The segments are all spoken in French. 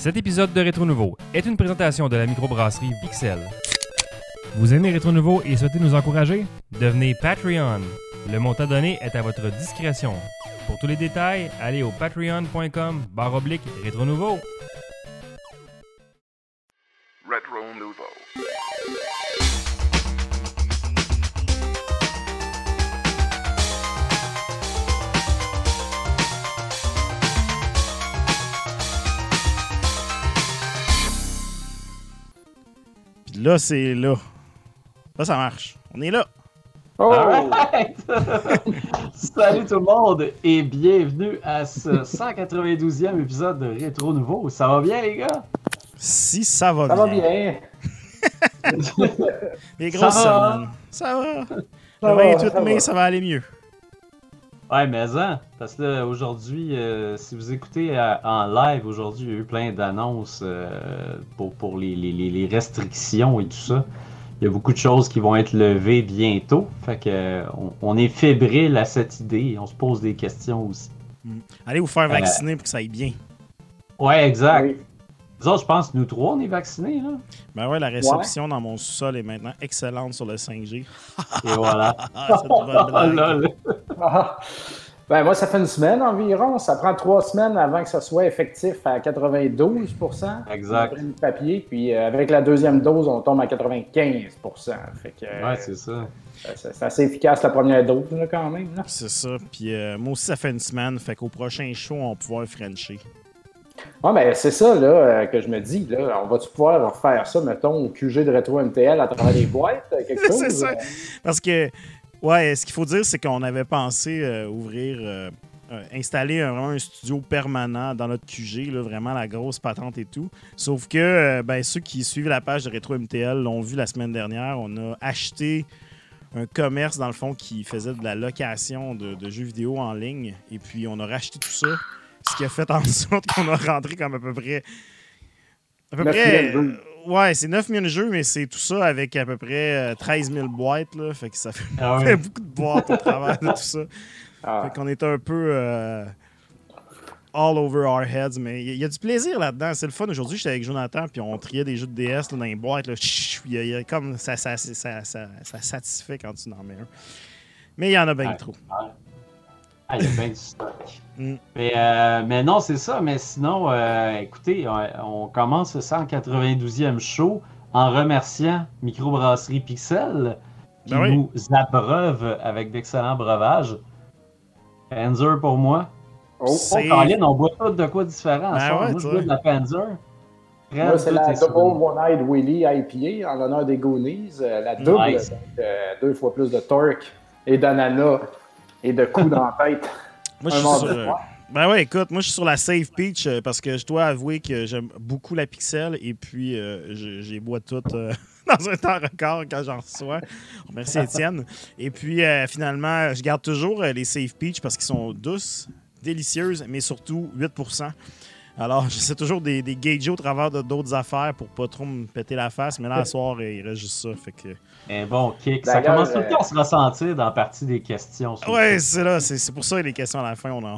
Cet épisode de Rétro Nouveau est une présentation de la microbrasserie Pixel. Vous aimez Rétro Nouveau et souhaitez nous encourager? Devenez Patreon. Le montant donné est à votre discrétion. Pour tous les détails, allez au patreon.com barre oblique Rétro Nouveau. Nouveau. Là, c'est là. Là, ça marche. On est là. Oh! Alright! Salut tout le monde et bienvenue à ce 192e épisode de Rétro Nouveau. Ça va bien les gars? Si ça va Ça va bien. bien. Les grosses Ça va? semaines. Ça va. Ça Le va, 28 ça mai, va. ça va aller mieux. Ouais, mais hein, parce que là, aujourd'hui, euh, si vous écoutez euh, en live aujourd'hui, il y a eu plein d'annonces euh, pour, pour les, les- restrictions et tout ça. Il y a beaucoup de choses qui vont être levées bientôt. Fait que euh, on, on est fébrile à cette idée et on se pose des questions aussi. Allez vous faire Euh, vacciner pour que ça aille bien. Ouais, exact. Oui. Autres, je pense que nous trois, on est vaccinés, là. Ben ouais, la réception dans mon sous-sol est maintenant excellente sur le 5G. Et voilà. Ah. Ben, moi, ça fait une semaine environ. Ça prend trois semaines avant que ça soit effectif à 92% Exact. Après le papier. Puis euh, avec la deuxième dose, on tombe à 95 Fait que euh, Ouais, c'est ça. c'est assez efficace la première dose, là, quand même. C'est ça. Puis euh, moi aussi, ça fait une semaine. Fait qu'au prochain show, on va pouvoir Frencher. Ben, c'est ça là, euh, que je me dis. Là. On va-tu pouvoir refaire ça, mettons, au QG de Retro MTL à travers les boîtes? euh, Quelque chose? C'est ça. euh? Parce que, ouais, ce qu'il faut dire, c'est qu'on avait pensé euh, ouvrir, euh, euh, installer un, studio permanent dans notre QG, là, vraiment la grosse patente et tout. Sauf que, ben, ceux qui suivent la page de Retro MTL l'ont vu la semaine dernière. On a acheté un commerce, dans le fond, qui faisait de la location de, de jeux vidéo en ligne. Et puis, on a racheté tout ça. Ce qui a fait en sorte qu'on a rentré comme à peu près. À peu 9 près. 000 jeux. Ouais, c'est 9 000 jeux, mais c'est tout ça avec à peu près euh, 13 000 boîtes. Là, fait que ça fait, Ah fait ouais. beaucoup de boîtes au travers de tout ça. Ah. Fait qu'on est un peu euh, all over our heads, mais il y, a du plaisir là-dedans. C'est le fun. Aujourd'hui, j'étais avec Jonathan, puis on triait des jeux de DS là, dans les boîtes. là. Chut, Il y, a- y a comme ça, ça, ça, ça, ça satisfait quand tu en mets un. Mais il y en a bien Ouais. trop. Ah, il y a bien du stock. Mm. Mais, euh, mais non, c'est ça. Mais sinon, euh, écoutez, on, on commence le 192e show en remerciant Microbrasserie Pixel qui Ben oui. nous abreuve avec d'excellents breuvages. Panzer pour moi. Oh, Oh, on boit tout de quoi différent. Ben ça. ouais, moi, je bois de la Panzer. Moi, c'est la Double One-Eyed Willy IPA en l'honneur des Goonies. euh, la double, Nice. donc, euh, deux fois plus de torque et d'ananas et de coups dans la tête. Moi, je suis sur, euh. Ben ouais, écoute, moi je suis sur la Safe Peach euh, parce que je dois avouer que j'aime beaucoup la Pixel et puis euh, j'ai bois toutes euh, dans un temps record quand j'en reçois. Merci Étienne. Et puis finalement, je garde toujours les Safe Peach parce qu'ils sont douces, délicieuses, mais surtout 8%. Alors, j'essaie toujours des, des gager au travers de d'autres affaires pour pas trop me péter la face, mais là, à soir, il reste juste ça. Fait que... Un bon kick. Ça commence tout le euh, temps à se ressentir dans la partie des questions. sur le Ouais, show. c'est là, c'est c'est pour ça les questions à la fin, on en.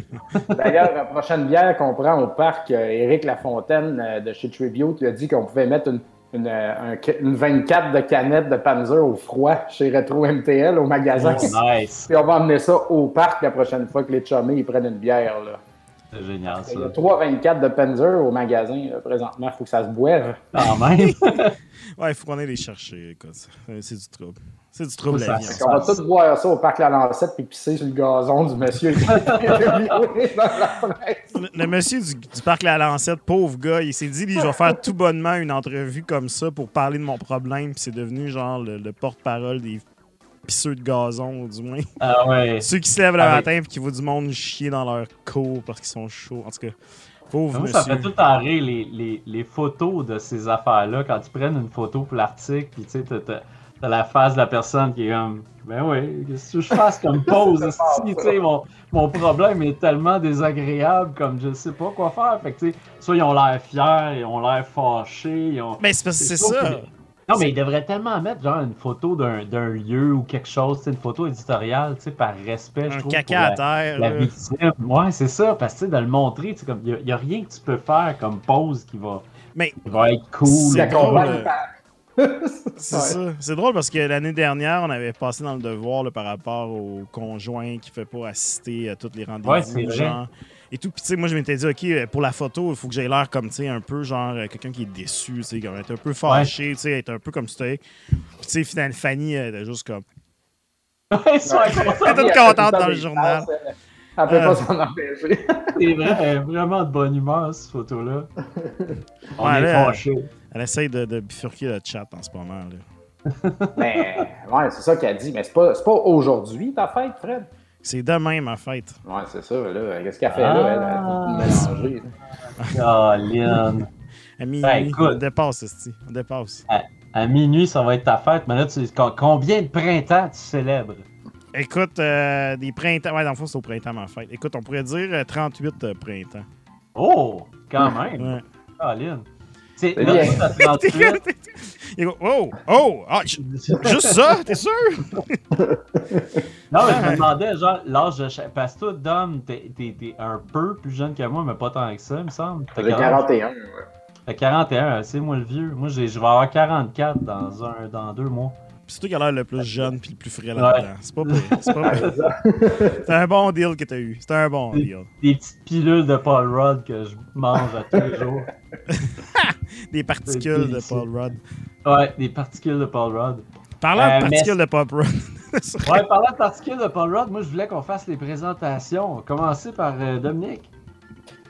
D'ailleurs, la prochaine bière qu'on prend au parc, euh, Éric Lafontaine euh, de chez Tribute il a dit qu'on pouvait mettre une, une, un- une 24 de canettes de Panzer au froid chez Retro MTL au magasin. Oh, nice. Puis on va emmener ça au parc la prochaine fois que les chummés ils prennent une bière. Là. C'est génial, ça. Il y a 3 24 de Panzer au magasin là, présentement. Il faut que ça se boive. Quand même. Ouais, il faut qu'on aille les chercher, écoute. Euh, C'est du trouble. C'est du trouble ça- vie. ça- On va tous boire ça au parc La Lancette puis pisser sur le gazon du monsieur. Le, le monsieur du, du parc La Lancette, pauvre gars, il s'est dit, lui, je vais faire tout bonnement une entrevue comme ça pour parler de mon problème. Puis c'est devenu genre le, le porte-parole des pisseux de gazon, du moins. Ah ouais. Ceux qui se lèvent le Avec- matin et qui voient du monde chier dans leur cour parce qu'ils sont chauds. En tout cas, pauvre Moi, ça fait tout en rire les, les, les photos de ces affaires-là. Quand ils prennent une photo pour l'article, puis tu sais, t'as- la face de la personne qui est comme Ben oui, qu'est-ce que je fasse comme pause esti? Tu sais, mon, mon problème est tellement désagréable comme je sais pas quoi faire. Fait que tu sais, soit ils ont l'air fiers, ils ont l'air fâchés, ils ont. Mais c'est parce que c'est ça. Non, mais il devrait tellement mettre genre une photo d'un d'un lieu ou quelque chose, tu sais, une photo éditoriale, tu sais, par respect, je Un trouve. caca à pour la, terre. la victime. Ouais, c'est ça, parce que tu sais, de le montrer, tu sais, comme il n'y a, rien que tu peux faire comme pose qui va, Mais qui va être cool. C'est Ça drôle, euh, par- C'est Ouais. ça. C'est drôle parce que l'année dernière, on avait passé dans le devoir là, par rapport au conjoint qui ne fait pas assister à tous les rendez-vous. Ouais, c'est vrai. Et tout. Puis, tu sais, moi, je m'étais dit, OK, euh, pour la photo, il faut que j'aie l'air comme, tu sais, un peu genre euh, quelqu'un qui est déçu, tu sais, comme être un peu fâché, tu sais, être un peu comme stoïque. Puis, tu sais, finalement, Fanny, elle était juste comme. Ouais. Elle était Elle contente dans le journal. Elle elle peut Euh. pas s'en empêcher. C'est vrai, elle est vraiment de bonne humeur, cette photo-là. On Ouais, est là, fâchés. Elle essaye de, de bifurquer le chat en ce moment. Là. Mais ouais, c'est ça qu'elle dit. Mais c'est pas, c'est pas aujourd'hui ta fête, Fred. C'est demain, ma fête. Ouais, c'est ça, là. Qu'est-ce qu'elle fait là? Elle, elle a mélangé. Ah, Lynn. À minuit, Ben, écoute. on dépasse. On dépasse. À minuit, ça va être ta fête, mais là, tu, com- combien de printemps tu célèbres? Écoute, euh, des printemps. Ouais, dans le fond, c'est au printemps, ma fête. Écoute, on pourrait dire euh, 38 euh, printemps. Oh, quand même. Ouais. Ah, Lynn. C'est C'est là, bien. toi, t'as 38. Il go, oh, oh, ah, juste ça, t'es sûr? Non, mais je me demandais, genre, l'âge de chaque. Parce que toi, Dom, t'es t'es- t'es un peu plus jeune que moi, mais pas tant que ça, il me semble. T'as J'ai quel âge? 41. ouais. T'as 41, c'est moi le vieux. Moi, j'ai- je vais avoir 44 dans, un, dans deux mois. C'est toi qui as l'air le plus jeune puis le plus frais là-dedans. C'est pas pire. C'est pas pire. C'est ça. C'est un bon deal que t'as eu. C'est un bon deal. Des petites pilules de Paul Rudd que je mange à tous les jours. Des particules de. Paul Rudd. Ouais, des particules de Paul Rudd. Parlant Euh, de mais- particules de Paul Rudd. Ouais, parlant de particules de Paul Rudd, moi, je voulais qu'on fasse les présentations. Commencer par euh, Dominique.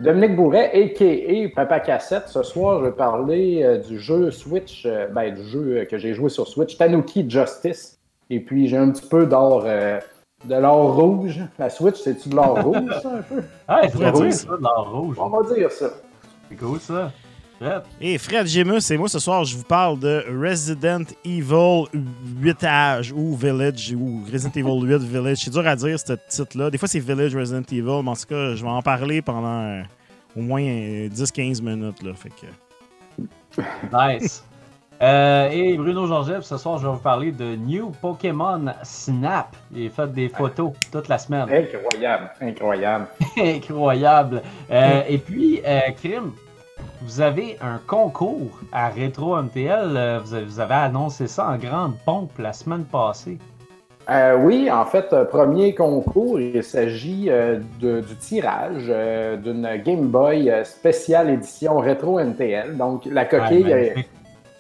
Dominique Bourret, a.k.a. Papa Cassette. Ce soir, je vais parler euh, du jeu Switch, euh, ben, du jeu euh, que j'ai joué sur Switch, Tanuki Justice. Et puis, j'ai un petit peu d'or, euh, de l'or rouge. La Switch, c'est-tu de l'or rouge, ça, un peu? Ah, c'est pourrait cool, dire. ça, de l'or rouge. On va dire ça. C'est cool, ça. Fred. Et Fred Gémus et moi, ce soir, je vous parle de Resident Evil 8 âge ou Village ou Resident Evil 8 Village. C'est dur à dire, ce titre-là. Des fois, c'est Village Resident Evil, mais en tout cas, je vais en parler pendant euh, au moins euh, 10-15 minutes. Là, fait que... Nice. Euh, et Bruno Georgiev, ce soir, je vais vous parler de New Pokémon Snap. J'ai fait des photos toute la semaine. Incroyable, incroyable. Incroyable. Euh, et puis, euh, Krim, vous avez un concours à Retro MTL. Euh, Vous avez, annoncé ça en grande pompe la semaine passée. Euh, oui, en fait, euh, premier concours, il s'agit euh, de- du tirage euh, d'une Game Boy spéciale édition Retro NTL. Donc, la coquille, Ouais, euh,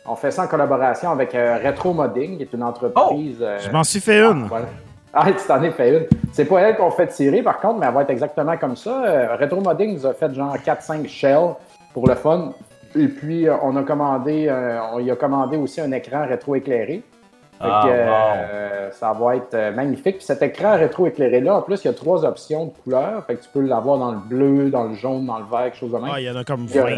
on fait ça en collaboration avec euh, Retro Modding, qui est une entreprise. euh, Je m'en suis fait une. voilà. Ah, tu t'en es fait une. C'est pas elle qu'on fait tirer, par contre, mais elle va être exactement comme ça. Euh, Retro Modding nous a fait genre 4-5 shells pour le fun. Et puis, euh, on a commandé, euh, on y a commandé aussi un écran rétro-éclairé. Fait Ah, que, wow. euh, ça va être euh, magnifique. Puis cet écran rétro-éclairé-là, en plus, il y a trois options de couleurs. Fait que tu peux l'avoir dans le bleu, dans le jaune, dans le vert, quelque chose de même. Ah, il y en a comme Il y a- 20. là.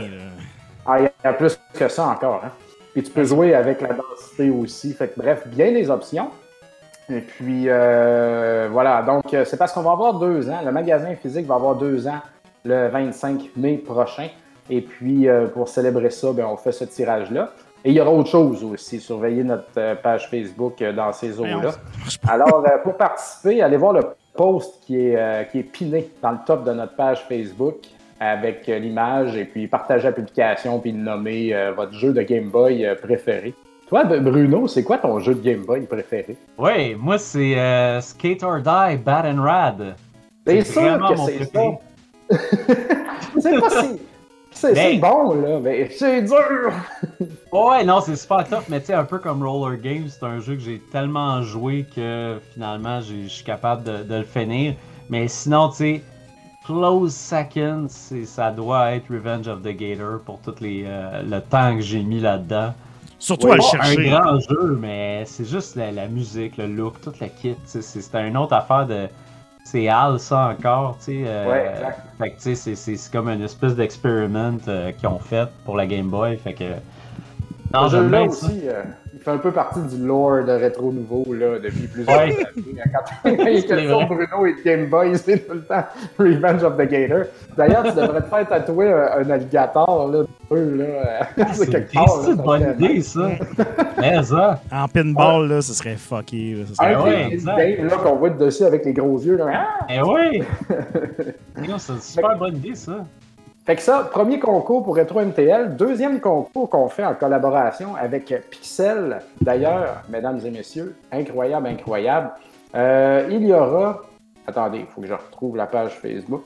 Ah, il y a plus que ça encore. Hein? Puis tu peux jouer avec la densité aussi. Fait que bref, bien les options. Et puis euh, voilà, donc c'est parce qu'on va avoir deux ans. Le magasin physique va avoir deux ans le 25 mai prochain. Et puis euh, pour célébrer ça, ben, on fait ce tirage-là. Et il y aura autre chose aussi. Surveillez notre euh, page Facebook euh, dans ces eaux-là. Alors, euh, pour participer, allez voir le post qui est, euh, qui est piné dans le top de notre page Facebook avec euh, l'image et puis partager la publication puis nommer euh, votre jeu de Game Boy euh, préféré. Toi, Bruno, c'est quoi ton jeu de Game Boy préféré? Oui, moi, c'est euh, Skate or Die, Bad and Rad. C'est sûr que c'est ça. c'est pas si... C'est Ben- bon, là, mais c'est dur! Ouais, non, c'est super tough, mais tu sais, un peu comme Roller Games, c'est un jeu que j'ai tellement joué que finalement, j'ai- je suis capable de, de le finir. Mais sinon, tu sais, close second, c'est- ça doit être Revenge of the Gator pour tout les, euh, le temps que j'ai mis là-dedans. Surtout Ouais, à le Pas chercher. un grand jeu, mais c'est juste la, la musique, le look, toute la kit. tu sais, C'est c'est une autre affaire de. C'est Hal, ça encore, tu sais. euh, Ouais, exact. Fait que, tu sais, c'est- comme une espèce d'expériment euh, qu'ils ont fait pour la Game Boy. Fait que. Non, Ce jeu-là aussi, euh, fait un peu partie du lore de Rétro Nouveau là, depuis plusieurs Ouais. années. Quand il y a question de Bruno et de Game Boy, c'est tout le temps Revenge of the Gator. D'ailleurs, tu devrais te faire tatouer un, un alligator, là, deux, là. euh, C'est quelque part, c'est là, une bonne idée, ça. Mais ça. En pinball, là, ce serait fucké. ce serait- ouais, games là, qu'on voit dessus avec les gros yeux. Là. Ah! Eh oui! Non, C'est une super bonne idée, ça. Fait que ça, premier concours pour Retro MTL. Deuxième concours qu'on fait en collaboration avec Pixel. D'ailleurs, mesdames et messieurs, incroyable, incroyable. Euh, il y aura. Attendez, il faut que je retrouve la page Facebook.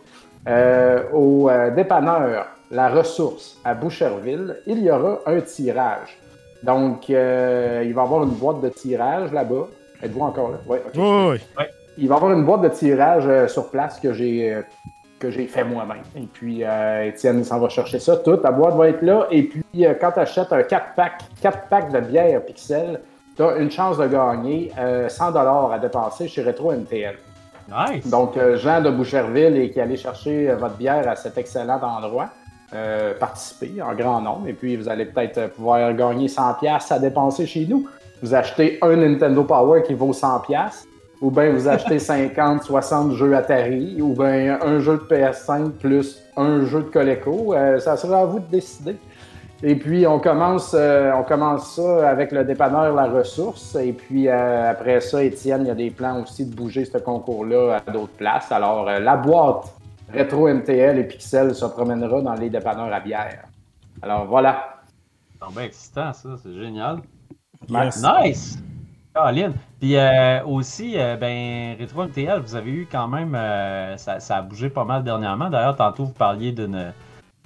Euh, au euh, dépanneur La Ressource à Boucherville, il y aura un tirage. Donc, il va y avoir une boîte de tirage là-bas. Êtes-vous encore là? Oui. Oui, oui. Il va y avoir une boîte de tirage sur place que j'ai que j'ai fait moi-même. Et puis, euh, Étienne s'en va chercher ça tout. Ta boîte va être là. Et puis, euh, quand tu achètes un 4 pack, 4 packs de bière Pixel, tu as une chance de gagner euh, 100 à dépenser chez Retro MTL. Nice! Donc, euh, Jean de Boucherville et qui allait chercher votre bière à cet excellent endroit, participez en grand nombre et puis vous allez peut-être pouvoir gagner 100 pièces à dépenser chez nous. Vous achetez un Nintendo Power qui vaut 100 pièces ou bien vous achetez 50, 60 jeux Atari ou bien un jeu de PS5 plus un jeu de Coleco. Euh, ça sera à vous de décider. Et puis, on commence, euh, on commence ça avec le dépanneur La Ressource. Et puis, euh, après ça, Étienne, il y a des plans aussi de bouger ce concours-là à d'autres places. Alors, euh, la boîte Retro MTL et Pixel se promènera dans les dépanneurs à bière. Alors, voilà. C'est bien excitant, ça. C'est génial. Yes. Nice! Caroline. Puis euh, aussi, euh, ben, Retro MTL, vous avez eu quand même. euh, ça, ça a bougé pas mal dernièrement. D'ailleurs, tantôt, vous parliez d'une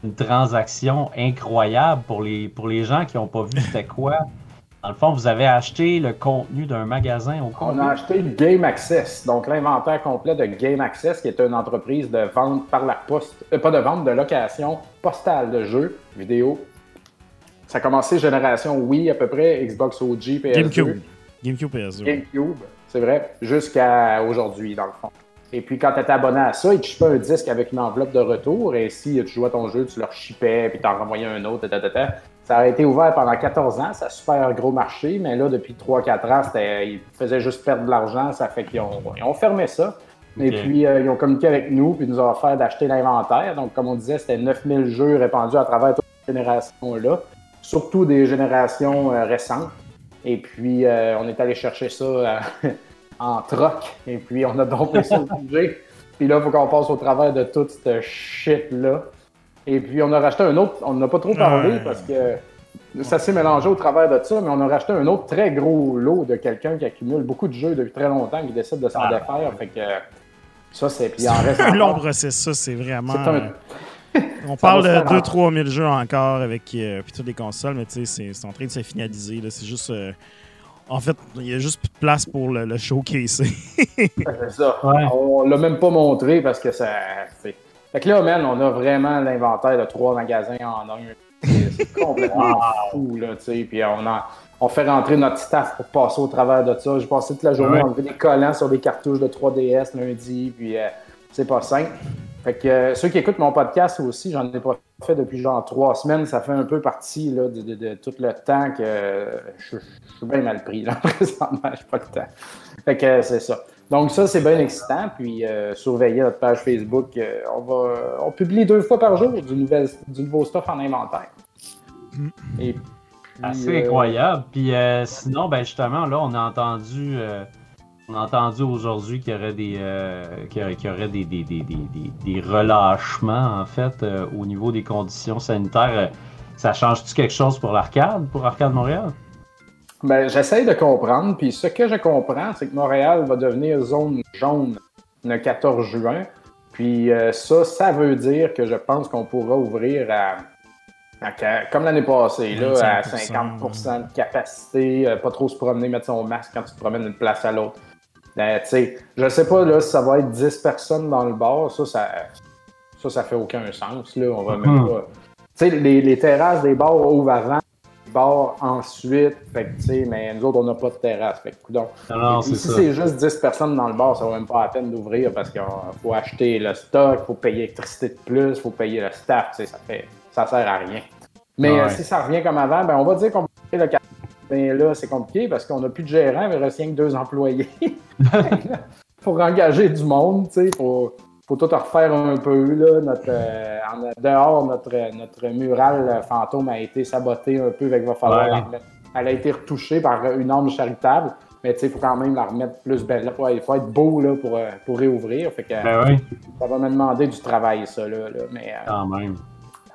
une transaction incroyable pour les, pour les gens qui n'ont pas vu c'était quoi. Dans le fond, vous avez acheté le contenu d'un magasin au On complet. a acheté Game Access, donc l'inventaire complet de Game Access, qui est une entreprise de vente par la poste, euh, pas de vente, de location postale de jeux vidéo. Ça a commencé génération Wii à peu près, Xbox OG, PS2. GameCube. GameCube PS2. GameCube, c'est vrai, jusqu'à aujourd'hui, dans le fond. Et puis, quand tu étais abonné à ça, ils te shippaient un disque avec une enveloppe de retour. Et si tu jouais à ton jeu, tu leur shippais, puis tu en renvoyais un autre, ta. Ça a été ouvert pendant 14 ans. Ça a super gros marché. Mais là, depuis 3-4 ans, ils faisaient juste perdre de l'argent. Ça fait qu'ils ont, ils ont fermé ça. Et puis, euh, ils ont communiqué avec nous, puis ils nous ont offert d'acheter l'inventaire. Donc, comme on disait, c'était 9000 jeux répandus à travers toutes ces générations-là, surtout des générations euh, récentes. Et puis, euh, on est allé chercher ça euh, en troc. Et puis, on a dompé ça au budget. Puis là, il faut qu'on passe au travers de toute cette shit-là. Et puis, on a racheté un autre. On n'a pas trop parlé parce que ça s'est mélangé au travers de ça, mais on a racheté un autre très gros lot de quelqu'un qui accumule beaucoup de jeux depuis très longtemps, qui décide de s'en Ah. défaire. Fait que ça, c'est. Puis, il en reste un long processus, c'est vraiment. C'est un- euh, On parle de faire 2-3 000 jeux encore avec euh, puis toutes les consoles, mais tu sais, c'est- en train de se finaliser. là. C'est juste. euh, en fait, il y a juste plus de place pour le, le showcase. C'est ça. Ouais. On l'a même pas montré parce que ça. c'est- Fait que là, man, on a vraiment l'inventaire de trois magasins en un. C'est complètement fou, là, tu sais. Puis on, a, on fait rentrer notre staff pour passer au travers de ça. J'ai passé toute la journée Ouais. à enlever des collants sur des cartouches de 3DS lundi, puis euh, c'est pas simple. Fait que euh, ceux qui écoutent mon podcast aussi, j'en ai pas fait depuis genre trois semaines. Ça fait un peu partie là, de, de- de tout le temps que euh, je, je suis bien mal pris là, présentement. J'ai pas le temps. Fait que euh, c'est ça. Donc ça, c'est bien excitant. Puis surveillez notre page Facebook. On va on publie deux fois par jour du, nouvel, du nouveau stuff en inventaire. Et puis, Assez incroyable. Puis sinon, ben justement, là, on a entendu, on a entendu aujourd'hui qu'il y aurait des, euh, qu'il y aurait, qu'il y aurait des, des, des, des, relâchements en fait euh, au niveau des conditions sanitaires. Euh, Ça change-tu quelque chose pour l'arcade, pour Arcade Montréal? Ben, j'essaye de comprendre. Puis ce que je comprends, c'est que Montréal va devenir zone jaune le 14 juin. Puis euh, ça, ça veut dire que je pense qu'on pourra ouvrir à, comme l'année passée, là, à 25%, 50 de capacité, euh, pas trop se promener, mettre son masque quand tu te promènes d'une place à l'autre. Ben, je sais pas là, si ça va être 10 personnes dans le bar, ça, ça, ça, ça fait aucun sens. Là. On va même Mhm. pas. Les, les terrasses des bars ouvrent avant, les bars ensuite. Fait que, mais nous autres, on n'a pas de terrasse. Fait que, coudonc. Non, non, Et c'est si c'est juste 10 personnes dans le bar, ça vaut même pas la peine d'ouvrir parce qu'il faut acheter le stock, il faut payer l'électricité de plus, il faut payer le staff, ça fait ça sert à rien. Mais Ouais. euh, si ça revient comme avant, ben on va dire qu'on va Et le ben là, c'est compliqué parce qu'on n'a plus de gérant, mais il reste rien que deux employés. faut engager du monde, tu sais, faut, faut tout refaire un peu. Là. Notre, euh, en dehors, notre, notre mural fantôme a été saboté un peu, avec va falloir Ouais. Elle a été retouchée par une arme charitable, mais tu sais, il faut quand même la remettre plus belle. Là, il faut être beau là, pour, euh, pour réouvrir. Fait que, Ben oui, ça va me demander du travail, ça. Là, là. Mais, euh, quand même.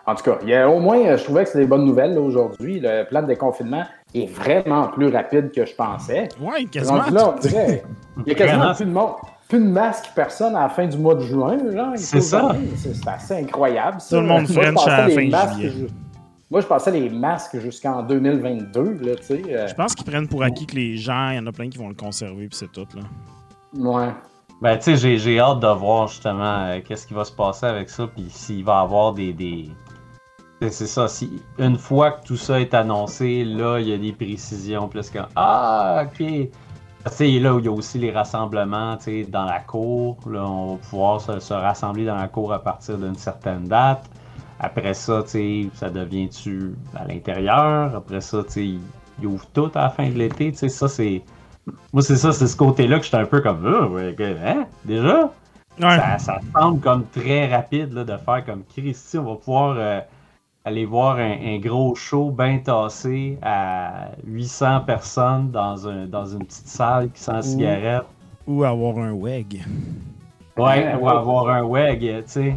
En tout cas, il y a, au moins, je trouvais que c'était des bonnes nouvelles aujourd'hui. Le plan de déconfinement est vraiment plus rapide que je pensais. Ouais, quasiment. Là, on dirait, il y a quasiment plus de monde. Plus de masques, personne à la fin du mois de juin. C'est ça. C'est c'est assez incroyable. ça. Tout le monde French à la fin masques juillet. ju- Moi, je pensais les masques jusqu'en 2022. Là, tu sais. euh, Je pense qu'ils prennent pour acquis que les gens, il y en a plein qui vont le conserver, puis c'est tout. Là. ouais. Ben, tu sais, j'ai, j'ai hâte de voir justement euh, qu'est-ce qui va se passer avec ça, puis s'il va y avoir des. des... C'est, ça, si une fois que tout ça est annoncé, là, il y a des précisions, plus que Ah, ok. Tu sais, là où il y a aussi les rassemblements, tu sais, dans la cour, là, on va pouvoir se, se rassembler dans la cour à partir d'une certaine date. Après ça, tu sais, ça devient-tu à l'intérieur? Après ça, tu sais, il ouvre tout à la fin de l'été, tu sais, ça, c'est. Moi, c'est ça, c'est ce côté-là que j'étais un peu comme, ouais, ok, hein, déjà? Ouais. Ça, ça semble comme très rapide là, de faire comme Christy, on va pouvoir euh, aller voir un, un gros show bien tassé à 800 personnes dans, un, dans une petite salle qui sent cigarette. Ou avoir un WEG. Ouais, Ouais, ou avoir un WEG, tu sais.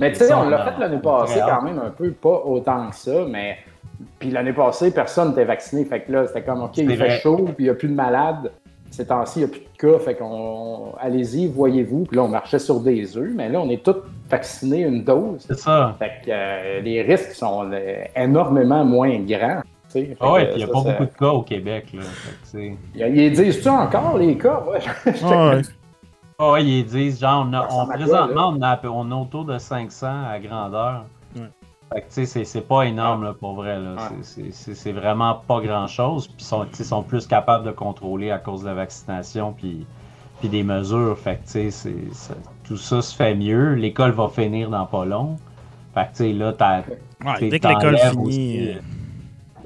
Mais tu sais, on l'a fait l'année passée quand même un peu, pas autant que ça, mais. Puis l'année passée, personne n'était vacciné. Fait que là, c'était comme, OK, il fait chaud, puis il n'y a plus de malades. Ces temps-ci, il n'y a plus de cas. Fait qu'on. Allez-y, voyez-vous. Puis là, on marchait sur des œufs, mais là, on est tous vaccinés une dose. C'est ça. Fait que euh, les risques sont euh, énormément moins grands. Ah puis il n'y a ça, pas ça- beaucoup de cas au Québec. Là. Fait que, tu sais. Ils ils disent-tu encore les cas? Ouais. Ah ouais. Ah ouais, ils disent, genre, on a, Ça on, présentement, on, a, on est autour de 500 à grandeur. C'est- c'est pas énorme, là, pour vrai, là. Ouais. C'est- c'est- C'est c'est vraiment pas grand-chose. Puis, ils sont, sont plus capables de contrôler à cause de la vaccination, puis, puis des mesures. Fait que, tu sais, c'est- ça- tout ça se fait mieux. L'école va finir dans pas long. Fait que, là, t'as... Ouais, dès que l'école finit. aussi, euh,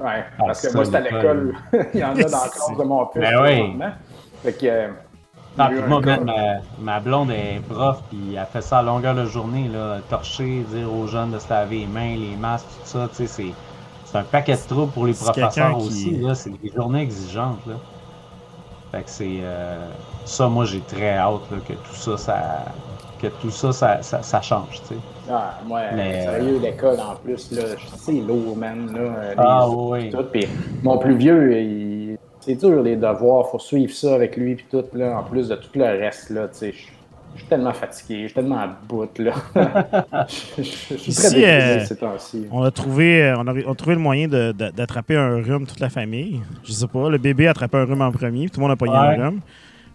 Ouais, Ah, parce que ça, moi, c'était à l'école. il y en a dans la classe de mon fils. Ben oui. présentement. Fait que. Euh, Non, puis moi, un même, ma, ma blonde est prof, puis elle fait ça à longueur de journée, là, torcher, dire aux jeunes de se laver les mains, les masques, tout ça, tu sais, c'est, c'est un paquet de troubles pour les professeurs qui- aussi, là, c'est des journées exigeantes, là. Fait que c'est, euh, ça, moi, j'ai très hâte, là, que tout ça, ça, que tout ça, ça, ça, ça change, tu sais. Ah, moi, Mais, sérieux, l'école en plus, là, c'est lourd, man. Là, euh, les Ah, oui. tout. Mon plus vieux, il- c'est dur les devoirs, faut suivre ça avec lui, puis tout, là, en plus de tout le reste, là, tu sais. Je suis tellement fatigué, je suis tellement à bout, là. je, suis très Ici, euh, ces temps-ci. On a trouvé, euh, on a, on a trouvé le moyen de- de- d'attraper un rhume toute la famille. Je sais pas, le bébé a attrapé un rhume en premier, puis tout le monde a pogné Ouais. un rhume.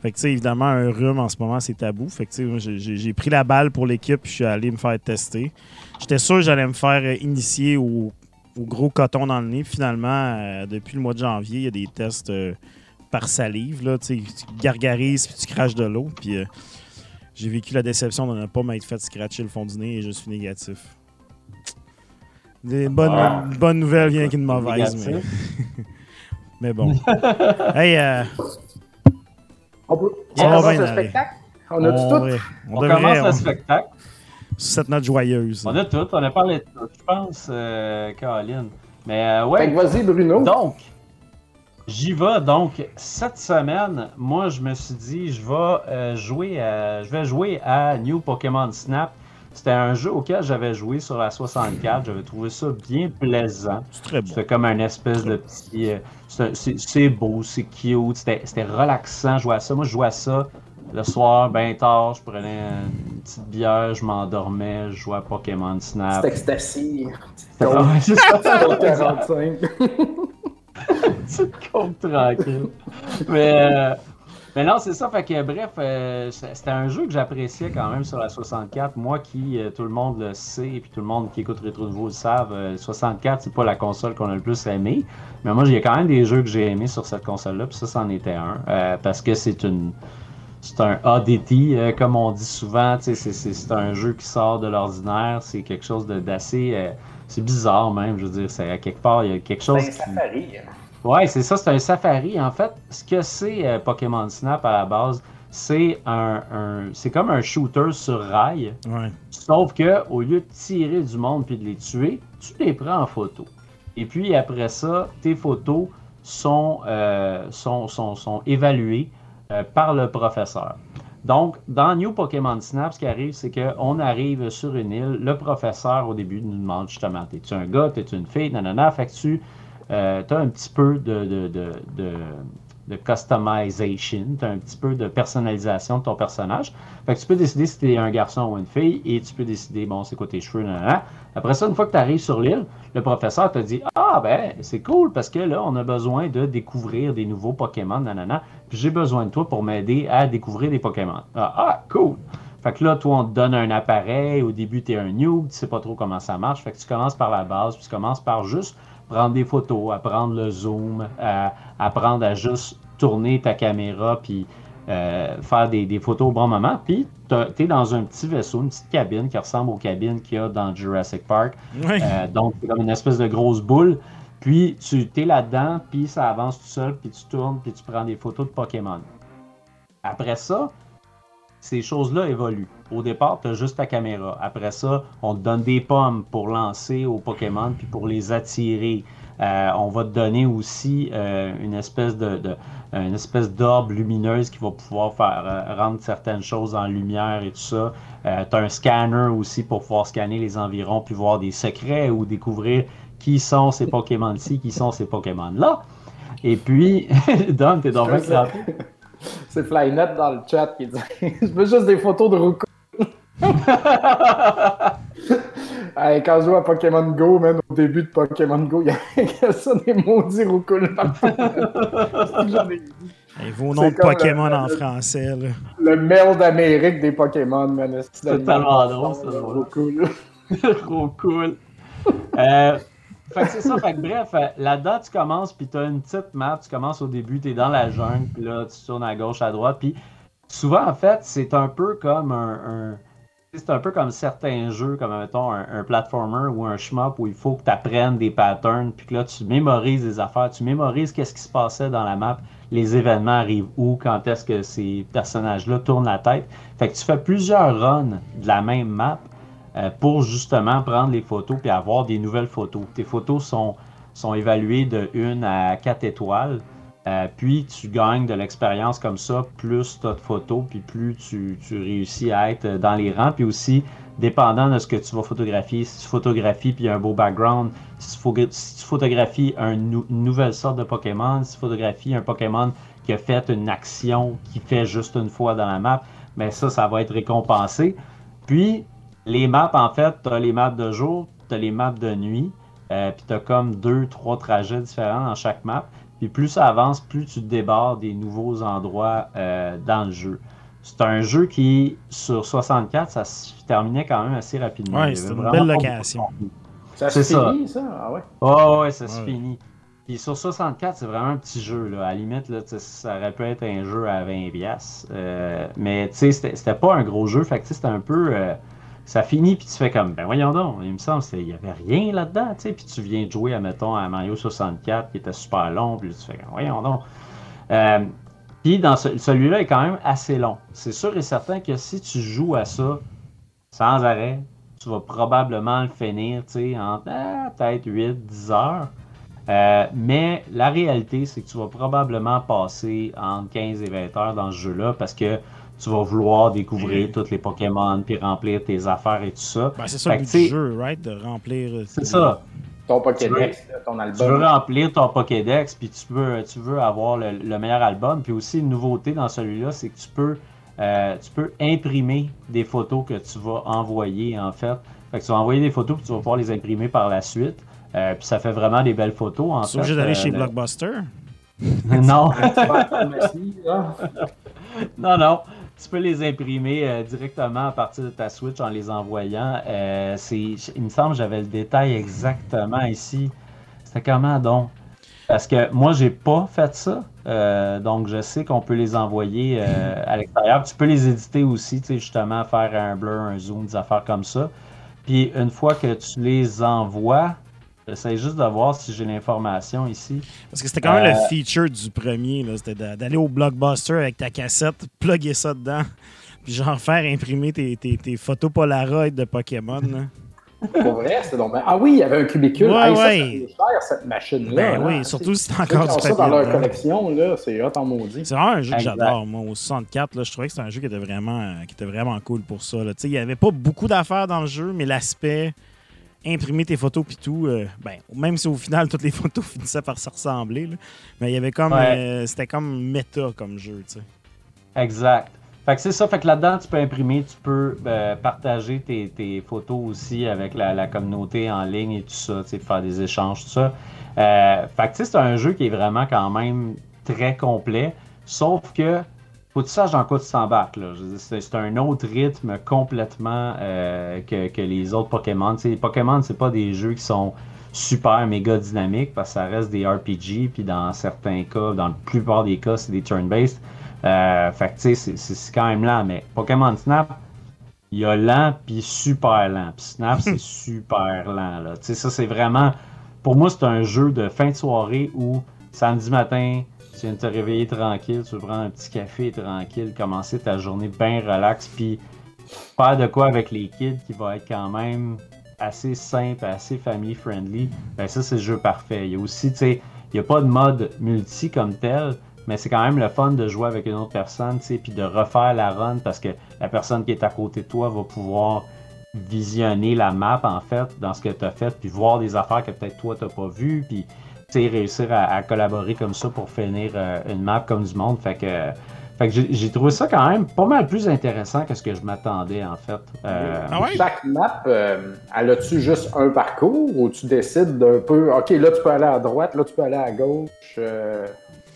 Fait que, tu sais, évidemment, un rhume en ce moment, c'est tabou. Fait que, tu sais, moi, j'ai- pris la balle pour l'équipe, puis je suis allé me faire tester. J'étais sûr que j'allais me faire euh, initier au, au gros coton dans le nez. Finalement, euh, depuis le mois de janvier, il y a des tests euh, par salive. Là, tu gargarises, puis tu craches de l'eau. Puis euh, j'ai vécu la déception de ne pas m'être fait scratcher le fond du nez et je suis négatif. Des bonnes, Ah. une bonne nouvelle vient qu'une mauvaise, mais, mais bon. hey, euh, On peut on va commence le spectacle? On a on, tout? on On devrait, commence on- le spectacle. Sur cette note joyeuse. On a tout, on a parlé de tout, je pense, euh, Caroline. Mais, euh, ouais. Vas-y, Bruno. Donc, j'y vais. Donc, cette semaine, moi, je me suis dit, je vais, euh, jouer, à, je vais jouer à New Pokémon Snap. C'était un jeu auquel j'avais joué sur la 64. J'avais trouvé ça bien plaisant. C'est très bon. C'était comme un espèce de petit. euh, c'est- beau, c'est cute, c'était c'était relaxant. Je jouais à ça. Moi, je jouais à ça le soir, bien tard. Je prenais une petite bière, je m'endormais, je jouais à Pokémon Snap. C'est ecstasy. Ah ouais, c'est ça. Code 45. petite compte tranquille. Mais, euh, mais non, c'est ça. Fait que bref, euh, c'était un jeu que j'appréciais quand même sur la 64. Moi qui, euh, tout le monde le sait, et puis tout le monde qui écoute Rétro Nouveau le savent, euh, 64, c'est pas la console qu'on a le plus aimé. Mais moi, il y a quand même des jeux que j'ai aimés sur cette console-là, puis ça, c'en était un. Euh, parce que c'est une. C'est un ADT, euh, comme on dit souvent. C'est c'est- c'est un jeu qui sort de l'ordinaire. C'est quelque chose d'assez. euh, c'est bizarre même, je veux dire. c'est- À quelque part, il y a quelque chose qui. safari. Ouais, c'est ça, c'est un safari. En fait, ce que c'est euh, Pokémon Snap à la base, c'est un, un- c'est comme un shooter sur rail. Ouais. Sauf que au lieu de tirer du monde puis de les tuer, tu les prends en photo. Et puis après ça, tes photos sont, euh, sont, sont, sont évaluées par le professeur. Donc, dans New Pokémon Snap, ce qui arrive, c'est qu'on arrive sur une île. Le professeur, au début, nous demande justement T'es-tu un gars, t'es-tu une fille Nanana. Fait que tu as un petit peu de, de, de, de customization, tu as un petit peu de personnalisation de ton personnage. Fait que tu peux décider si tu es un garçon ou une fille et tu peux décider, bon, c'est quoi tes cheveux, nanana. Après ça, une fois que tu arrives sur l'île, le professeur te dit Ah, ben, c'est cool parce que là, on a besoin de découvrir des nouveaux Pokémon, nanana. Puis j'ai besoin de toi pour m'aider à découvrir des Pokémon. Ah, ah, cool. Fait que là, toi, on te donne un appareil. Au début, tu es un noob, tu sais pas trop comment ça marche. Fait que tu commences par la base, puis tu commences par juste prendre des photos, apprendre le zoom, à- apprendre à juste tourner ta caméra, puis euh, faire des, des photos au bon moment. Puis tu es dans un petit vaisseau, une petite cabine qui ressemble aux cabines qu'il y a dans Jurassic Park. Euh, donc, c'est comme une espèce de grosse boule. Puis, tu es là-dedans, puis ça avance tout seul, puis tu tournes, puis tu prends des photos de Pokémon. Après ça, ces choses-là évoluent. Au départ, tu as juste ta caméra. Après ça, on te donne des pommes pour lancer aux Pokémon, puis pour les attirer. Euh, on va te donner aussi euh, une espèce de, de- une espèce d'orbe lumineuse qui va pouvoir faire euh, rendre certaines choses en lumière et tout ça. tu as un scanner aussi pour pouvoir scanner les environs puis voir des secrets ou découvrir qui sont ces Pokémon-ci, qui sont ces Pokémon-là. Et puis, Dom, t'es dans le C'est- C'est Flynet dans le chat qui dit Je veux juste des photos de Ruko. Hey, quand je joue à Pokémon Go, man, au début de Pokémon Go, il y a ça des maudits roucoules partout. Vos C'est noms de Pokémon le- en français, là. Le mail d'Amérique des Pokémon, man. C'est tellement drôle, ça. Trop cool. Euh, fait que c'est ça, fait que bref, euh, là-dedans, tu commences, puis tu as une petite map, tu commences au début, tu es dans la jungle, puis là, tu tournes à gauche, à droite, puis souvent, en fait, c'est un peu comme un... un- c'est un peu comme certains jeux, comme mettons un, un platformer ou un shmup où il faut que tu apprennes des patterns, puis que là tu mémorises des affaires, tu mémorises qu'est-ce qui se passait dans la map, les événements arrivent où, quand est-ce que ces personnages-là tournent la tête. Fait que tu fais plusieurs runs de la même map euh, pour justement prendre les photos puis avoir des nouvelles photos. Tes photos sont, sont évaluées de 1 à 4 étoiles. Euh, puis tu gagnes de l'expérience comme ça, plus tu as de photos, puis plus tu, réussis à être dans les rangs. Puis aussi, dépendant de ce que tu vas photographier, si tu photographies puis un beau background, si tu, photographies une nouvelle sorte de Pokémon, si tu photographies un Pokémon qui a fait une action qui fait juste une fois dans la map, ben ça, ça va être récompensé. Puis, les maps, en fait, tu as les maps de jour, tu as les maps de nuit, euh, puis tu as comme deux, trois trajets différents dans chaque map. Puis plus ça avance, plus tu débarres des nouveaux endroits euh, dans le jeu. C'est un jeu qui, sur 64, ça se terminait quand même assez rapidement. C'était avait une belle location. Ça C'est se ça. finit, ça? Ah ouais. Oh, ouais, ça se Ouais. finit. Puis sur 64, c'est vraiment un petit jeu. Là. À la limite, là, ça aurait pu être un jeu à 20$. piastres. Euh, mais tu sais, c'était pas un gros jeu. Fait que tu sais, c'était un peu. euh, ça finit, puis tu fais comme, ben voyons donc, il me semble qu'il y avait rien là-dedans. tu sais. Puis tu viens de jouer, à, mettons, à Mario 64, qui était super long. Puis tu fais comme, voyons donc. Euh, puis celui-là est quand même assez long. C'est sûr et certain que si tu joues à ça sans arrêt, tu vas probablement le finir, tu sais, en ah, peut-être 8-10 heures. Euh, mais la réalité, c'est que tu vas probablement passer entre 15 et 20 heures dans ce jeu-là parce que tu vas vouloir découvrir tous les Pokémon puis remplir tes affaires et tout ça. Ben, c'est ça le but du jeu, right? De remplir. euh, C'est ça. Ton Pokédex, ton Tu veux album. remplir ton Pokédex, puis tu veux, tu veux avoir le, le meilleur album. Puis aussi, une nouveauté dans celui-là, c'est que tu peux, euh, tu peux imprimer des photos que tu vas envoyer, en fait. Fait que tu vas envoyer des photos, puis tu vas pouvoir les imprimer par la suite. Euh, puis ça fait vraiment des belles photos, en Tu es fait. obligé d'aller Euh, chez le- Blockbuster? non, non, non. Tu peux les imprimer euh, directement à partir de ta Switch en les envoyant. Euh, il me semble j'avais le détail exactement ici. C'était comment donc? Parce que moi, j'ai pas fait ça. Euh, donc, je sais qu'on peut les envoyer à l'extérieur. Tu peux les éditer aussi, tu sais, justement, faire un blur, un zoom, des affaires comme ça. Puis, une fois que tu les envoies, J'essaie juste de voir si j'ai l'information ici. Parce que c'était quand même Euh, le feature du premier, là, c'était d'a- d'aller au Blockbuster avec ta cassette, plugger ça dedans, puis genre faire imprimer tes, tes, tes photos Polaroid de Pokémon. là. Pour vrai, c'est donc bien- Ah oui, il y avait un cubicule. Ouais, Hey, ça, ouais. ça cher, cette machine-là. Ben là. oui, surtout si c'est encore ont du ça papier. dans leur collection, là, c'est hot en maudit. C'est vraiment un jeu que Exact. j'adore, moi. Au 64, là, je trouvais que c'était un jeu qui était vraiment, euh, qui était vraiment cool pour ça. là. Tu sais, Il n'y avait pas beaucoup d'affaires dans le jeu, mais l'aspect imprimer tes photos puis tout, euh, ben, même si au final, toutes les photos finissaient par se ressembler, là, mais il y avait comme. Ouais. euh, c'était comme méta comme jeu, tu sais. Exact. Fait que c'est ça, fait que là-dedans, tu peux imprimer, tu peux euh, partager tes, tes photos aussi avec la, la communauté en ligne et tout ça, tu sais, faire des échanges, tout ça. Fait que tu sais, c'est un jeu qui est vraiment quand même très complet, sauf que faut que tu saches dans quoi tu t'embarques. C'est un autre rythme complètement euh, que, que les autres Pokémon. Tu sais, les Pokémon, c'est pas des jeux qui sont super méga dynamiques parce que ça reste des RPG, puis dans certains cas, dans la plupart des cas, c'est des turn-based. Euh, fait que tu sais, c'est- quand même lent, mais Pokémon Snap, il y a lent puis super lent. Puis Snap, c'est super lent. Là. Ça, c'est vraiment. Pour moi, c'est un jeu de fin de soirée où samedi matin, tu viens de te réveiller tranquille, tu prendre un petit café tranquille, commencer ta journée bien relax, puis faire de quoi avec les kids qui va être quand même assez simple, assez family friendly. Ben ça, c'est le jeu parfait. Il y a aussi, tu sais, il n'y a pas de mode multi comme tel, mais c'est quand même le fun de jouer avec une autre personne, tu sais, puis de refaire la run parce que la personne qui est à côté de toi va pouvoir visionner la map en fait dans ce que tu as fait, puis voir des affaires que peut-être toi t'as pas vues, puis réussir à, à collaborer comme ça pour finir euh, une map comme du monde. Fait que, fait que j'ai trouvé ça quand même pas mal plus intéressant que ce que je m'attendais en fait. Euh, Ah ouais? Chaque map, euh, elle a-tu juste un parcours ou tu décides d'un peu, OK, là tu peux aller à droite, là tu peux aller à gauche. euh,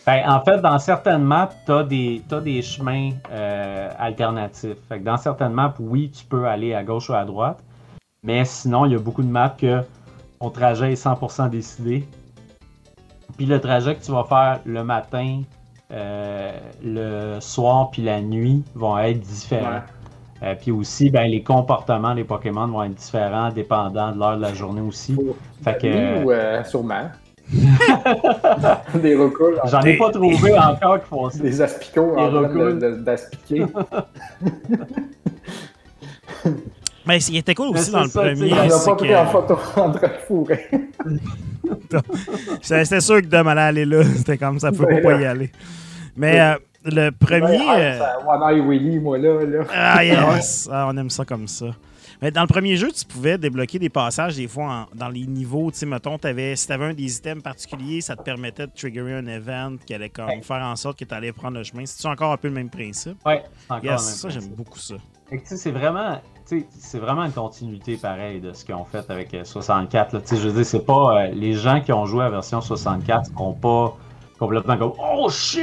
Ben, en fait, dans certaines maps, tu as des, t'as des chemins euh, alternatifs. Fait que dans certaines maps, oui, tu peux aller à gauche ou à droite. Mais sinon, il y a beaucoup de maps que ton trajet est 100% décidé. Puis le trajet que tu vas faire le matin, euh, le soir, puis la nuit vont être différents. Euh, puis aussi, ben, les comportements des Pokémon vont être différents dépendant de l'heure de la journée aussi. pour- Fait que, Oui, ou euh, sûrement? des recoules. J'en ai pas trouvé encore qui font ça. Des aspicots en Des train de- recoules. de- d'aspiquer. Mais il était cool aussi dans le ça, premier. On n'a pas pris que- en photo en train de fourrer. C'était sûr que Dom allait aller là. C'était comme ça, pouvait Ben pas là. y aller. Mais euh, le premier. Ouais, euh, ah, ça- One Eye Willy, moi, là. là. Ah yes! Ah, on aime ça comme ça. Mais dans le premier jeu, tu pouvais débloquer des passages des fois en- dans les niveaux. Tu sais, mettons, t'avais- si tu avais un des items particuliers, ça te permettait de triggerer un event qui allait comme Ouais. faire en sorte que tu allais prendre le chemin. C'est encore un peu le même principe? C'est encore Yes, le même ça, principe. j'aime beaucoup ça. C'est vraiment, c'est vraiment une continuité pareille de ce qu'ils ont fait avec euh, 64. Là. Tu sais, Je veux dire, c'est pas. euh, les gens qui ont joué à la version 64 seront pas complètement comme Oh shit!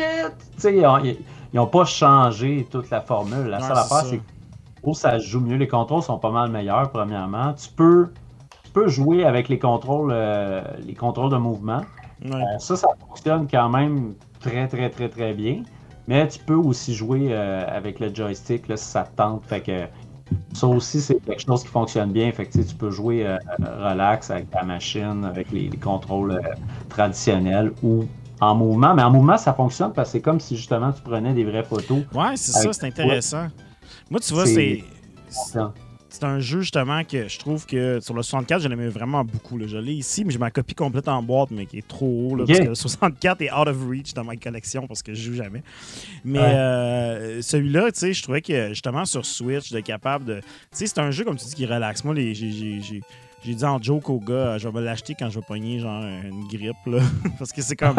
Ils, ont- ils- ils ont pas changé toute la formule. La seule affaire, ça. c'est que oh, ça joue mieux. Les contrôles sont pas mal meilleurs, premièrement. Tu peux, tu peux jouer avec les contrôles, euh, les contrôles de mouvement. Ouais. Euh, ça, ça fonctionne quand même très, très, très, très bien. Mais tu peux aussi jouer euh, avec le joystick là, si ça te tente. Fait que ça aussi, c'est quelque chose qui fonctionne bien. Fait que tu peux jouer euh, relax avec ta machine, avec les, les contrôles euh, traditionnels ou en mouvement. Mais en mouvement, ça fonctionne parce que c'est comme si justement tu prenais des vraies photos. Ouais, c'est ça, c'est intéressant. Moi, tu vois, C'est- c'est. Un jeu justement que je trouve que sur le 64, je l'aimais vraiment beaucoup. là. Je l'ai ici, mais j'ai ma copie complète en boîte, mais qui est trop haut. Là. Parce que le 64 est out of reach dans ma collection parce que je joue jamais. Mais Ouais. euh, celui-là, tu sais, je trouvais que justement sur Switch, de capable de. Tu sais, c'est un jeu, comme tu dis, qui relaxe. Moi, les, j'ai, j'ai, dit en joke au gars, euh, je vais me l'acheter quand je vais pogner genre une grippe. Là. parce que c'est comme.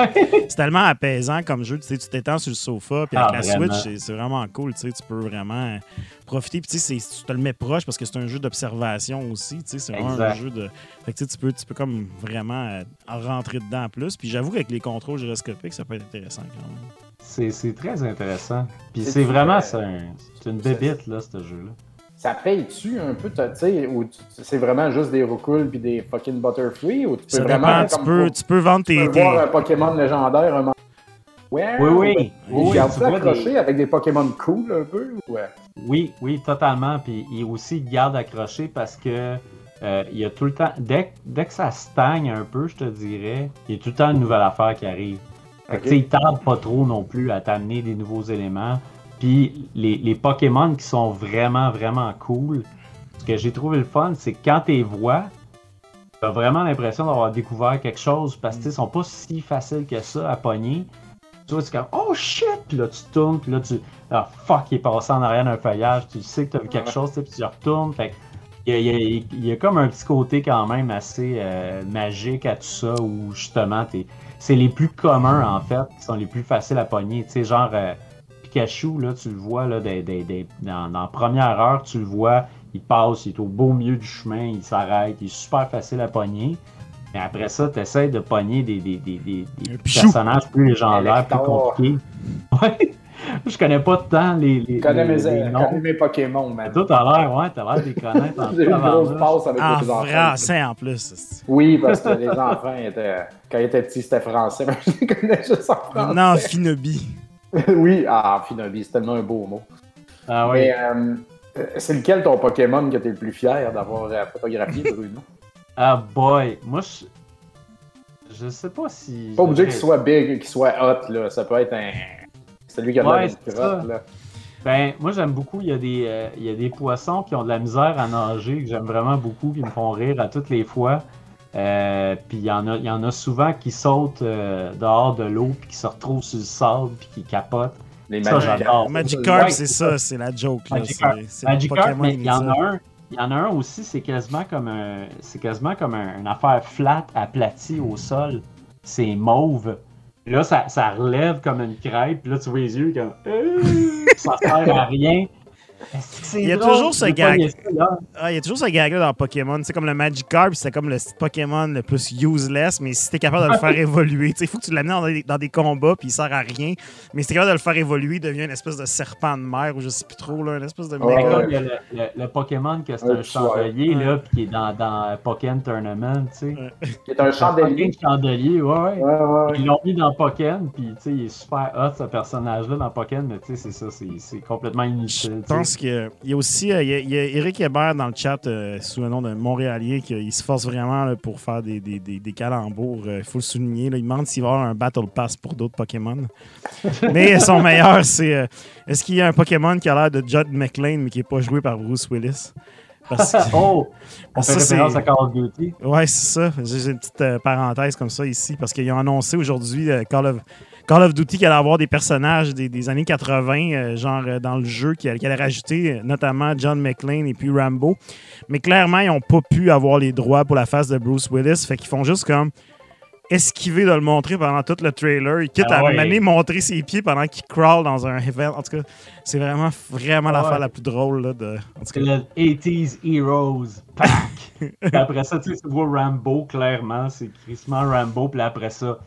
c'est tellement apaisant comme jeu. Tu sais, tu t'étends sur le sofa, puis avec Ah, la vraiment. Switch, c'est, c'est vraiment cool. Tu sais, tu peux vraiment profiter. Puis tu sais, tu te le mets proche parce que c'est un jeu d'observation aussi. Tu sais, c'est vraiment un jeu de. Fait que tu sais, tu peux, tu peux comme vraiment euh, en rentrer dedans en plus. Puis j'avoue qu'avec les contrôles gyroscopiques, ça peut être intéressant quand même. C'est c'est très intéressant. Puis C'est vraiment euh, c'est un- c'est une bébite, là, ce jeu-là. Ça paye-tu un peu, tu sais, ou tu- c'est vraiment juste des roucoules puis des fucking butterfree, ou tu peux Ça vraiment. dépend. Tu comme peux, pour- tu peux vendre tu tes. peux tes- voir un Pokémon légendaire, un Ouais, Oui, oui. Ils Oui, gardent tu ça accroché des- avec des Pokémon cool un peu, ouais? Oui, oui, totalement. Puis il aussi il garde accroché parce que euh, il y a tout le temps, dès, dès que ça stagne un peu, je te dirais, il y a tout le temps une nouvelle affaire qui arrive. Fait que, Ok. tu sais, ils tardent pas trop non plus à t'amener des nouveaux éléments. Puis les, les Pokémon qui sont vraiment, vraiment cool, ce que j'ai trouvé le fun, c'est que quand tu les vois, t'as vraiment l'impression d'avoir découvert quelque chose parce que tu sais, ils sont pas si faciles que ça à pogner. Tu vois, c'est comme Oh shit! Puis là, tu tournes, puis là, tu. Ah fuck, il est passé en arrière d'un feuillage, tu sais que t'as vu quelque chose, puis tu retournes. Fait il y, a, il y a- il y a comme un petit côté quand même assez euh, magique à tout ça où justement t'es- c'est les plus communs en fait qui sont les plus faciles à pogner. Tu sais, genre euh, Pikachu, là, tu le vois là, des- des- des- dans, dans la première heure, tu le vois, il passe, il est au beau milieu du chemin, il s'arrête, il est super facile à pogner. Mais après ça, tu essaies de pogner des, des, des, des- des personnages plus légendaires, plus compliqués. Ouais. Je connais pas tant les, les, Je connais les- mes, les je noms. connais mes Pokémon, man. Toi, t'as l'air, ouais, t'as l'air de les connaître en J'ai une grosse tabarnak. passe avec En les enfants. français en plus. Oui, parce que les enfants étaient. Quand ils étaient petits, c'était français. Mais je les connais juste en français. Non, Finobi. oui, ah, Finobi, c'est tellement un beau mot. Ah oui. Mais euh, euh, c'est lequel ton Pokémon que t'es le plus fier d'avoir euh, photographié, Bruno? Ah boy, moi je. Je sais pas si. Pas obligé qu'il soit big, qu'il soit hot, là. Ça peut être un. Celui qui a de Ouais, la c'est crotte, ça. là. Ben, moi j'aime beaucoup, il y, a des, euh, il y a des poissons qui ont de la misère à nager, que j'aime vraiment beaucoup, qui me font rire à toutes les fois. Euh, puis il y, en a, y en a souvent qui sautent euh, dehors de l'eau, puis qui se retrouvent sur le sable, puis qui capotent. Les Ça, j'adore. Magikarp, c'est ça, c'est la joke. là. Magikarp. Magikarp, mais il y en a un. Il y en a un aussi, c'est quasiment comme un. C'est quasiment comme un- une affaire flat aplatie au sol. C'est mauve. Là, ça, ça relève comme une crêpe. Puis là, tu vois les yeux comme. Euh, ça sert à rien. C'est Il y a drôle? toujours ce gag. Ah, il y a toujours ce gag-là dans Pokémon. C'est comme le Magikarp, c'était comme le Pokémon le plus useless, mais si t'es capable de le faire évoluer, il faut que tu l'amènes dans des, dans des combats, puis il sert à rien. Mais si t'es capable de le faire évoluer, il devient une espèce de serpent de mer, ou je sais plus trop, là, une espèce de Ouais, C'est méga. comme il y a le, le- le Pokémon que c'est Ouais, un chandelier, là, puis qui est dans, dans Pokémon Tournament, tu sais. Qui est un chandelier. Un chandelier, ouais, ouais. Ouais, ouais, ouais. Ils l'ont mis dans Pokémon, puis tu sais, il est super hot ce personnage-là dans Pokémon, mais tu sais, c'est ça, c'est c'est complètement inutile. Je. Pense qu'il y a aussi euh, il y a, il y a Eric Hébert dans le chat euh, sous le nom de Montréalier qui se force vraiment là, pour faire des, des, des, des calembours. Il faut le souligner. là. Il demande s'il va y avoir un Battle Pass pour d'autres Pokémon. mais son meilleur, c'est euh, est-ce qu'il y a un Pokémon qui a l'air de Judd McLean mais qui n'est pas joué par Bruce Willis? Parce que, Oh! On Ça, fait c'est- référence à Call of Duty. Ouais, c'est ça. J'ai une petite euh, parenthèse comme ça ici parce qu'ils ont annoncé aujourd'hui euh, Call, of, Call of Duty qu'il allait avoir des personnages des, des années 80, euh, genre euh, dans le jeu, qui qui allait rajouter euh, notamment John McClane et puis Rambo. Mais clairement, ils n'ont pas pu avoir les droits pour la face de Bruce Willis. Fait qu'ils font juste comme esquiver de le montrer pendant tout le trailer. Ils quittent Ah à mener montrer ses pieds pendant qu'il crawl dans un event. En tout cas, c'est vraiment, vraiment Ah l'affaire ouais. la plus drôle. Là, de... en tout C'est cas, le 80s Heroes Pack. Après ça, tu vois Rambo, clairement, c'est crissement Rambo, puis après ça,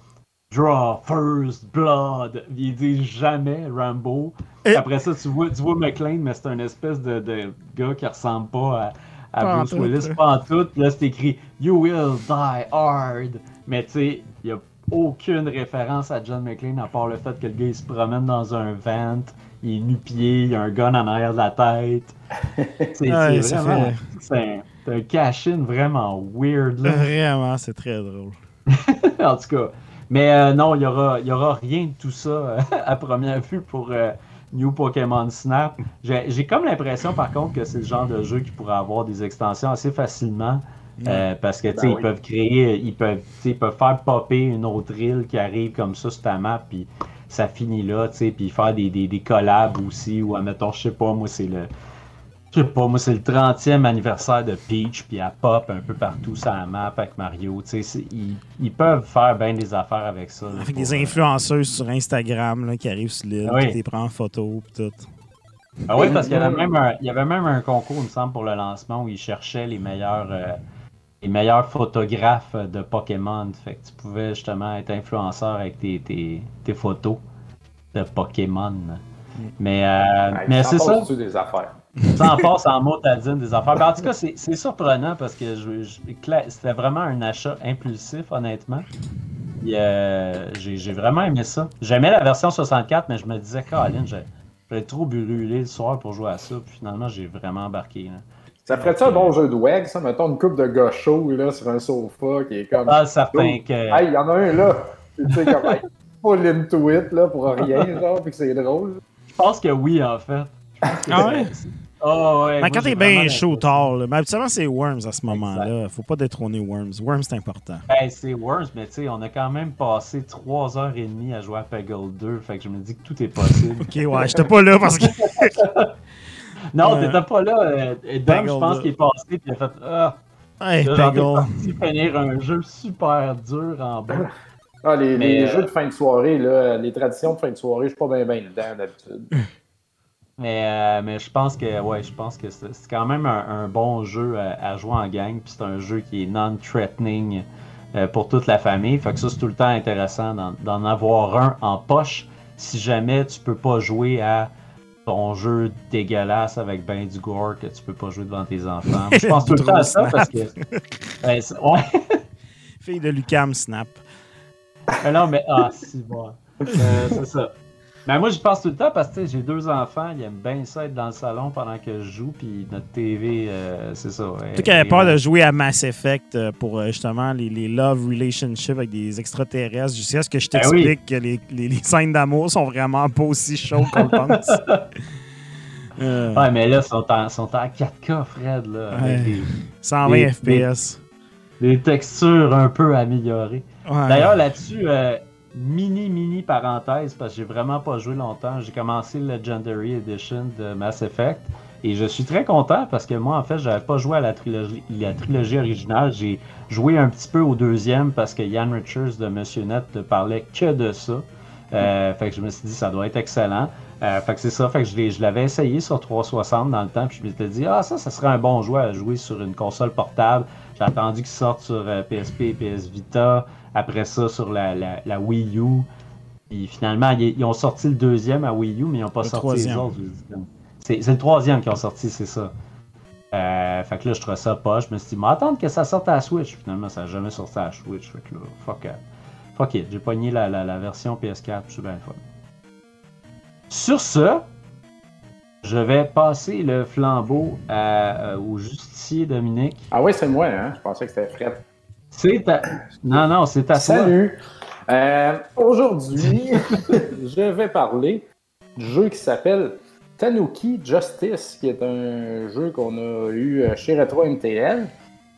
Draw First Blood. Il dit jamais Rambo. Et- après ça, tu vois, tu vois McLean, mais c'est un espèce de, de gars qui ressemble pas à, à Pas en Bruce Willis, pas en tout. Là, c'est écrit You will die hard. Mais tu sais, il n'y a aucune référence à John McClane à part le fait que le gars il se promène dans un vent, il est nu-pied, il a un gun en arrière de la tête. C'est Ouais, vraiment. C'est un, c'est un cash-in vraiment weird. Là. vraiment, c'est très drôle. en tout cas. Mais euh, non, il n'y aura, il y aura rien de tout ça euh, à première vue pour euh, New Pokémon Snap. J'ai comme l'impression, par contre, que c'est le genre de jeu qui pourrait avoir des extensions assez facilement. euh, parce que tu sais, Ben ils oui. peuvent créer, ils peuvent, tu sais, ils peuvent faire popper une autre île qui arrive comme ça sur ta map, puis ça finit là, tu sais, puis faire des, des, des collabs aussi, ou admettons, je sais pas, moi c'est le, je sais pas, moi c'est le 30e anniversaire de Peach, puis elle pop un peu partout sur la map avec Mario, tu sais, c'est- ils, ils peuvent faire bien des affaires avec ça. là, Avec pour, des euh, influenceuses sur Instagram là, qui arrivent sur l'île, Ah oui. qui les prennent en photo pis tout. Ah oui, parce qu'il y, avait même un- il y avait même un concours, il me semble, pour le lancement où ils cherchaient les meilleurs, euh, les meilleurs photographes de Pokémon. Fait que tu pouvais justement être influenceur avec tes, tes, tes photos de Pokémon. Mais, euh, Ouais, mais c'est ça, des affaires? Ça en passe en motadine des affaires. Ben, en tout cas, c'est c'est surprenant parce que je- c'était vraiment un achat impulsif, honnêtement. Euh, J'ai j'ai vraiment aimé ça. J'aimais la version 64, mais je me disais, Colin, j'ai- j'allais trop brûler le soir pour jouer à ça. Puis finalement, j'ai vraiment embarqué. là. Ça ferait-tu un bon jeu de WEG, ça? Mettons une coupe de gars chauds, là, sur un sofa qui est comme. Ah, certain que. Hey, il y en a un là! Tu sais, comme, hey, full into it, là, pour rien, genre, puis que c'est drôle. Je pense que oui, en fait. Ah ouais? Oh, ouais. Mais quand t'es bien chaud tard, là. Mais habituellement, c'est Worms à ce moment-là. Faut pas détrôner Worms. Worms, c'est important. Ben, c'est Worms, mais tu sais, on a quand même passé 3h30 à jouer à Peggle 2, fait que je me dis que tout est possible. Ok, ouais, j'étais pas là parce que. non, Euh, t'étais pas là. Euh, Dom, Peggle je pense 2. qu'il est passé, puis il a fait Ah, Hey, parti finir un jeu super dur en bas. Ah, les, Mais, les euh, jeux de fin de soirée, là, les traditions de fin de soirée, je suis pas bien bien dedans d'habitude. Mais, euh, mais je pense que ouais, je pense que c'est c'est quand même un, un bon jeu à, à jouer en gang. Puis c'est un jeu qui est non-threatening euh, pour toute la famille. Fait que ça, c'est tout le temps intéressant d'en- avoir un en poche si jamais tu peux pas jouer à ton jeu dégueulasse avec ben du gore que tu peux pas jouer devant tes enfants. Je pense tout le temps à ça parce que. Ben, c'est- ouais. Fille de Lucam Snap. Mais non, mais ah, si bon. Euh, c'est ça. Mais moi, je pense tout le temps parce que j'ai deux enfants, ils aiment bien ça être dans le salon pendant que je joue, puis notre TV, euh, c'est ça. ouais. Qui avais Et, peur de jouer à Mass Effect euh, pour euh, justement les, les love relationships avec des extraterrestres, je sais ce que je Ben t'explique que les, les- les scènes d'amour sont vraiment pas aussi chaudes qu'on pense. Euh, Ouais, mais là, ils sont en, sont en 4K, Fred, là. Ouais. Avec des, 120 les- FPS. des textures un peu améliorées. D'ailleurs, là-dessus, euh, mini, mini parenthèse, parce que j'ai vraiment pas joué longtemps. J'ai commencé le Legendary Edition de Mass Effect. Et je suis très content parce que moi, en fait, j'avais pas joué à la trilogie, la trilogie originale. J'ai joué un petit peu au deuxième parce que Ian Richards de Monsieur Net ne parlait que de ça. Euh, fait que je me suis dit, ça doit être excellent. Euh, fait que c'est ça. Fait que je l'avais essayé sur 360 dans le temps. Puis je m'étais dit, ah, ça, ça serait un bon jeu à jouer sur une console portable. J'ai attendu qu'il sorte sur euh, PSP et PS Vita. Après ça, sur la, la, la Wii U. Puis finalement, ils, ils ont sorti le deuxième à Wii U, mais ils n'ont pas Le sorti troisième. les autres. C'est le troisième qui ont sorti, c'est ça. Euh, fait que là, je trouvais ça pas. Je me suis dit, mais attendre que ça sorte à la Switch. Finalement, ça n'a jamais sorti à la Switch. Fait que là, fuck it. Fuck it. J'ai pogné la, la, la version PS4. C'est bien le fun. Sur ce, je vais passer le flambeau à- euh, au justicier Dominique. Ah ouais, c'est moi, hein? Je pensais que c'était Fred. C'est ta... Non, non, c'est à toi. Salut! Euh, Aujourd'hui, je vais parler du jeu qui s'appelle Tanuki Justice, qui est un jeu qu'on a eu euh, chez Retro MTL.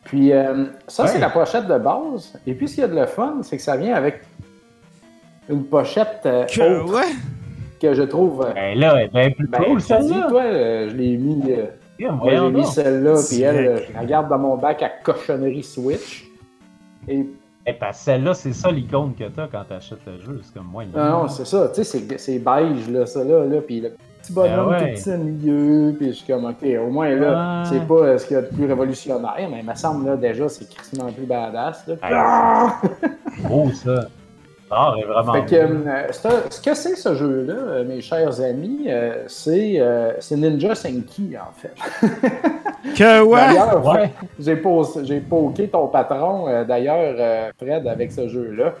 Puis euh, ça, Ouais. c'est la pochette de base. Et puis ce qu'il y a de le fun, c'est que ça vient avec une pochette euh, Que- autre ouais. Que je trouve. euh, Ben là, elle est bien plus ben, cool, celle-là. toi, euh, je l'ai mis. euh, Yeah, j'ai mis celle-là, puis elle, Direct. euh, je la garde dans mon bac à cochonnerie Switch. Et Eh, que celle-là, c'est ça l'icône que t'as quand t'achètes le jeu. C'est comme moi. non, non, c'est ça, tu sais, c'est- beige, là, ça, là, là, puis le petit bonhomme Ah ouais. tout petit au milieu, puis je suis comme, OK, au moins, là, Ouais. c'est pas ce qu'il y a de plus révolutionnaire, mais il me semble, là, déjà, c'est crissement plus badass, là. Ouais. Ah! Beau, ça. Ah, vraiment Fait que, euh, c'est un- ce que c'est ce jeu-là, euh, mes chers amis, euh, c'est euh, c'est Ninja Senki, en fait. Que ouais. D'ailleurs, Ouais. j'ai poké ton patron, euh, d'ailleurs, euh, Fred, avec ce jeu-là,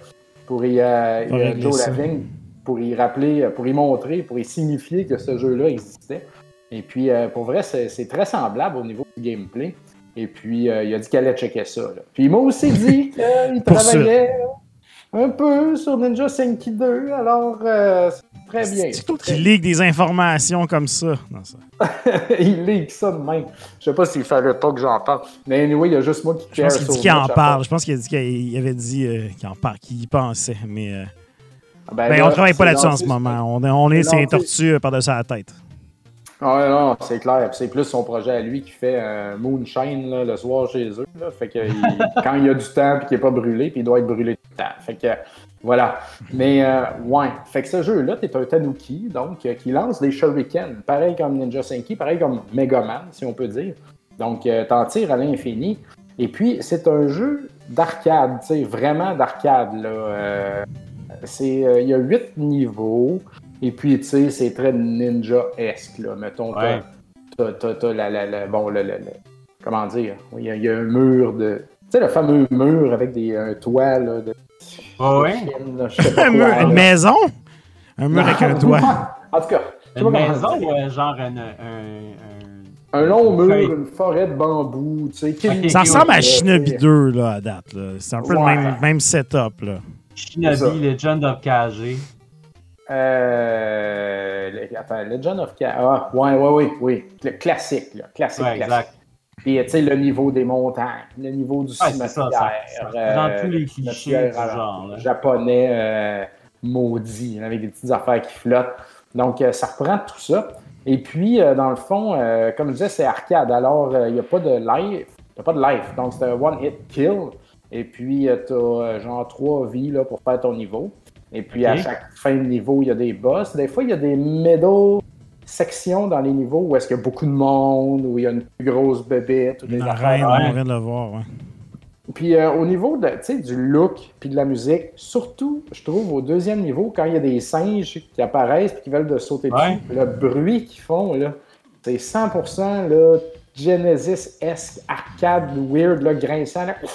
pour y, euh, Joe. Lavigne, pour y rappeler, pour y montrer, pour y signifier que ce jeu-là existait. Et puis, euh, pour vrai, c'est c'est très semblable au niveau du gameplay. Et puis, euh, il a dit qu'elle allait checker ça. là. Puis, il m'a aussi dit qu'il travaillait un peu sur Ninja Senki 2. Alors, euh, c'est très bien. C'est toi qui ligue des informations comme ça. Non, ça. il leak ça de même. Je sais pas s'il fallait pas que j'en parle. Mais anyway, il y a juste moi qui Je pense qu'il dit qu'il en parle. Je pense qu'il qu'il avait dit euh, qu'il en parle, qu'il y pensait. Mais euh, Ah, ben, là, on travaille pas là-dessus en ce moment. On, est- on est lancé- tortues euh, par-dessus la tête. Ah ouais, non, c'est clair. C'est plus son projet à lui qui fait euh, Moonshine là, le soir chez eux. Là. Fait que il- quand il y a du temps puis qu'il n'est pas brûlé, puis il doit être brûlé tout le temps. Fait que voilà. Mais euh, ouais. Fait que ce jeu-là, t'es un Tanuki, donc euh, qui lance des shurikens, pareil comme Ninja Senki, pareil comme Mega Man, si on peut dire. Donc euh, t'en tires à l'infini. Et puis c'est un jeu d'arcade, tu sais, vraiment d'arcade. là. Euh, c'est, il y a huit niveaux. Et puis, tu sais, c'est très ninja-esque, là. Mettons, t'as- Ouais. t'as, t'as, t'as la, la, la- bon, le, le- le- comment dire, il y, a, il y a un mur de, tu sais, le fameux mur avec des, un toit, là, de Ouais, ouais? Chine, là, Un quoi, mur, là. une maison? Un mur avec un toit. En tout cas, Une maison ou euh, genre un, un, un- Un long mur, Feuille. une forêt de bambou, tu sais. Ça ressemble à Shinobi euh, 2, là, à date. là. C'est un peu Ouais. le même, même setup, là. Shinobi, Legend of KG. Euh, le- attends, Legend of Ka- Ah, ouais, ouais, oui, oui. Le classique, là. Classique, Ouais, classique. exact. Puis, tu sais, le niveau des montagnes, le niveau du Ouais, cimetière. ça, ça- ça euh, tous les le clichés du genre, là. Japonais euh, maudit, avec des petites affaires qui flottent. Donc, euh, ça reprend tout ça. Et puis, euh, dans le fond, comme je disais, c'est arcade. Alors, il n'y a pas de life. Il a pas de life. Donc, c'est un one-hit kill. Et puis, tu as genre trois vies là, pour faire ton niveau. Et puis, à chaque fin de niveau, il y a des boss. Des fois, il y a des middle sections dans les niveaux où est-ce qu'il y a beaucoup de monde, où il y a une plus grosse bébête. ou des arène, on vient de le voir, ouais. puis euh, au niveau de, tu sais, du look puis de la musique, surtout, je trouve, au deuxième niveau, quand il y a des singes qui apparaissent et qui veulent de sauter Ouais. dessus, le bruit qu'ils font, là, c'est 100% là, Genesis-esque, arcade, weird, là, grinçant. là.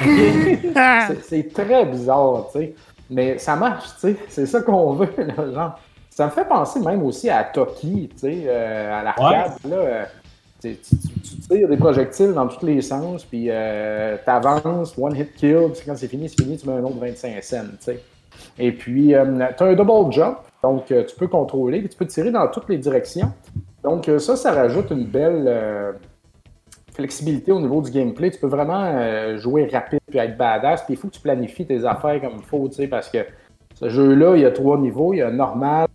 C'est- C'est très bizarre, tu sais. Mais ça marche, tu sais. C'est ça qu'on veut, là, genre. Ça me fait penser même aussi à Toki, tu sais, euh, à l'arcade, là. euh, tu, tires des projectiles dans tous les sens, puis euh, t'avances, one hit kill, puis quand c'est fini, c'est fini, tu mets un autre 25 cents, tu sais. Et puis, euh, tu as un double jump, donc tu peux contrôler, puis tu peux tirer dans toutes les directions. Donc, ça, ça rajoute une belle flexibilité au niveau du gameplay. Tu peux vraiment euh, jouer rapide puis être badass, puis il faut que tu planifies tes affaires comme il faut, tu sais, parce que ce jeu-là, il y a trois niveaux. Il y a normal,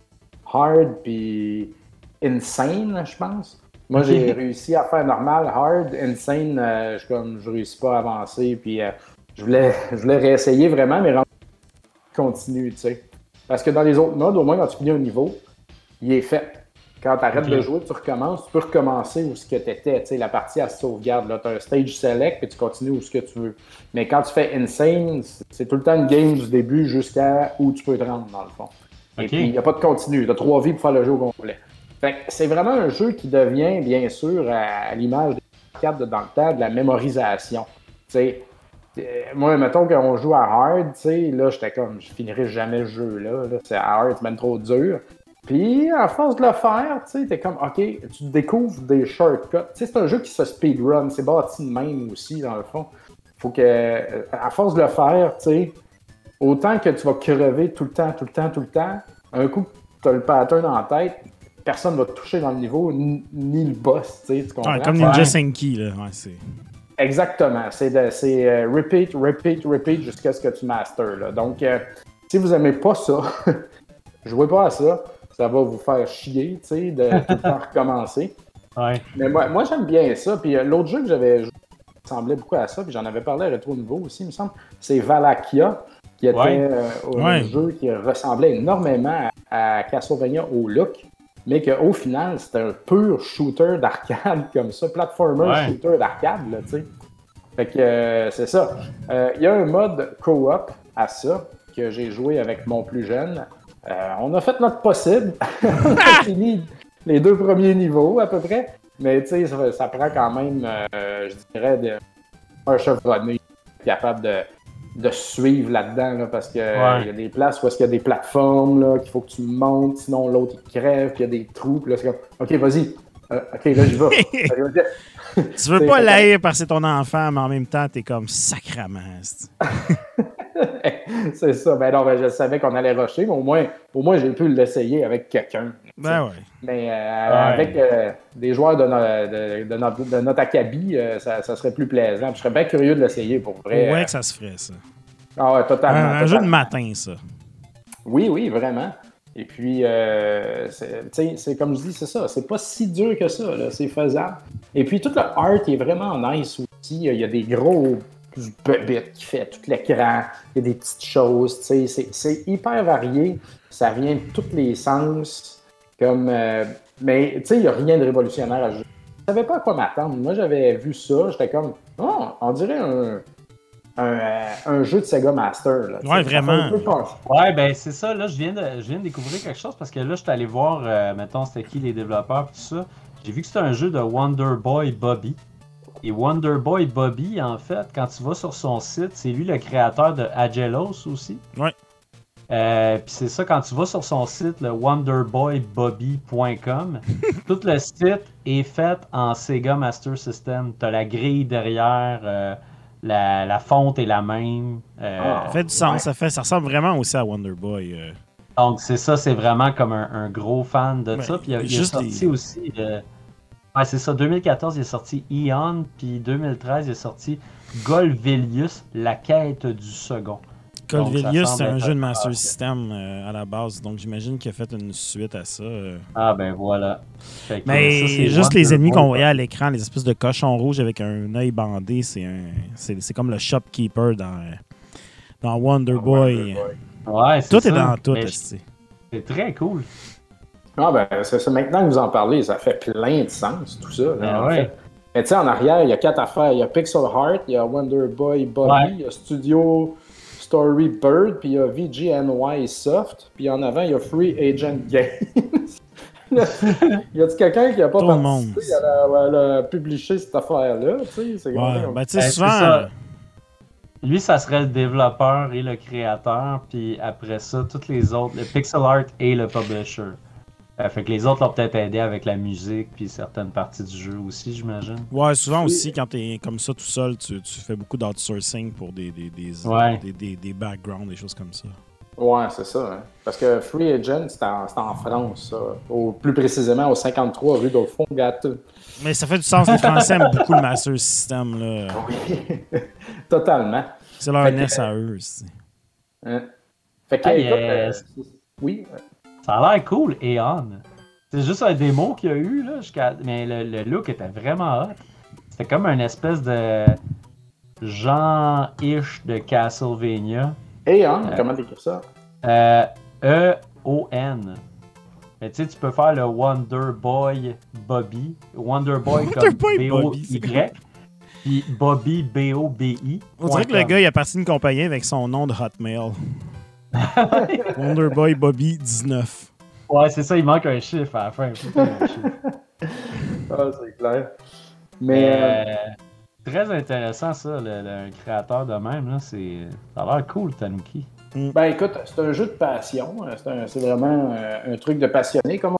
hard, puis insane, je pense. Moi, j'ai réussi à faire normal, hard, insane, euh, je, comme, je réussis pas à avancer, puis euh, je, voulais, je voulais réessayer vraiment, mais continue, tu sais. Parce que dans les autres modes, au moins, quand tu finis un niveau, il est fait. Quand tu arrêtes de jouer, tu recommences, tu peux recommencer où ce que tu étais. Tu sais, la partie, se sauvegarde. Tu as un stage select, puis tu continues où ce que tu veux. Mais quand tu fais insane, c'est- tout le temps une game du début jusqu'à où tu peux te rendre, dans le fond. Et puis, il n'y a pas de continu. Tu as trois vies pour faire le jeu au complet. C'est vraiment un jeu qui devient, bien sûr, à, à l'image des arcades de dans le temps, de la mémorisation. Tu sais, euh, moi, mettons qu'on joue à hard, tu sais, là, j'étais comme, je finirai jamais ce jeu-là. là. C'est à hard, c'est même trop dur. Puis, à force de le faire, tu sais, t'es comme, OK, tu découvres des shortcuts. Tu sais, c'est un jeu qui se speedrun. C'est bâti de même aussi, dans le fond. Faut que, euh, à force de le faire, tu sais, autant que tu vas crever tout le temps, tout le temps, tout le temps, un coup, tu as le pattern en tête, personne va te toucher dans le niveau, ni, ni le boss, tu sais, tu comprends? Ouais, comme Ninja Ouais. Senki, là. Ouais, c'est... Exactement. C'est euh, repeat, repeat, repeat jusqu'à ce que tu masters. Là. Donc, euh, si vous aimez pas ça, jouez pas à ça. Ça va vous faire chier, tu sais, de tout le temps recommencer. Ouais. Mais moi, moi j'aime bien ça. Puis euh, l'autre jeu que j'avais joué ressemblait beaucoup à ça, puis j'en avais parlé à Retro Nouveau aussi, il me semble, c'est Valakia, qui était Ouais. euh, un Ouais. jeu qui ressemblait énormément à, à Castlevania au look, mais qu'au final, c'était un pur shooter d'arcade comme ça, platformer Ouais. shooter d'arcade, là, tu sais. Fait que euh, c'est ça. Euh, Il y a un mode co-op à ça que j'ai joué avec mon plus jeune. Euh, on a fait notre possible. on a fini les deux premiers niveaux à peu près. Mais tu sais, ça, ça prend quand même, euh, je dirais, de, un chevronné capable de, de suivre là-dedans. là, parce qu'il Ouais. y a des places où est-ce qu'il y a des plateformes qu'il faut que tu montes, sinon l'autre il crève, puis il y a des trous. Puis là, c'est comme, OK, vas-y. Euh, OK, là, j'y vais. Tu veux pas l'haïr parce que c'est ton enfant, mais en même temps, t'es comme sacrament. c'est- ça. Ben non, ben, je savais qu'on allait rusher, mais au moins, au moins j'ai pu l'essayer avec quelqu'un. Ben ouais. Mais euh, avec euh, des joueurs de, no- de, de notre, de notre acabit, euh, ça, ça serait plus plaisant. Puis je serais bien curieux de l'essayer pour vrai. Ouais, que ça se ferait, ça. Ah ouais, Un, totalement. un jeu de matin, ça. Oui, oui, vraiment. Et puis, euh, c'est comme je dis, c'est ça. C'est pas si dur que ça. là, C'est faisable. Et puis, tout le art est vraiment nice aussi. Il y a des gros bébés qui fait tout l'écran. Il y a des petites choses. tu sais, C'est c'est hyper varié. Ça vient de tous les sens. Comme, euh, mais, tu sais, il n'y a rien de révolutionnaire à jouer. Je savais pas à quoi m'attendre. Moi, j'avais vu ça. J'étais comme, oh, on dirait un, un, euh, un jeu de Sega Master. Là. Ouais, vraiment. Ouais, ben c'est ça, là, je viens, de, je viens de découvrir quelque chose parce que là, je suis allé voir, euh, mettons, c'était qui les développeurs et tout ça. J'ai vu que c'était un jeu de Wonder Boy Bobby. Et Wonder Boy Bobby, en fait, quand tu vas sur son site, c'est lui le créateur de Agelos aussi. Ouais. Euh, Puis c'est ça, quand tu vas sur son site, le wonderboybobby.com, tout le site est fait en Sega Master System. Tu as la grille derrière, euh, la, la fonte est la même. euh, Ah. Ça fait du sens. Ouais. Ça, fait, ça ressemble vraiment aussi à Wonder Boy. euh. Donc, c'est ça, c'est vraiment comme un, un gros fan de Ouais, ça. Puis il, a- il juste sorti les- aussi. Ouais, c'est ça. 2014, il est sorti Eon. Puis 2013, il est sorti Golvelius, la quête du second. Ça c'est un jeu de Master ah, System euh, à la base. Donc j'imagine qu'il a fait une suite à ça. euh. Ah, ben voilà. Que, Mais ça, c'est juste les ennemis qu'on voyait à l'écran, les espèces de cochons rouges avec un œil bandé, c'est un, c'est, c'est comme le shopkeeper dans, dans Wonder Boy. Ouais, c'est Tout ça. est dans tout. Esti. C'est très cool. Ah ben, c'est ça. Maintenant que vous en parlez, ça fait plein de sens, tout ça. là, en ouais. fait. Mais tu sais, en arrière, il y a quatre affaires. Il y a Pixel Heart, il y a Wonder Boy Bobby, Ouais. il y a Studio Story Bird, puis il y a VGNY Soft, puis en avant, il y a Free Agent Games. y a-tu quelqu'un qui a pas Tout le monde. participé à la, à la publier cette affaire-là? tu sais? C'est Ouais, ben, tu sais, Ben, souvent. ça. Lui, ça serait le développeur et le créateur, puis après ça, tous les autres, le pixel art et le publisher. Euh, fait que les autres l'ont peut-être aidé avec la musique, puis certaines parties du jeu aussi, j'imagine. Ouais, souvent aussi, quand t'es comme ça tout seul, tu, tu fais beaucoup d'outsourcing pour des, des, des, Ouais. des, des, des backgrounds, des choses comme ça. Ouais, c'est ça. hein. Parce que Free Agent, c'est en, c'est en France, ça. Au, plus précisément au 53 rue Dauphine Gâteux. Mais ça fait du sens. Les Français aiment beaucoup le Master System. Là. Oui, totalement. C'est leur NES à eux. c'est- Hein. Fait que, Ah, écoute, yes. euh, oui, Ça a l'air cool, Eon. C'est juste un démo qu'il y a eu, là, jusqu'à... mais le, le look était vraiment hot. C'était comme un espèce de genre-ish de Castlevania. et hein, Euh. comment t'écris ça? Euh, E-O-N. Mais tu sais, tu peux faire le Wonder Boy Bobby. Wonder Boy Wonder comme Boy Bobby. Puis Bobby B-O-B-I. On dirait que le gars, il a parti une compagnie avec son nom de Hotmail. Wonderboy Bobby 19. Ouais, c'est ça, il manque un chiffre à la fin. Ah, c'est clair. Mais, euh, euh, très intéressant ça, le, le- un créateur de même. Là, c'est, ça a l'air cool, Tanuki. ben écoute, c'est un jeu de passion. euh, C'est, un- c'est vraiment euh, un truc de passionné. Comme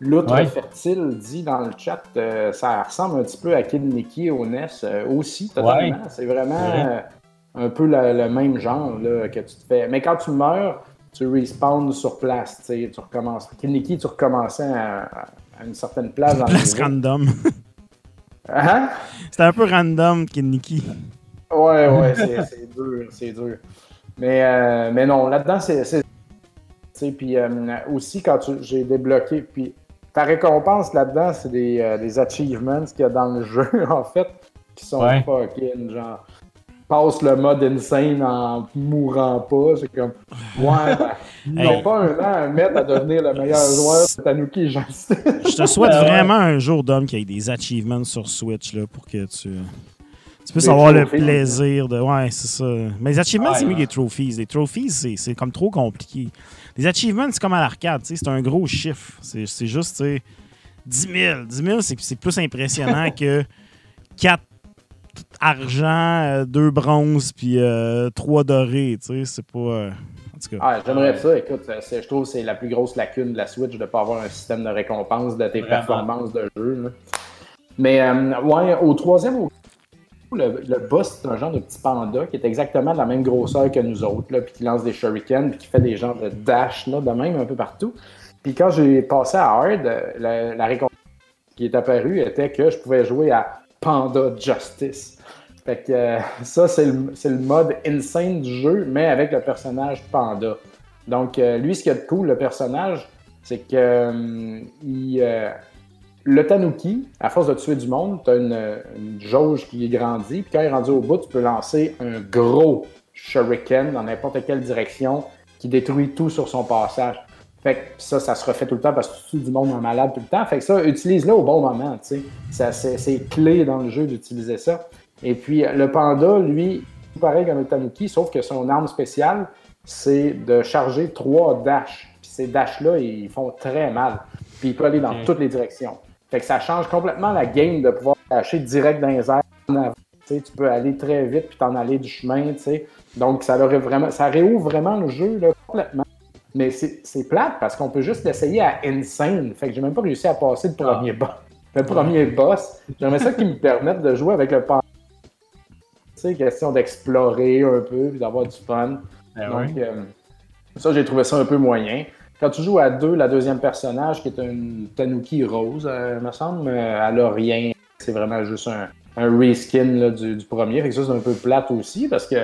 l'outre Ouais. fertile dit dans le chat, euh, ça ressemble un petit peu à Kid Nicky au NES euh, aussi, totalement. Ouais. C'est vraiment euh, un peu la- le même genre là, que tu te fais. Mais quand tu meurs, tu respawns sur place. tu sais, Tu recommences. Kid Nicky, tu recommençais à, à une certaine place dans le Place random. Hein? C'était un peu random, Kid Nicky. Ouais, ouais, c'est dur, c'est dur. Mais, euh, mais non, là-dedans, c'est. c'est- tu sais, Puis euh, aussi, quand tu- j'ai débloqué, puis ta récompense là-dedans, c'est des, euh, des achievements qu'il y a dans le jeu, en fait, qui sont Ouais. fucking genre. Passe le mode insane en mourant pas. C'est comme. Ouais, ben, Hey. non, pas un an à mettre à devenir le meilleur joueur de Tanuki, j'en sais. Je te souhaite ouais. vraiment un jour, qu'il y ait des achievements sur Switch là, pour que tu, tu puisses avoir le plaisir de. Ouais, c'est ça. Mais les achievements, Ouais, c'est mieux ouais. que les trophies. Les trophies, c'est c'est comme trop compliqué. Les achievements, c'est comme à l'arcade. tu sais, C'est un gros chiffre. C'est c'est juste, tu sais, 10 000. 10 000, c'est c'est plus impressionnant que 4 argent, 2 bronzes, puis 3 dorés. Tu sais, c'est pas. euh, En tout cas. Ah, j'aimerais ça. Écoute, je trouve que c'est la plus grosse lacune de la Switch de ne pas avoir un système de récompense de tes Vraiment. performances de jeu. là. Mais euh, ouais, au troisième, le, le boss, c'est un genre de petit panda qui est exactement de la même grosseur que nous autres, là, puis qui lance des shurikens, puis qui fait des genres de dash là, de même un peu partout. Puis quand j'ai passé à Hard, euh, la, la récompense qui est apparue était que je pouvais jouer à Panda Justice. Fait que euh, ça, c'est le, mode insane du jeu, mais avec le personnage Panda. Donc, euh, lui, ce a de cool, le personnage, c'est que euh, le Tanuki, à force de tuer du monde, tu as une, une jauge qui grandit, puis quand il est rendu au bout, tu peux lancer un gros shuriken dans n'importe quelle direction qui détruit tout sur son passage. Fait que ça, ça se refait tout le temps parce que tu tues du monde en malade tout le temps. Fait que ça, utilise-le au bon moment, tu sais. C'est clé dans le jeu d'utiliser ça. Et puis, le panda, lui, tout pareil comme le tanuki, sauf que son arme spéciale, c'est de charger trois dashs. Puis ces dashs-là, ils font très mal. Puis il peut aller dans toutes les directions. Fait que ça change complètement la game de pouvoir dasher direct dans les airs en avant, Tu peux aller très vite puis t'en aller du chemin, tu sais. Donc, ça, aurait vraiment, ça réouvre vraiment le jeu là, complètement. Mais c'est plate parce qu'on peut juste l'essayer à Insane. Fait que j'ai même pas réussi à passer le premier boss. Le premier boss. J'aimerais ça qu'ils me permettent de jouer avec le pan- Tu sais, question d'explorer un peu puis d'avoir du fun. Ben Donc, euh, ça, j'ai trouvé ça un peu moyen. Quand tu joues à deux, la deuxième personnage, qui est une Tanuki rose, euh, me semble, elle a rien. C'est vraiment juste un, un reskin là, du, du premier. Fait que ça, c'est un peu plate aussi, parce que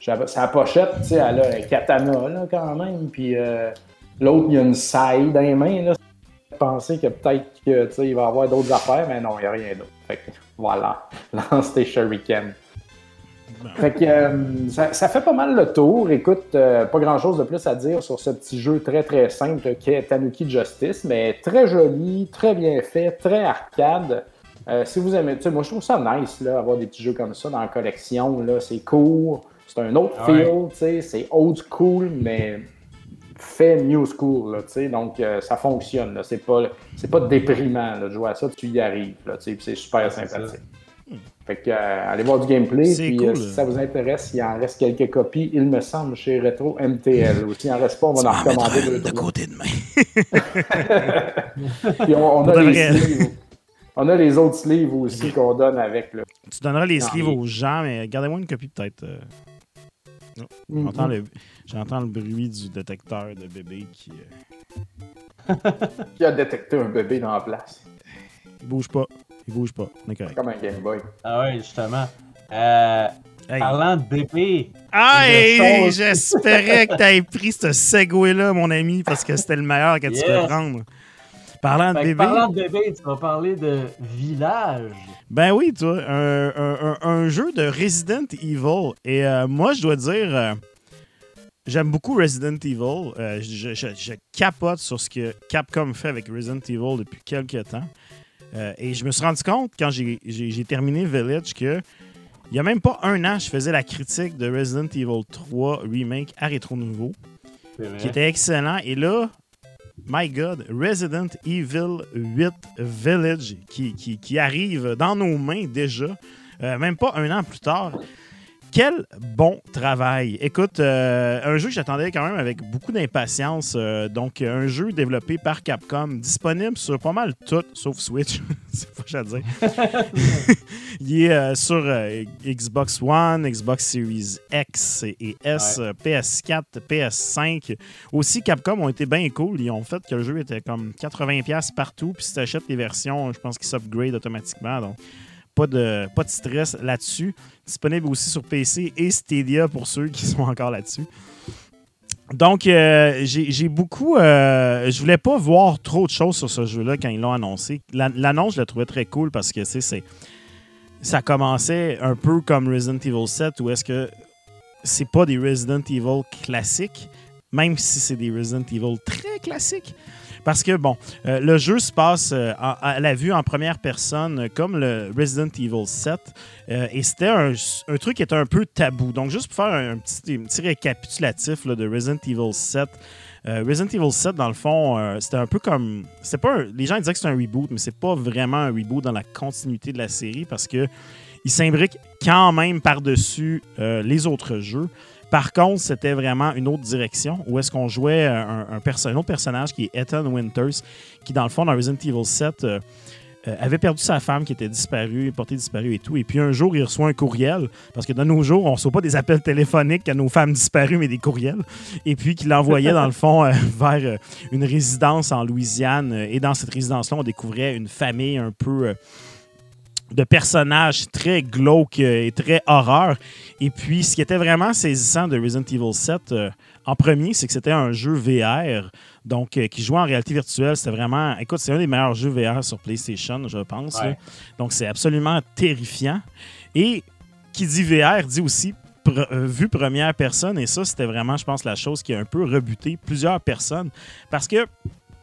sa pochette, tu sais, elle a un katana, là, quand même. Puis euh, l'autre, il y a une saille dans les mains, là. Penser que peut-être que, tu sais, il va avoir d'autres affaires, mais non, il n'y a rien d'autre. Fait que, voilà. Lance tes shurikens. Fait que euh, ça, fait pas mal le tour. Écoute, euh, pas grand chose de plus à dire sur ce petit jeu très très simple qu'est Tanuki Justice, mais très joli, très bien fait, très arcade. Si vous aimez, moi je trouve ça nice là, avoir des petits jeux comme ça dans la collection. Là, c'est court, c'est un autre Ouais. feel, tu sais, c'est old school, mais fait new school, là, tu sais, donc euh, ça fonctionne. Là, c'est pas, c'est pas déprimant là, de jouer à ça, tu y arrives, là, tu sais, puis c'est super c'est sympathique. Fait que, euh, allez voir du gameplay. C'est Puis, cool. euh, si ça vous intéresse, il en reste quelques copies, il me semble, chez Retro MTL. Ou s'il en reste pas, on va en recommander deux, de côté de main. Puis on, on a les sleeves. On a les autres sleeves aussi qu'on donne avec. Là. Tu donneras les Non, sleeves mais- aux gens, mais gardez-moi une copie peut-être. Mm-hmm. J'entends le, j'entends le bruit du détecteur de bébé qui. euh, Qui a détecté un bébé dans la place. il bouge pas. Il bouge pas. On est correct. Comme un Game Boy. Ah ouais, justement. Euh, Hey. Parlant de bébé, Ah, j'espérais que t'aies pris ce segway-là, mon ami, parce que c'était le meilleur que tu peux prendre. Parlant de bébé. parlant de bébé, tu vas parler de village. Ben oui, tu vois, un, un- un- un jeu de Resident Evil. Et euh, moi, je dois dire, euh, j'aime beaucoup Resident Evil. Euh, je, je- je capote sur ce que Capcom fait avec Resident Evil depuis quelques temps. Et je me suis rendu compte, quand j'ai terminé Village, que il n'y a même pas un an, je faisais la critique de Resident Evil 3 Remake à Rétro Nouveau qui était excellent. Et là, my God, Resident Evil 8 Village qui, qui- arrive dans nos mains déjà, euh, même pas un an plus tard. Quel bon travail! Écoute, euh, un jeu que j'attendais quand même avec beaucoup d'impatience. euh, donc, un jeu développé par Capcom, disponible sur pas mal tout, sauf Switch. C'est pas à dire. Il est euh, sur Xbox One, Xbox Series X et S, euh, PS4, PS5. Aussi, Capcom ont été bien cool. Ils ont fait que le jeu était comme 80$ partout. Puis si tu achètes les versions, je pense qu'ils s'upgrade automatiquement. Donc, pas de, pas de stress là-dessus. Disponible aussi sur PC et Stadia pour ceux qui sont encore là-dessus. Donc, euh, j'ai beaucoup. euh, je voulais pas voir trop de choses sur ce jeu-là quand ils l'ont annoncé. La- L'annonce, je la trouvais très cool parce que c'est. Ça commençait un peu comme Resident Evil 7 où est-ce que c'est pas des Resident Evil classiques, même si c'est des Resident Evil très classiques. Parce que, bon, euh, le jeu se passe euh, à la vue en première personne, euh, comme le Resident Evil 7. euh, et c'était un, truc qui était un peu tabou. Donc, juste pour faire un, petit, récapitulatif de Resident Evil 7. Euh, Resident Evil 7, dans le fond, euh, c'était un peu comme. C'était pas les gens disaient que c'était un reboot, mais c'est pas vraiment un reboot dans la continuité de la série parce que il s'imbrique quand même par-dessus euh, les autres jeux. Par contre, c'était vraiment une autre direction où est-ce qu'on jouait un autre personnage qui est Ethan Winters, qui dans le fond, dans Resident Evil 7, euh, avait perdu sa femme qui était disparue, portée disparue et tout. Et puis un jour, il reçoit un courriel, parce que de nos jours, on ne reçoit pas des appels téléphoniques à nos femmes disparues, mais des courriels. Et puis qu'il l'envoyait dans le fond euh, vers euh, une résidence en Louisiane. Et dans cette résidence-là, on découvrait une famille un peu... de personnages très glauques et très horreur. Et puis, ce qui était vraiment saisissant de Resident Evil 7, euh, en premier, c'est que c'était un jeu VR, donc euh, qui jouait en réalité virtuelle. C'était vraiment, écoute, c'est un des meilleurs jeux VR sur PlayStation, je pense. Ouais. Donc, c'est absolument terrifiant. Et qui dit VR dit aussi pre- euh, vue première personne. Et ça, c'était vraiment, je pense, la chose qui a un peu rebuté plusieurs personnes. Parce que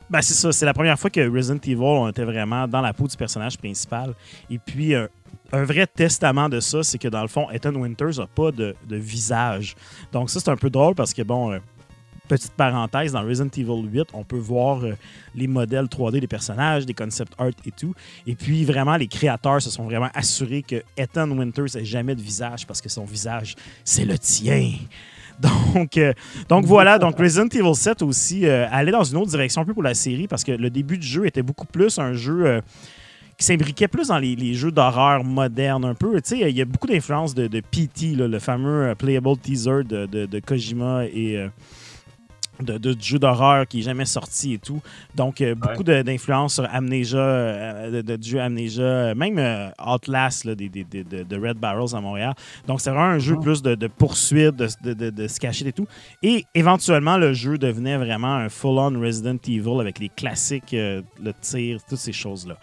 ben, c'est ça, c'est la première fois que Resident Evil on était vraiment dans la peau du personnage principal. Et puis, euh, un vrai testament de ça, c'est que dans le fond, Ethan Winters n'a pas de, visage. Donc, ça, c'est un peu drôle parce que, bon, euh, Petite parenthèse, dans Resident Evil 8, on peut voir euh, les modèles 3D des personnages, des concept art et tout. Et puis, vraiment, les créateurs se sont vraiment assurés que Ethan Winters n'ait jamais de visage parce que son visage, c'est le tien. Donc, euh, donc voilà, donc Resident Evil 7 aussi allait dans une autre direction un peu pour la série parce que le début du jeu était beaucoup plus un jeu qui s'imbriquait plus dans les, les jeux d'horreur modernes un peu. Tu sais, il y a beaucoup d'influence de, de PT, là, le fameux euh, playable teaser de, de- de Kojima et euh, de, de jeux d'horreur qui est jamais sorti et tout. Donc, euh, beaucoup de- d'influence sur Amnesia, euh, de, de- jeu Amnesia, même euh, Outlast là, des, des- des- de, de Red Barrels à Montréal. Donc, c'est vraiment un jeu plus de, de poursuite, de, de, de- de se cacher et tout. Et éventuellement, le jeu devenait vraiment un full-on Resident Evil avec les classiques, le tir, toutes ces choses-là.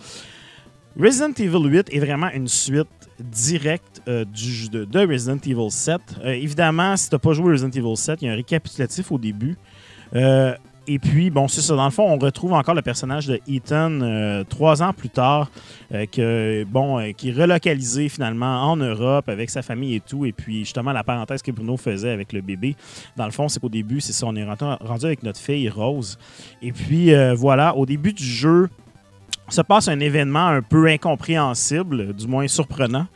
Resident Evil 8 est vraiment une suite directe euh, du, de, de Resident Evil 7. Euh, évidemment, si tu n'as pas joué Resident Evil 7, il y a un récapitulatif au début. Euh, et puis, bon, c'est ça. Dans le fond, on retrouve encore le personnage de Ethan trois ans plus tard, bon, qui est relocalisé finalement en Europe avec sa famille et tout. Et puis, justement, la parenthèse que Bruno faisait avec le bébé, dans le fond, c'est qu'au début, c'est ça, on est rendu, avec notre fille Rose. Et puis, voilà, au début du jeu, se passe un événement un peu incompréhensible, du moins surprenant,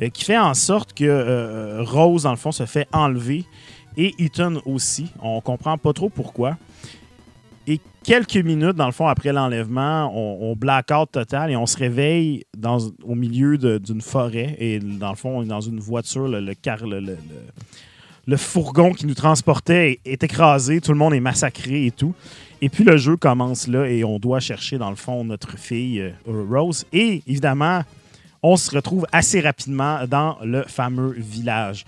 euh, qui fait en sorte que euh, Rose, dans le fond, se fait enlever et Ethan aussi. On comprend pas trop pourquoi. Et quelques minutes, dans le fond, après l'enlèvement, on, on blackout total et on se réveille dans, au milieu d'une forêt. Et dans le fond, on est dans une voiture, le, le le, fourgon qui nous transportait est écrasé, tout le monde est massacré et tout. Et puis le jeu commence là et on doit chercher, dans le fond, notre fille euh, Rose. Et évidemment, on se retrouve assez rapidement dans le fameux village.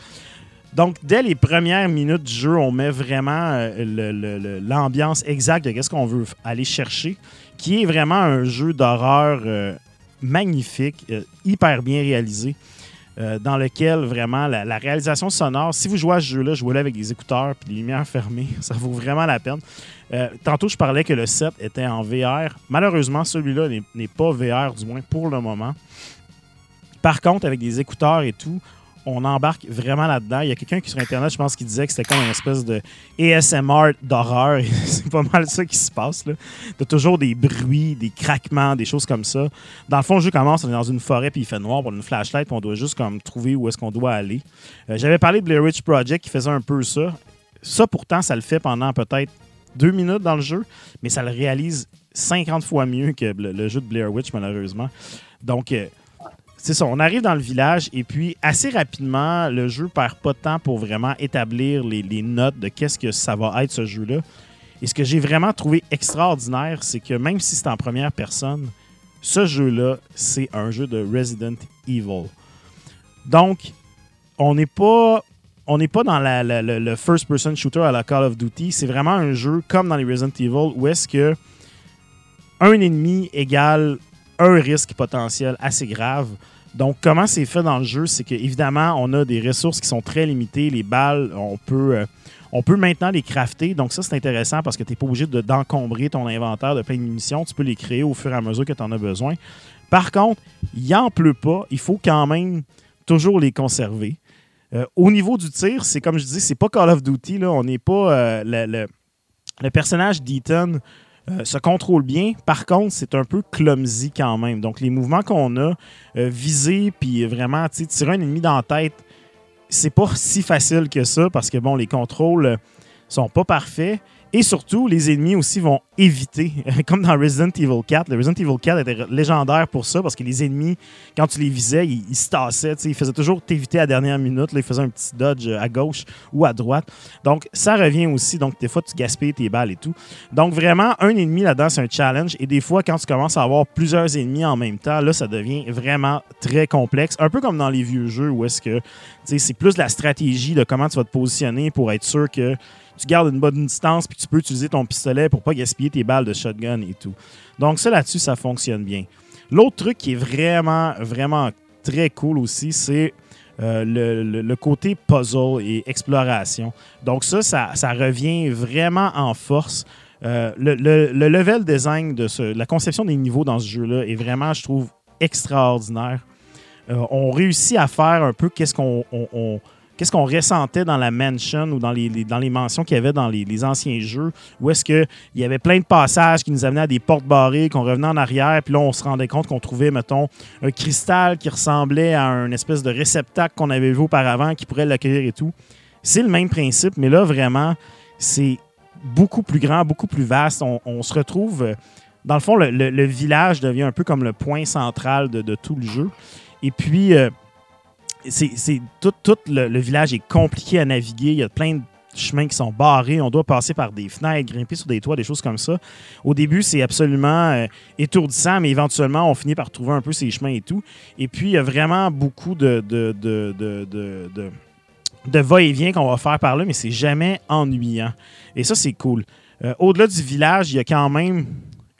Donc, dès les premières minutes du jeu, on met vraiment euh, l'ambiance exacte de ce qu'on veut aller chercher, qui est vraiment un jeu d'horreur euh, magnifique, hyper bien réalisé, euh, dans lequel vraiment la, réalisation sonore, si vous jouez à ce jeu-là, jouez-le avec des écouteurs et les lumières fermées, ça vaut vraiment la peine. Euh, tantôt, je parlais que le set était en VR. Malheureusement, celui-là n'est pas VR, du moins pour le moment. Par contre, avec des écouteurs et tout, on embarque vraiment là-dedans. Il y a quelqu'un qui sur Internet, je pense, qui disait que c'était comme une espèce de ASMR d'horreur. C'est pas mal ça qui se passe. Là. T'as toujours des bruits, des craquements, des choses comme ça. Dans le fond, le jeu commence, on est dans une forêt, puis il fait noir, on a une flashlight, puis on doit juste comme trouver où est-ce qu'on doit aller. Euh, J'avais parlé de Blair Witch Project qui faisait un peu ça. Ça, pourtant, ça le fait pendant peut-être deux minutes dans le jeu, mais ça le réalise 50 fois mieux que le, le jeu de Blair Witch, malheureusement. Donc, euh, c'est ça, on arrive dans le village et puis assez rapidement, le jeu perd pas de temps pour vraiment établir les, les notes de qu'est-ce que ça va être ce jeu-là. Et ce que j'ai vraiment trouvé extraordinaire, c'est que même si c'est en première personne, ce jeu-là, c'est un jeu de Resident Evil. Donc, on n'est pas on n'est pas dans la- le first-person shooter à la Call of Duty. C'est vraiment un jeu comme dans les Resident Evil où est-ce que un ennemi égale un risque potentiel assez grave. Donc, comment c'est fait dans le jeu, c'est qu'évidemment, on a des ressources qui sont très limitées. Les balles, on peut, euh, on peut maintenant les crafter. Donc, ça, c'est intéressant parce que tu n'es pas obligé de- d'encombrer ton inventaire de plein de munitions. Tu peux les créer au fur et à mesure que tu en as besoin. Par contre, il en pleut pas. Il faut quand même toujours les conserver. Euh, au niveau du tir, c'est comme je dis, c'est pas Call of Duty. Là. On n'est pas. euh, le, le- le personnage d'Ethan euh, se contrôle bien. Par contre, c'est un peu clumsy quand même. Donc, les mouvements qu'on a, euh, viser, puis vraiment, tirer un ennemi dans la tête, c'est pas si facile que ça parce que, bon, les contrôles euh, sont pas parfaits. Et surtout, les ennemis aussi vont éviter, comme dans Resident Evil 4. Le Resident Evil 4 était légendaire pour ça parce que les ennemis, quand tu les visais, ils, ils se tassaient. Ils faisaient toujours t'éviter à la dernière minute. Ils faisaient un petit dodge à gauche ou à droite. Donc, ça revient aussi. Donc, des fois, tu gaspilles tes balles et tout. Donc, vraiment, un ennemi là-dedans, c'est un challenge. Et des fois, quand tu commences à avoir plusieurs ennemis en même temps, là, ça devient vraiment très complexe. Un peu comme dans les vieux jeux où est-ce que c'est plus la stratégie de comment tu vas te positionner pour être sûr que tu gardes une bonne distance puis tu peux utiliser ton pistolet pour pas gaspiller tes balles de shotgun et tout. Donc, ça là-dessus, ça fonctionne bien. L'autre truc qui est vraiment, vraiment très cool aussi, c'est euh, le, le- côté puzzle et exploration. Donc ça, ça, revient vraiment en force. Euh, le, le- le level design de ce, la conception des niveaux dans ce jeu-là est vraiment, je trouve, extraordinaire. Euh, on réussit à faire un peu qu'est-ce qu'on on- on- qu'est-ce qu'on ressentait dans la mansion ou dans les, dans mentions qu'il y avait dans les, anciens jeux, où est-ce qu'il y avait plein de passages qui nous amenaient à des portes barrées, qu'on revenait en arrière, puis là, on se rendait compte qu'on trouvait, mettons, un cristal qui ressemblait à un espèce de réceptacle qu'on avait vu auparavant qui pourrait l'accueillir et tout? C'est le même principe, mais là, vraiment, c'est beaucoup plus grand, beaucoup plus vaste. On, se retrouve. Dans le fond, le, village devient un peu comme le point central de, de tout le jeu. Et puis, euh, c'est tout, le, village est compliqué à naviguer. Il y a plein de chemins qui sont barrés. On doit passer par des fenêtres, grimper sur des toits, des choses comme ça. Au début, c'est absolument euh, étourdissant, mais éventuellement, on finit par trouver un peu ces chemins et tout. Et puis, il y a vraiment beaucoup de va-et-vient qu'on va faire par là, mais c'est jamais ennuyant. Et ça, c'est cool. Euh, Au-delà du village, il y a quand même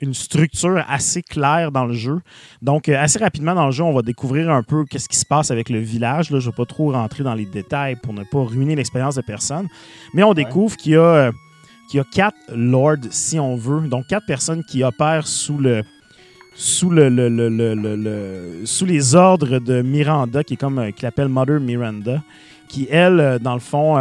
une structure assez claire dans le jeu. Donc, euh, assez rapidement dans le jeu, on va découvrir un peu qu'est-ce qui se passe avec le village. Là, je ne vais pas trop rentrer dans les détails pour ne pas ruiner l'expérience de personne. Mais on découvre qu'il y a, euh, qu'il y a quatre lords, si on veut. Donc, quatre personnes qui opèrent sous le sous le, le- le- sous les ordres de Miranda, qui est comme euh, qu'il appelle Mother Miranda, qui elle, euh, dans le fond,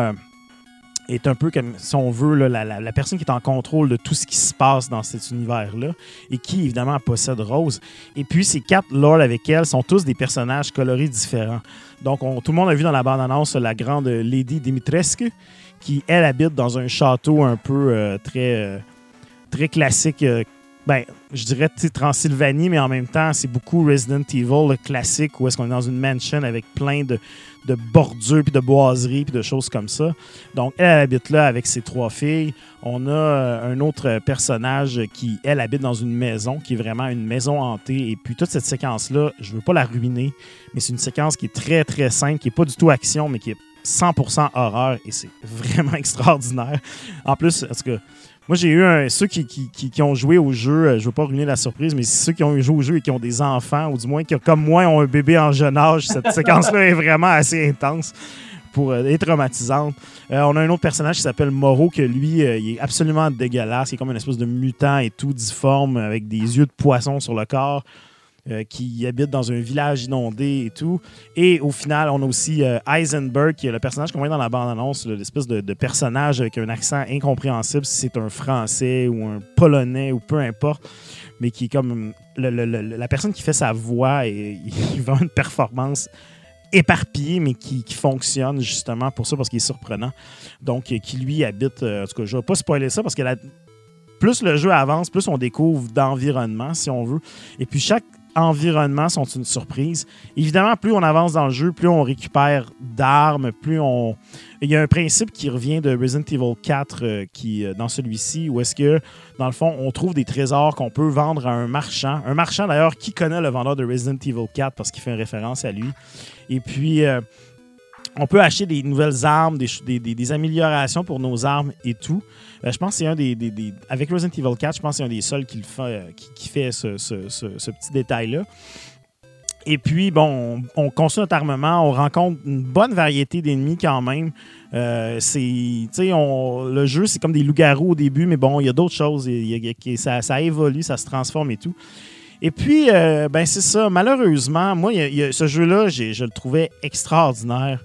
est un peu comme, si on veut, la, la- la personne qui est en contrôle de tout ce qui se passe dans cet univers-là et qui, évidemment, possède Rose. Et puis, ces quatre lords avec elle sont tous des personnages colorés différents. Donc, on- tout le monde a vu dans la bande-annonce la grande Lady Dimitrescu, qui, elle, habite dans un château un peu euh, très, euh, très classique. euh, ben, je dirais Transylvanie, mais en même temps, c'est beaucoup Resident Evil le classique, où est-ce qu'on est dans une mansion avec plein de, de bordures, puis de boiseries, puis de choses comme ça. Donc, elle, habite là avec ses trois filles. On a euh, un autre personnage qui, elle, habite dans une maison, qui est vraiment une maison hantée. Et puis, toute cette séquence-là, je veux pas la ruiner, mais c'est une séquence qui est très, très simple, qui est pas du tout action, mais qui est 100% horreur, et c'est vraiment extraordinaire. En plus, tout cas, moi, j'ai eu un, ceux qui, qui- qui- qui ont joué au jeu, euh, je veux pas ruiner la surprise, mais ceux qui ont joué au jeu et qui ont des enfants, ou du moins qui, comme moi, ont un bébé en jeune âge, cette séquence-là est vraiment assez intense pour euh, être traumatisante. Euh, on a un autre personnage qui s'appelle Moreau, que lui, euh, il est absolument dégueulasse. Il est comme une espèce de mutant et tout, difforme, avec des yeux de poisson sur le corps. Euh, qui habite dans un village inondé et tout. Et au final, on a aussi euh, Heisenberg, qui est le personnage qu'on voit dans la bande-annonce, l'espèce de, personnage avec un accent incompréhensible si c'est un Français ou un Polonais ou peu importe, mais qui est comme le- la personne qui fait sa voix et il vend une performance éparpillée, mais qui, fonctionne justement pour ça, parce qu'il est surprenant. Donc, euh, qui lui habite, euh, en tout cas, je ne vais pas spoiler ça, parce que plus le jeu avance, plus on découvre d'environnement, si on veut. Et puis, chaque environnement sont une surprise. Évidemment, plus on avance dans le jeu, plus on récupère d'armes, plus on... Il y a un principe qui revient de Resident Evil 4 euh, qui, euh, dans celui-ci, où est-ce que, dans le fond, on trouve des trésors qu'on peut vendre à un marchand. Un marchand, d'ailleurs, qui connaît le vendeur de Resident Evil 4 parce qu'il fait une référence à lui. Et puis, euh, on peut acheter des nouvelles armes, des, améliorations pour nos armes et tout. Euh, je pense que c'est un des, Avec Resident Evil 4, je pense que c'est un des seuls qui, fait, euh, ce, petit détail-là. Et puis, bon, on, on construit notre armement, on rencontre une bonne variété d'ennemis quand même. Euh, le jeu, c'est comme des loups-garous au début, mais bon, il y a d'autres choses. Ça, évolue, ça se transforme et tout. Et puis, ben c'est ça. Malheureusement, moi, ce jeu-là, je le trouvais extraordinaire.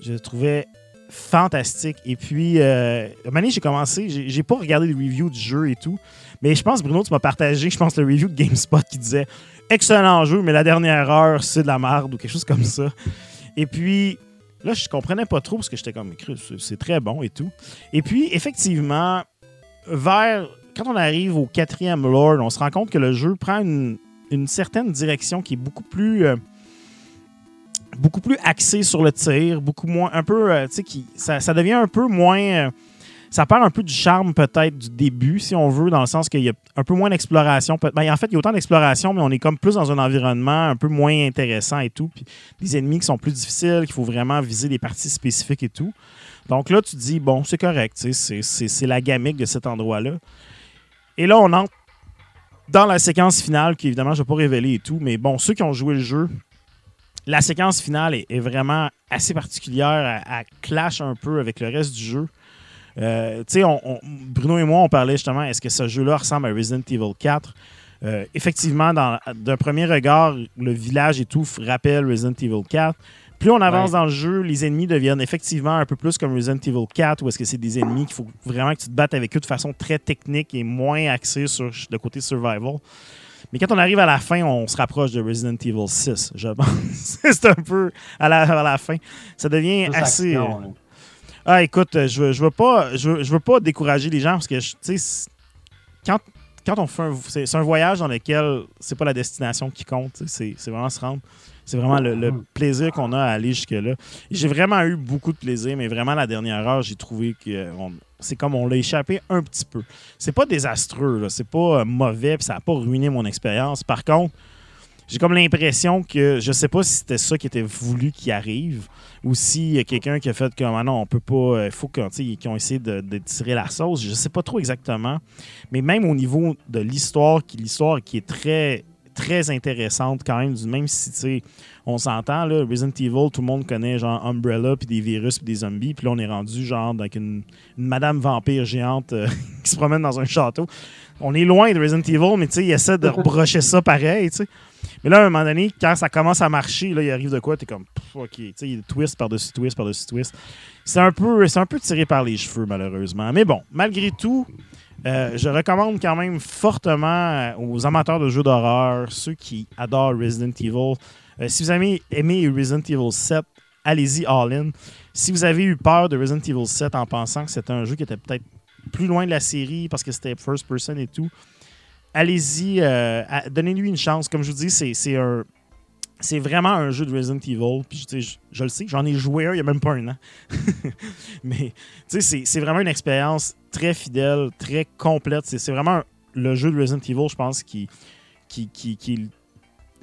Je le trouvais fantastique. Et puis, euh, donné, j'ai commencé, j'ai pas regardé les reviews du jeu et tout, mais je pense, Bruno, tu m'as partagé, je pense, le review de GameSpot qui disait excellent jeu, mais la dernière heure, c'est de la merde ou quelque chose comme ça. Et puis, là, je comprenais pas trop parce que j'étais comme, c'est- très bon et tout. Et puis, effectivement, vers. Quand on arrive au quatrième Lord, on se rend compte que le jeu prend une, une certaine direction qui est beaucoup plus. euh, beaucoup plus axée sur le tir, beaucoup moins. Un peu. euh, tu sais, qui- ça, devient un peu moins. euh, ça perd un peu du charme peut-être du début, si on veut, dans le sens qu'il y a un peu moins d'exploration. Ben, en fait, il y a autant d'exploration, mais on est comme plus dans un environnement un peu moins intéressant et tout. Puis des ennemis qui sont plus difficiles, qu'il faut vraiment viser des parties spécifiques et tout. Donc là, tu dis, bon, c'est correct, c'est la gamique de cet endroit-là. Et là, on entre dans la séquence finale, qui évidemment, je ne vais pas révéler et tout, mais bon, ceux qui ont joué le jeu, la séquence finale est, est vraiment assez particulière. Elle, elle clash un peu avec le reste du jeu. Euh, on- on- Bruno et moi, on parlait justement, est-ce que ce jeu-là ressemble à Resident Evil 4? Euh, effectivement, d'un premier regard, le village et tout rappelle Resident Evil 4. Plus on avance Ouais. dans le jeu, les ennemis deviennent effectivement un peu plus comme Resident Evil 4, où est-ce que c'est des ennemis qu'il faut vraiment que tu te battes avec eux de façon très technique et moins axée sur le côté survival. Mais quand on arrive à la fin, on se rapproche de Resident Evil 6, je pense. c'est un peu à la, à la fin. Ça devient Plus assez. action, euh, ah, écoute, je veux, je veux pas, je veux, je veux pas décourager les gens parce que, tu sais, quand, quand on fait un, c'est un voyage dans lequel c'est pas la destination qui compte, c'est c'est vraiment se rendre. C'est vraiment le, le Mhm. plaisir qu'on a à aller jusque-là. J'ai vraiment eu beaucoup de plaisir, mais vraiment, la dernière heure, j'ai trouvé que euh, on- c'est comme on l'a échappé un petit peu. C'est pas désastreux, c'est pas euh, mauvais, puis ça n'a pas ruiné mon expérience. Par contre, j'ai comme l'impression que je sais pas si c'était ça qui était voulu qui arrive ou s'il y a quelqu'un qui a fait comme ah non, on peut pas, il faut tu sais, qu'ils ont essayé de, tirer la sauce. Je sais pas trop exactement. Mais même au niveau de l'histoire, qui l'histoire qui est très très intéressante quand même, même si tu sais, on s'entend là, Resident Evil, tout le monde connaît genre Umbrella puis des virus puis des zombies, puis là on est rendu genre avec une, madame vampire géante euh, qui se promène dans un château. On est loin de Resident Evil, mais tu sais, il essaie de rebrocher ça pareil, tu sais. Mais là, à un moment donné, quand ça commence à marcher, là, il arrive de quoi? T'es comme, pff, OK, tu sais, il twist par-dessus twist par-dessus twist. C'est un, peu, un peu tiré par les cheveux, malheureusement. Mais bon, malgré tout, euh, je recommande quand même fortement euh, aux amateurs de jeux d'horreur, ceux qui adorent Resident Evil. Euh, si vous avez aimé Resident Evil 7, allez-y all-in. Si vous avez eu peur de Resident Evil 7 en pensant que c'était un jeu qui était peut-être plus loin de la série parce que c'était first person et tout, allez-y, euh, donnez-lui une chance. Comme je vous dis, c'est un. C'est vraiment un jeu de Resident Evil. Puis, je, je le sais, j'en ai joué un il n'y a même pas un an. Mais c'est- vraiment une expérience très fidèle, très complète. C'est vraiment le jeu de Resident Evil, je pense, qui, qui, qui, qui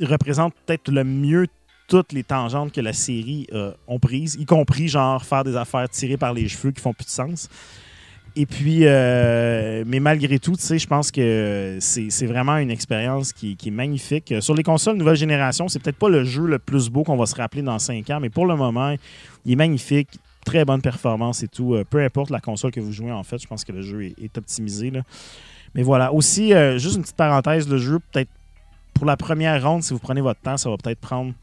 représente peut-être le mieux toutes les tangentes que la série euh, ont prises, y compris genre faire des affaires tirées par les cheveux qui font plus de sens. Et puis, euh, mais malgré tout, tu sais, je pense que c'est vraiment une expérience qui, qui est magnifique. Sur les consoles nouvelle génération, c'est peut-être pas le jeu le plus beau qu'on va se rappeler dans 5 ans, mais pour le moment, il est magnifique. Très bonne performance et tout. Euh, peu importe la console que vous jouez, en fait, je pense que le jeu est, optimisé. Mais voilà. Aussi, euh, juste une petite parenthèse, le jeu, peut-être pour la première ronde, si vous prenez votre temps, ça va peut-être prendre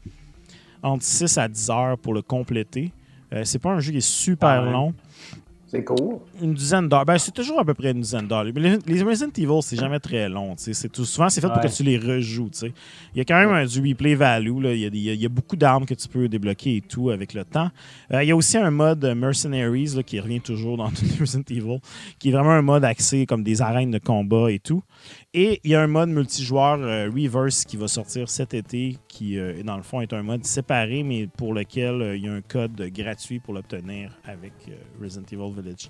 entre 6 à 10 heures pour le compléter. Euh, c'est pas un jeu qui est super Ah ouais. long C'est cool. une dizaine d'heures. Ben, c'est toujours à peu près une dizaine d'heures. Les, les Resident Evil, c'est jamais très long. C'est tout, souvent, c'est fait pour que tu les rejoues. Il y a quand même un, du replay value. là. Il, y a il y a- il y a beaucoup d'armes que tu peux débloquer et tout avec le temps. Euh, il y a aussi un mode Mercenaries là, qui revient toujours dans tous les Resident Evil, qui est vraiment un mode axé comme des arènes de combat et tout. Et il y a un mode multijoueur euh, Reverse qui va sortir cet été, qui, euh, dans le fond, est un mode séparé, mais pour lequel il y a un code gratuit pour l'obtenir avec Resident Evil Village.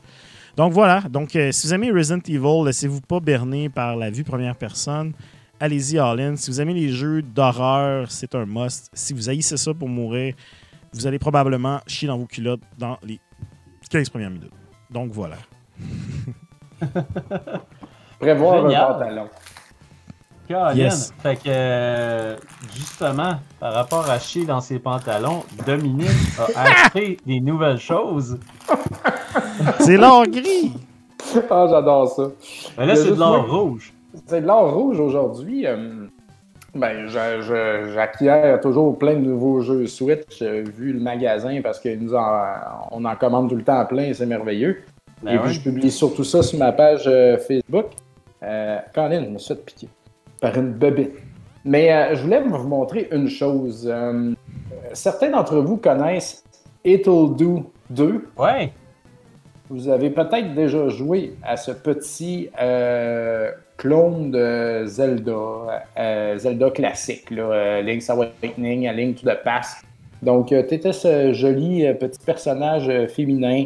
Donc voilà. Donc, euh, si vous aimez Resident Evil, laissez-vous pas berner par la vue première personne. Allez-y all-in. Si vous aimez les jeux d'horreur, c'est un must. Si vous haïssez ça pour mourir, vous allez probablement chier dans vos culottes dans les 15 premières minutes. Donc voilà. Prévoir Génial. un pantalon. Colin. Yes. Fait que, euh, justement, par rapport à chier dans ses pantalons, Dominique a acheté des nouvelles choses. C'est l'or gris! Ah, j'adore ça. Mais là, c'est de l'or rouge. C'est de l'or rouge aujourd'hui. euh, ben, je- je- j'acquiers toujours plein de nouveaux jeux Switch, euh, vu le magasin, parce qu'on en, en commande tout le temps plein et c'est merveilleux. Ben et ouais. puis, je publie surtout ça sur ma page euh, Facebook. Euh, Colin, je me suis fait piquer par une bobite. Mais euh, je voulais vous montrer une chose. Euh, certains d'entre vous connaissent It'll Do 2. Ouais. Vous avez peut-être déjà joué à ce petit euh, clone de Zelda, Zelda classique, là, Link's Awakening, A Link to the Past. Donc, tu étais ce joli petit personnage féminin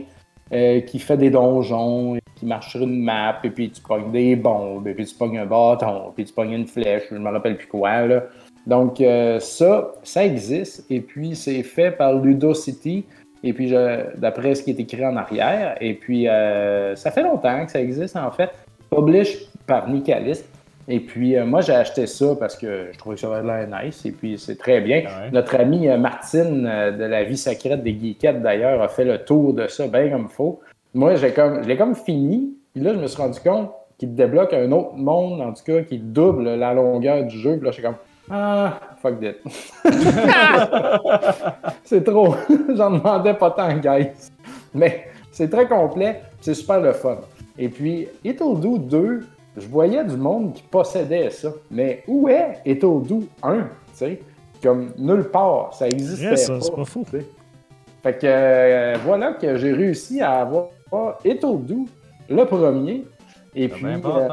euh, qui fait des donjons, et qui marche sur une map, et puis tu pognes des bombes, et puis tu pognes un bâton, puis tu pognes une flèche, je me rappelle plus quoi. Là. Donc, euh, ça, ça existe, et puis c'est fait par Ludocity. Et puis, d'après ce qui est écrit en arrière, et puis euh, ça fait longtemps que ça existe en fait, publish par Nicalis. Et puis, euh, moi, j'ai acheté ça parce que je trouvais que ça avait l'air nice, et puis c'est très bien. Ouais. Notre amie euh, Martine euh, de la vie secrète des geekettes, d'ailleurs, a fait le tour de ça bien comme il faut. Moi, j'ai comme, je l'ai comme fini, puis là, je me suis rendu compte qu'il débloque un autre monde, en tout cas, qui double la longueur du jeu. Puis là, je suis comme, ah, fuck that. c'est trop. J'en demandais pas tant, guys. Mais c'est très complet, c'est super le fun. Et puis, Itoldu 2, je voyais du monde qui possédait ça. Mais où est Itoldu 1? Tu sais, comme nulle part. Ça existait Vrai, ça, pas. c'est pas fou. Fait que euh, voilà que j'ai réussi à avoir Itoldu, le premier. Et puis, euh,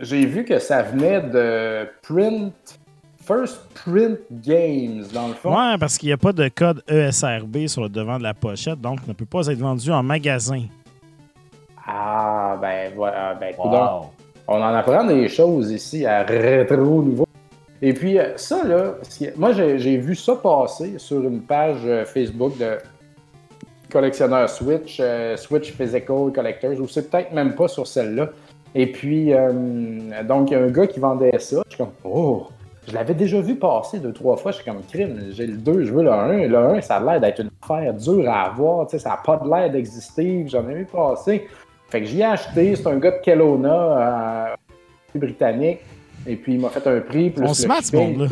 j'ai vu que ça venait de Print. First Print Games, dans le fond. Ouais, parce qu'il n'y a pas de code ESRB sur le devant de la pochette, donc ne peut pas être vendu en magasin. Ah, ben voilà. Ben, coudonc. Wow. On en apprend des choses ici à Rétro Nouveau. Et puis, euh, ça, là, moi, j'ai vu ça passer sur une page euh, Facebook de collectionneurs Switch, euh, Switch Physical Collectors, ou c'est peut-être même pas sur celle-là. Et puis, euh, donc, il y a un gars qui vendait ça. Je suis comme, oh, je l'avais déjà vu passer deux, trois fois. Je suis comme, crime, j'ai le 2, je veux le 1. Le 1, ça a l'air d'être une affaire dure à avoir. Tu sais, ça n'a pas de l'air d'exister. J'en ai vu passer. Fait que j'y ai acheté. C'est un gars de Kelowna, euh, britannique. Et puis, il m'a fait un prix. Plus sont le smart, ce monde-là.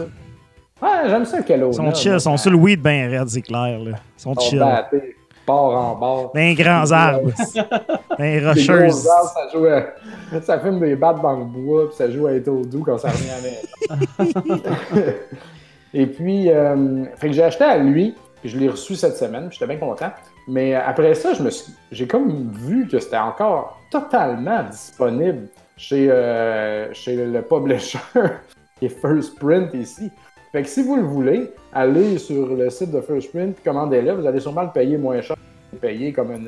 Ouais, j'aime ça, Kelowna. Ils sont chill, ils sont sur le weed ben raide, c'est clair. Là. Ils sont sont chill. battés, bord en bord. Des grands arbres. Des rocheuses. arbres, ça joue à- ça fume des battes dans le bois, puis ça joue à être au doux quand ça revient à la. Et puis, euh, fait que j'ai acheté à lui, je l'ai reçu cette semaine, j'étais bien content. Mais après ça, j'ai comme vu que c'était encore totalement disponible chez, euh, chez le publisher qui est First Print ici. Fait que si vous le voulez, allez sur le site de First Print, commandez-le, vous allez sûrement le payer moins cher payer comme un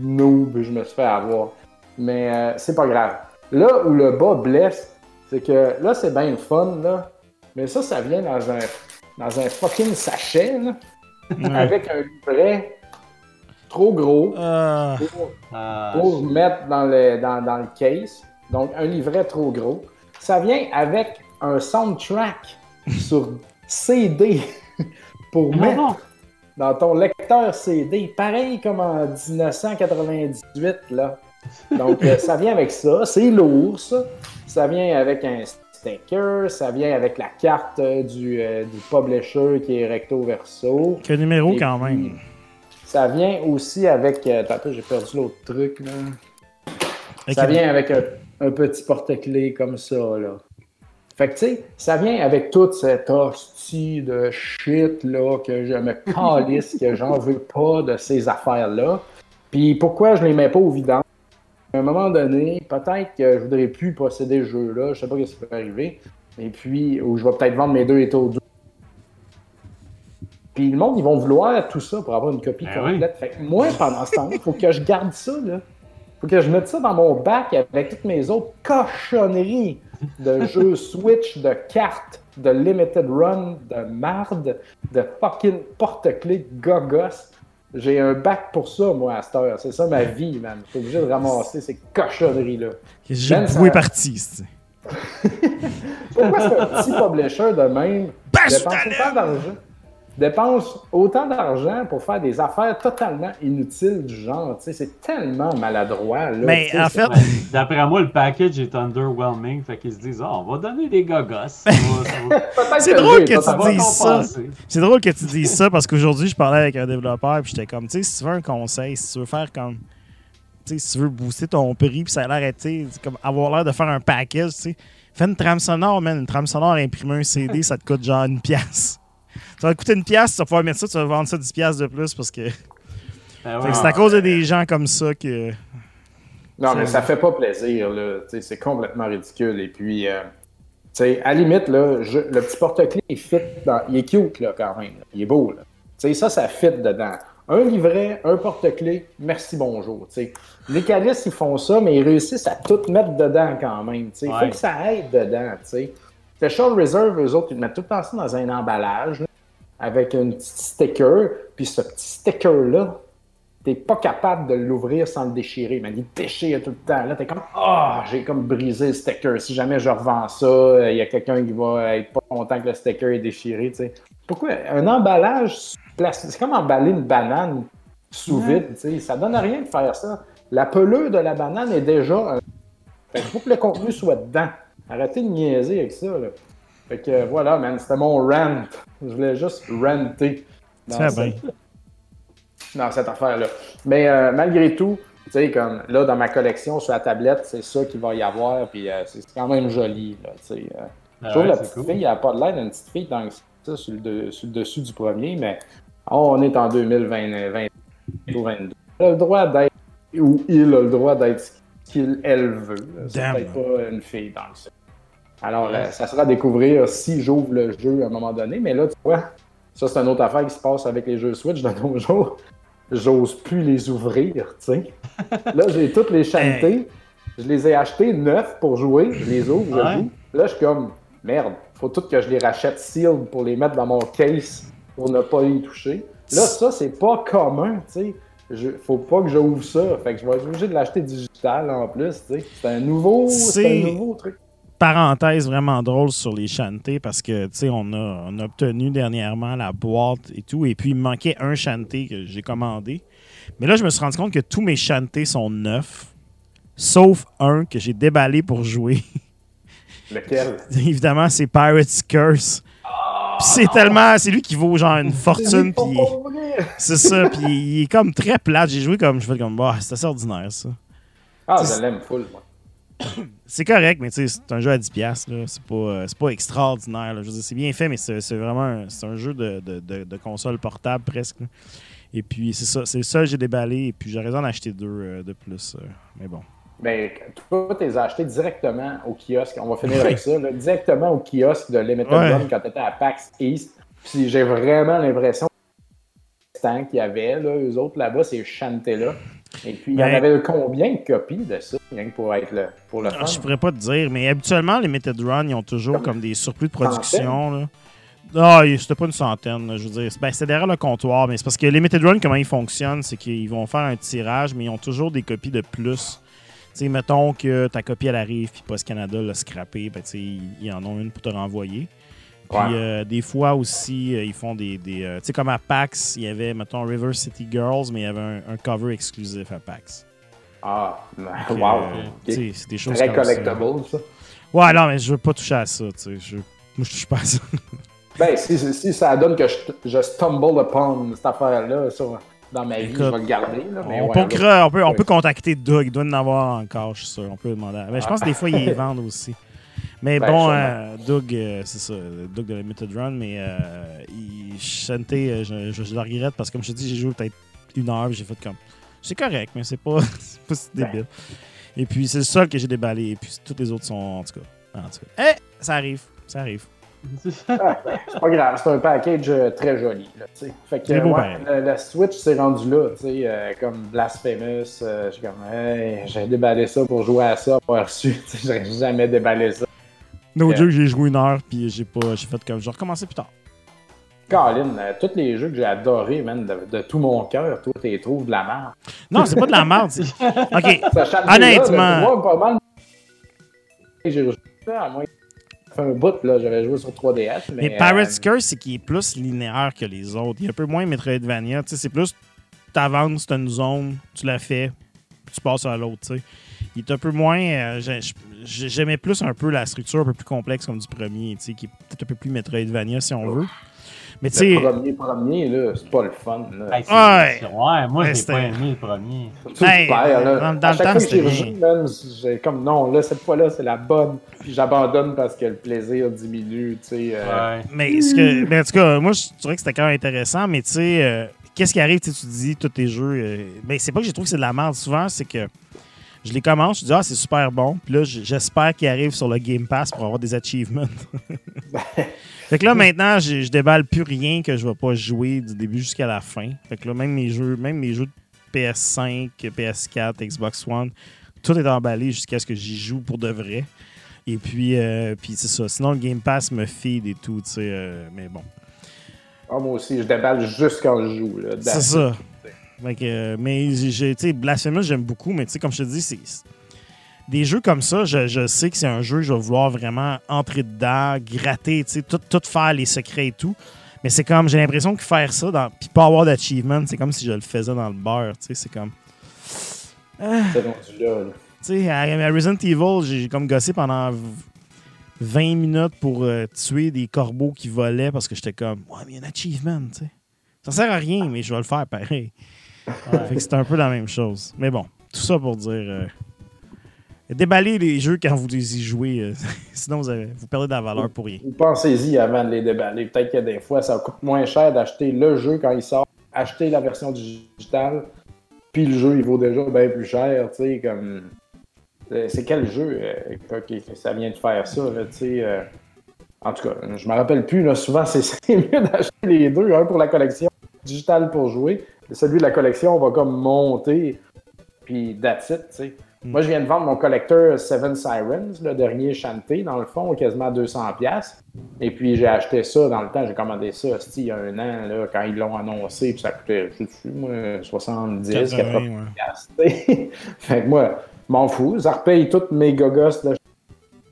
noob, je me suis fait avoir. Mais euh, c'est pas grave. Là où le bas blesse, c'est que là, c'est bien le fun, là. Mais ça, ça vient dans un, dans un fucking sachet, là, Ouais. avec un livret trop gros Euh, pour, Ah, pour mettre dans le, dans, dans le case. Donc, un livret trop gros. Ça vient avec un soundtrack sur CD pour Ah mettre non. dans ton lecteur CD, pareil comme en 1998, là. Donc, euh, ça vient avec ça. C'est lourd, ça. Ça vient avec un sticker. Ça vient avec la carte euh, du, euh, du publisher qui est recto verso. que numéro Et quand puis, même. Ça vient aussi avec. euh, Attends, j'ai perdu l'autre truc, là. Ça vient avec un, un petit porte-clés comme ça, là. Fait que, tu sais, ça vient avec toute cette hostie de shit, là, que je me calisse, que j'en veux pas de ces affaires-là. Puis pourquoi je les mets pas au vidange? À un moment donné, peut-être que je voudrais plus posséder ce jeu-là. Je sais pas ce qui peut arriver. Et puis, ou je vais peut-être vendre mes deux étaux. Puis le monde, ils vont vouloir tout ça pour avoir une copie Ben complète. Fait que moi, pendant ce temps-là, il faut que je garde ça, là. faut que je mette ça dans mon bac avec toutes mes autres cochonneries de jeux Switch, de cartes, de limited run, de marde, de fucking porte-clés gogos. J'ai un bac pour ça, moi, à cette heure. C'est ça ma vie, man. Je suis obligé de ramasser ces cochonneries-là. J'ai Ben, ça- parti. Pourquoi est-ce qu'un petit publisher de même dépense ta autant d'argent? Dépense autant d'argent pour faire des affaires totalement inutiles du genre. tu sais, C'est tellement maladroit. Là, Mais en fait, D'après moi, le package est underwhelming. Fait qu'ils se disent, Ah, on va donner des gogos. Ça va- ça va- peut-être C'est le drôle que tu dises ça. c'est drôle que tu dises ça parce qu'aujourd'hui, je parlais avec un développeur puis j'étais comme, tu sais, si tu veux un conseil, si tu veux faire comme. Tu sais, si tu veux booster ton prix puis ça a l'air, tu sais, c'est comme avoir l'air de faire un package, tu sais. Fais une trame sonore, man. Une trame sonore, imprimer un CD, ça te coûte genre une pièce. Ça va te coûter une pièce, tu vas pouvoir mettre ça, tu vas vendre ça 10 pièces de plus parce que. Ben ouais. c'est à cause de des gens comme ça que. Non, mais ça fait pas plaisir, là. C'est complètement ridicule. Et puis, euh, tu sais, à la limite, là, je- le petit porte-clés, il fit dans... Il est cute, là, quand même. là. Il est beau, là. Tu sais, ça, ça fit dedans. Un livret, un porte-clés, merci, bonjour. Tu sais, les calices, ils font ça, mais ils réussissent à tout mettre dedans quand même. Il faut que ça aide dedans, tu sais. Special Reserve, eux autres, ils mettent tout le temps ça dans un emballage, avec un petit sticker. Puis ce petit sticker-là, t'es pas capable de l'ouvrir sans le déchirer, mais il déchire tout le temps. Là, t'es comme Ah, j'ai comme brisé le sticker. Si jamais je revends ça, il y a quelqu'un qui va être pas content que le sticker est déchiré. tu sais. Pourquoi un emballage c'est comme emballer une banane sous vide, tu sais. ça donne rien de faire ça. La pelure de la banane est déjà qu'il faut que le contenu soit dedans. Arrêtez de niaiser avec ça. Là. Fait que voilà, man, c'était mon rant. Je voulais juste ranter. dans cette- bien. dans cette affaire-là. Mais euh, malgré tout, tu sais, comme là, dans ma collection sur la tablette, c'est ça qu'il va y avoir, puis euh, c'est quand même joli, là, tu sais. euh. Ah je trouve ouais, la petite cool. fille, elle n'a pas de l'air d'une petite fille que ça sur le, de- sur le dessus du premier, mais oh, on est en 2020, 2022. Elle a le droit d'être, ou il a le droit d'être ce qu'il, elle veut. C'est peut-être pas une fille que ça. Alors, euh, ça sera à découvrir si j'ouvre le jeu à un moment donné, mais là, tu vois, ça, c'est une autre affaire qui se passe avec les jeux Switch de nos jours. J'ose plus les ouvrir, tu sais. Là, j'ai toutes les chantés. Je les ai achetés neufs pour jouer. Je les ouvre, je Ouais. joue. Là, je suis comme, merde, faut tout que je les rachète sealed pour les mettre dans mon case pour ne pas y toucher. Là, ça, c'est pas commun, tu sais. Je- Faut pas que j'ouvre ça. Fait que je vais être obligé de l'acheter digital en plus, tu sais. C'est un nouveau, c'est C'est- un nouveau truc. Parenthèse vraiment drôle sur les chantés parce que, tu sais, on a, on a obtenu dernièrement la boîte et tout. Et puis, il me manquait un chanté que j'ai commandé. Mais là, je me suis rendu compte que tous mes chantés sont neufs, sauf un que j'ai déballé pour jouer. Lequel? Évidemment, c'est Pirate's Curse. C'est tellement. C'est lui qui vaut genre une fortune. C'est Puis ça. Puis il est comme très plate. J'ai joué comme. Je fais comme. Bah, c'est assez ordinaire, ça. Ah, je l'aime full, moi. C'est correct, mais c'est un jeu à 10$. piastres, là. C'est pas, euh, pas extraordinaire. là. Je c'est bien fait, mais c'est vraiment un, jeu de, de- de- de console portable presque. là. Et puis, c'est ça. C'est ça que j'ai déballé. Et puis, j'aurais raison d'en acheter deux euh, de plus. euh, mais bon. Ben, toi, tu les as achetés directement au kiosque. On va finir avec ça. là. directement au kiosque de Limited Ouais. Run quand tu étais à PAX East. Puis j'ai vraiment l'impression qu'il y avait, là, eux autres là-bas, ces chantés-là. Et puis, il y en avait combien de copies de ça, rien que pour être le, pour le Ah, fun? je pourrais pas te dire, mais habituellement, les Meted Run, ils ont toujours Comme comme des surplus de production. Là. Ah, et c'était pas une centaine, je veux dire. Ben, c'est derrière le comptoir, mais c'est parce que les Limited Run, comment ils fonctionnent, c'est qu'ils vont faire un tirage, mais ils ont toujours des copies de plus. Tu sais, mettons que ta copie, elle arrive, puis Post Canada l'a scrappé, ben, tu sais, ils en ont une pour te renvoyer. Puis Ouais. euh, des fois aussi, euh, ils font des. des, euh, tu sais, comme à PAX, il y avait, mettons, River City Girls, mais il y avait un, un cover exclusif à PAX. Ah, Donc, wow. C'est des choses Très comme ça. collectible, ça. Ouais, non, mais je veux pas toucher à ça, tu sais. Je... Moi, je touche pas à ça. Ben, si, ça donne que je, je stumble upon cette affaire-là dans ma vie, je vais le garder. Là, mais on, ouais, peut, là, on, peut, on peut contacter Doug. Il doit en avoir encore, je suis sûr. On peut demander. Mais je pense que des fois, ils les vendent aussi. Mais Ben, bon, euh, Doug, euh, c'est ça, Doug de Limited Run, mais euh, il chantait, euh, je, je- je le regrette parce que, comme je te dis, j'ai joué peut-être une heure, puis j'ai fait comme. C'est correct, mais c'est pas, c'est pas si débile. Et puis, c'est le seul que j'ai déballé, et puis toutes les autres sont, en tout cas. En tout cas. Eh, ça arrive, ça arrive. C'est pas grave, c'est un package euh, très joli. Là, tu sais. fait que beau, ouais, le Switch s'est rendu là, tu sais, euh, comme Blasphemous. euh, j'ai comme, hey, j'ai déballé ça pour jouer à ça, pas reçu. J'aurais jamais déballé ça. No joke, j'ai joué une heure, puis j'ai pas, j'ai fait comme. Je vais recommencer plus tard. Colin, euh, tous les jeux que j'ai adorés, man, de, de tout mon cœur, toi, t'es trouves de la merde. Non, c'est pas de la merde. Ok, Honnêtement. moi, pas mal. J'ai joué à moins. Un bout, là, j'avais joué sur 3DS. Mais, Mais Pirate's euh, Curse, c'est qu'il est plus linéaire que les autres. Il est un peu moins Metroidvania. Tu sais, c'est plus, t'avances, t'as une zone, tu la fais, puis tu passes à l'autre. Il est un peu moins. euh, j'ai- j'ai- J'aimais plus un peu la structure un peu plus complexe comme du premier, tu sais, qui est peut-être un peu plus Metroidvania si on veut. Mais tu sais, Le premier, premier, là, c'est pas le fun. Là. Hey, Ouais. ouais, moi, j'ai c'était- pas aimé le premier. Hey, perds, là. dans- dans à le temps, fois que man, j'ai comme non, là, cette fois-là, c'est la bonne. Puis j'abandonne parce que le plaisir diminue, tu sais. euh, Ouais. Mais, ce que, mais en tout cas, moi, je dirais que c'était quand même intéressant, mais tu sais, euh, qu'est-ce qui arrive, tu dis, tous tes jeux. euh, ben, c'est pas que j'ai trouvé que c'est de la merde. Souvent, c'est que je les commence, je dis, ah, c'est super bon. Puis là, j'espère qu'ils arrivent sur le Game Pass pour avoir des achievements. fait que là, maintenant, je, je déballe plus rien que je vais pas jouer du début jusqu'à la fin. Fait que là, même mes jeux, même mes jeux de PS5, PS4, Xbox One, tout est emballé jusqu'à ce que j'y joue pour de vrai. Et puis, euh, puis c'est ça. Sinon, le Game Pass me feed et tout, tu sais. euh, mais bon, ah, moi aussi, je déballe juste quand je joue. Là, c'est ça. Que, euh, mais j'ai- j'ai- tu sais, Blasphemous, j'aime beaucoup, mais tu sais, comme je te dis, c'est. Des jeux comme ça, je, je sais que c'est un jeu que je vais vouloir vraiment entrer dedans, gratter, tu sais, tout, tout faire les secrets et tout. Mais c'est comme, j'ai l'impression que faire ça, dans, puis pas avoir d'achievement, c'est comme si je le faisais dans le beurre, tu sais, c'est comme. C'est rendu là. là. Tu sais, à, Resident Evil, j'ai comme gossé pendant v- 20 minutes pour euh, tuer des corbeaux qui volaient parce que j'étais comme, ouais, mais il y a un achievement, tu sais. Ça sert à rien, mais je vais le faire pareil. Fait que c'était un peu la même chose. Mais bon, tout ça pour dire. euh, déballez les jeux quand vous les y jouez. euh, sinon, vous, avez- vous perdez de la valeur pour rien. Ou Pensez-y avant de les déballer. Peut-être que des fois, ça coûte moins cher d'acheter le jeu quand il sort, acheter la version digitale, puis le jeu, il vaut déjà bien plus cher. Tu sais, comme. Euh, C'est quel jeu euh, que- que ça vient de faire ça, tu sais. euh, En tout cas, je me rappelle plus. Là, souvent, c'est c'est mieux d'acheter les deux, un pour la collection, digital pour jouer. Celui de la collection, on va comme monter, puis that's it, tu sais. Mm. Moi, je viens de vendre mon collecteur Seven Sirens, le dernier chanté, dans le fond, quasiment à 200$. piastres. Et puis, j'ai acheté ça dans le temps, j'ai commandé ça il y a un an, là, quand ils l'ont annoncé, puis ça coûtait, je sais moi, 70, 80$. 80, ouais. fait que moi, m'en fous, ça repaye toutes mes gogos de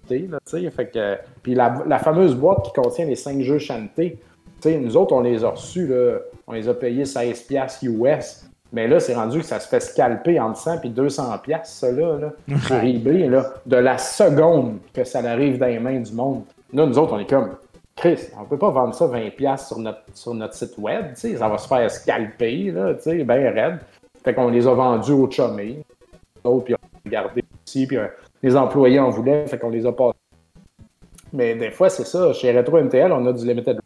chanté, là, tu sais. Fait que, puis la, la fameuse boîte qui contient les 5 jeux chantés, tu sais, nous autres, on les a reçus, là, on les a payés 16$ piastres US. Mais là, c'est rendu que ça se fait scalper entre 100 et 200 pièces ça là, là, sur eBay, là, de la seconde que ça arrive dans les mains du monde. Là, nous autres, on est comme, Chris, on peut pas vendre ça 20 pièces sur notre, sur notre site web, tu sais, ça va se faire scalper, là, tu sais, bien raide. Fait qu'on les a vendus au chumé. D'autres, puis on a gardé aussi, puis euh, les employés en voulaient, fait qu'on les a pas. Mais des fois, c'est ça. Chez Retro MTL, on a du limited.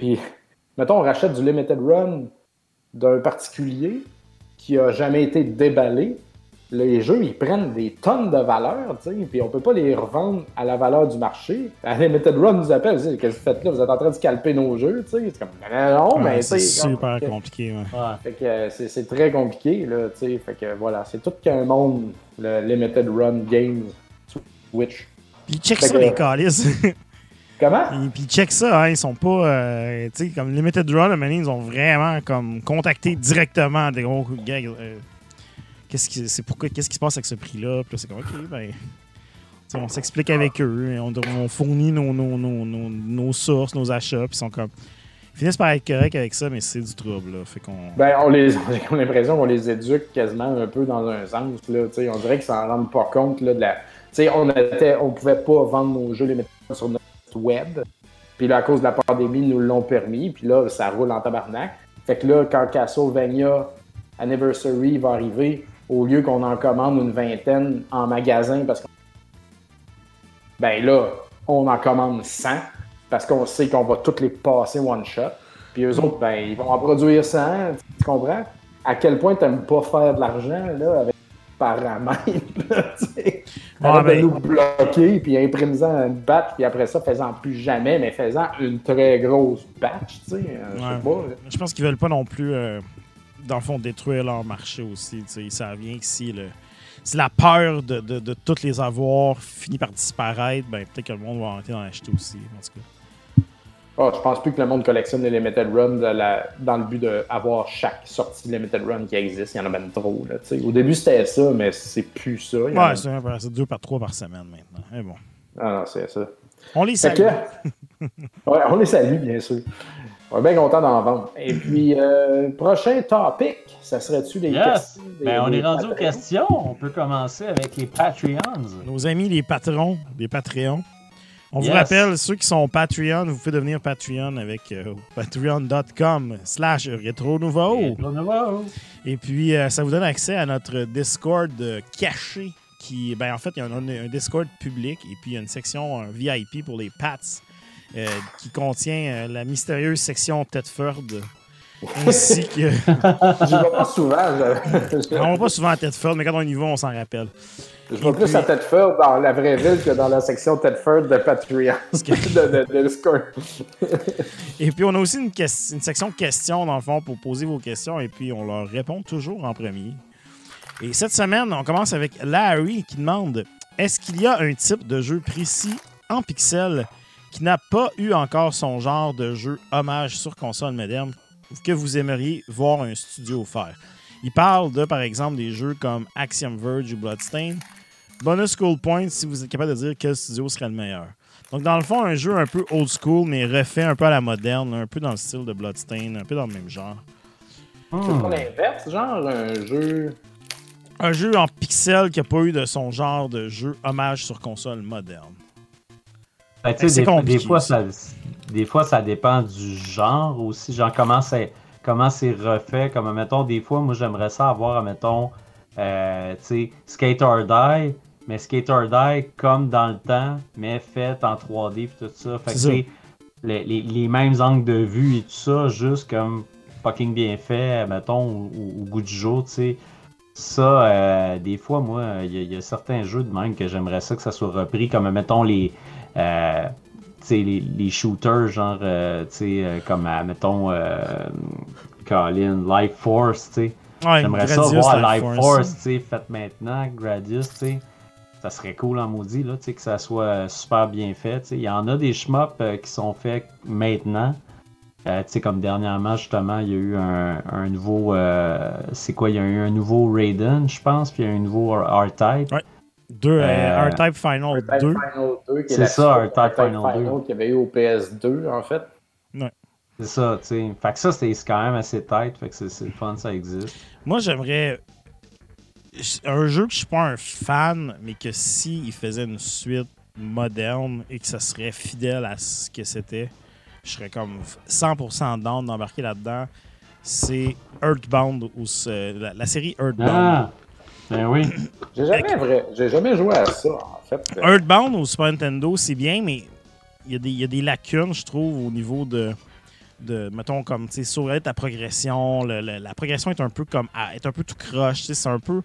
Puis, mettons, on rachète du limited run d'un particulier qui a jamais été déballé. Les jeux, ils prennent des tonnes de valeur, tu sais, puis on peut pas les revendre à la valeur du marché. La Limited Run nous appelle, qu'est-ce que vous faites là? Vous êtes en train de scalper nos jeux, tu sais. C'est comme, non, Ouais, mais c'est super comme- compliqué. ouais. Ouais. fait que euh, c'est très compliqué, là, tu sais. Fait que voilà, c'est tout qu'un monde, le Limited Run Games Switch. Puis check ça, que- les calices. Comment? Et puis check ça, hein, ils sont pas. euh, tu sais, comme Limited Run, donné, ils ont vraiment comme contacté directement des gros gars. euh, qu'est-ce qui, c'est pourquoi, qu'est-ce qui se passe avec ce prix-là? Puis là, c'est comme, OK, ben. on s'explique avec eux, on, on fournit nos, nos, nos, nos, nos sources, nos achats, puis ils sont comme. Ils finissent par être corrects avec ça, mais c'est du trouble, là. Fait qu'on. Ben, on les, on a l'impression qu'on les éduque quasiment un peu dans un sens, là, tu sais. On dirait qu'ils s'en rendent pas compte, là, de la. Tu sais, on était, on pouvait pas vendre nos jeux Limited Run sur notre web. Puis là, à cause de la pandémie, nous l'ont permis. Puis là, ça roule en tabarnak. Fait que là, quand Castlevania Anniversary va arriver, au lieu qu'on en commande une vingtaine en magasin, parce que. Ben là, on en commande 100, parce qu'on sait qu'on va toutes les passer one shot. Puis eux autres, ben, ils vont en produire 100, tu comprends? À quel point t'aimes pas faire de l'argent, là, avec paramètres, là, de nous bloquer, puis imprimant une batch, puis après ça, faisant plus jamais, mais faisant une très grosse batch, tu sais. euh, Je sais Ouais. pas. là. Je pense qu'ils veulent pas non plus, euh, dans le fond, détruire leur marché aussi. tu sais. Ça vient que si, le, si la peur de, de, de toutes les avoir finit par disparaître, ben peut-être que le monde va arrêter d'en acheter aussi. En tout cas. Ah, je pense plus que le monde collectionne les Limited Run de la- dans le but d'avoir chaque sortie de Limited Run qui existe? Il y en a même trop. Là, tu sais. Au début, c'était ça, mais c'est plus ça. A- Ouais, c'est deux par trois par semaine maintenant. Mais bon. Ah non, c'est ça. On les salue. que- ouais, on les salue, bien sûr. On est bien content d'en vendre. Et puis, euh, prochain topic, ça serait-tu les Yes! questions? des- Ben, on est rendu aux questions. On peut commencer avec les Patreons. Nos amis les patrons, les Patreons. On vous rappelle, ceux qui sont Patreon, vous pouvez devenir Patreon avec euh, patreon.com slash rétro nouveau. Et puis, euh, ça vous donne accès à notre Discord euh, caché. Qui, ben, en fait, il y a un, un Discord public et puis il y a une section un VIP pour les Pats euh, qui contient la mystérieuse section Tedford. Ainsi que. J'y vais pas souvent. Je, on va pas souvent à Tedford, mais quand on y va, on s'en rappelle. je vais plus à Tedford dans la vraie ville que dans la section Tedford de Patreon. de, de, de Discord. Et puis, on a aussi une, une section questions, dans le fond, pour poser vos questions et puis on leur répond toujours en premier. Et cette semaine, on commence avec Larry qui demande Est-ce qu'il y a un type de jeu précis en pixels qui n'a pas eu encore son genre de jeu hommage sur console moderne? Que vous aimeriez voir un studio faire Il parle de, par exemple, des jeux comme Axiom Verge ou Bloodstain. Bonus Cool Point si vous êtes capable de dire quel studio serait le meilleur. Donc, dans le fond, un jeu un peu old school, mais refait un peu à la moderne, un peu dans le style de Bloodstain, un peu dans le même genre. C'est pas l'inverse, genre un jeu. Un jeu en pixel qui n'a pas eu de son genre de jeu hommage sur console moderne. Ben, des, compliqué, des fois, ça. des fois, ça dépend du genre aussi. Genre, comment c'est, comment c'est refait. Comme, mettons, des fois, moi, j'aimerais ça avoir, mettons, euh, tu sais, Skate or Die, mais Skate or Die comme dans le temps, mais fait en 3D puis tout ça. Fait C'est les, les- les mêmes angles de vue et tout ça, juste comme fucking bien fait, mettons, au, goût du jour, tu sais. Ça, euh, des fois, moi, il y, y a certains jeux de même que j'aimerais ça que ça soit repris, comme, mettons, les, euh, les, les shooters, genre, euh, euh, comme, mettons, Colin, Life Force, tu sais. Ouais, J'aimerais ça voir Life Life Force, tu sais, fait maintenant, Gradius, tu sais. Ça serait cool en maudit, là, tu sais, que ça soit super bien fait, tu sais. Il y en a des shmups qui sont faits maintenant. Euh, comme dernièrement, justement, il y a eu un, un nouveau. euh, c'est quoi? Il y a eu un nouveau Raiden, je pense, puis il y a eu un nouveau R-Type. Ouais. Deux, euh, Euh, Final R-Type 2. Final 2, qui est C'est ça, R-Type de Final 2. qu'il y avait eu au PS2, en fait. C'est ça, tu sais. Fait que ça, c'est quand même assez tight, fait que c'est le fun, ça existe. Moi, j'aimerais un jeu que je suis pas un fan, mais que si il faisait une suite moderne et que ça serait fidèle à ce que c'était, je serais comme 100% down d'embarquer là-dedans. C'est Earthbound ou ce- la, la série Earthbound. Ah! Ben oui. J'ai jamais, vrai, j'ai jamais joué à ça, en fait. Earthbound au Super Nintendo, c'est bien, mais il y, a des- il y a des lacunes, je trouve, au niveau de, de mettons, comme, tu sais, ta progression. le- le- la progression est un peu comme, ah, est un peu tout croche, c'est un peu...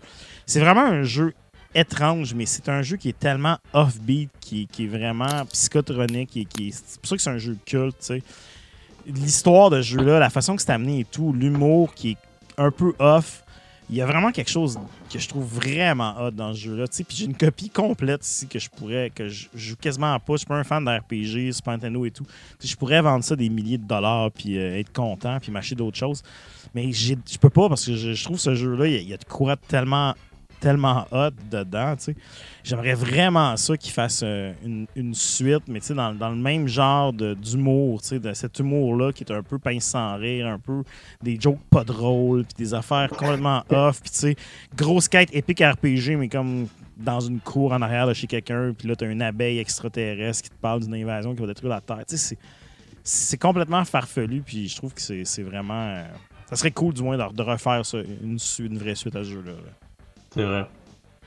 C'est vraiment un jeu étrange, mais c'est un jeu qui est tellement offbeat, qui, qui est vraiment psychotronique, et qui est- c'est pour ça que c'est un jeu culte, tu sais. L'histoire de ce jeu-là, la façon que c'est amené et tout, l'humour qui est un peu off, il y a vraiment quelque chose que je trouve vraiment hot dans ce jeu-là. Puis j'ai une copie complète ici que je pourrais, que je, joue quasiment pas. Je suis pas un fan de RPG, Super Nintendo et tout. Je pourrais vendre ça des milliers de dollars puis euh, être content puis m'acheter d'autres choses. Mais je peux pas parce que je, trouve ce jeu-là, il y, y a de quoi tellement tellement hot dedans, tu sais. J'aimerais vraiment ça qu'il fasse euh, une, une suite, mais tu sais, dans, dans le même genre d'humour, tu sais, de cet humour-là qui est un peu pince sans rire, un peu des jokes pas drôles, puis des affaires complètement off, puis tu sais, grosse quête épique RPG, mais comme dans une cour en arrière de chez quelqu'un, puis là, t'as une abeille extraterrestre qui te parle d'une invasion qui va détruire la Terre. Tu sais, c'est- complètement farfelu, puis je trouve que c'est c'est vraiment... euh, ça serait cool, du moins, de, refaire ça, une, une vraie suite à ce jeu-là. là. C'est vrai.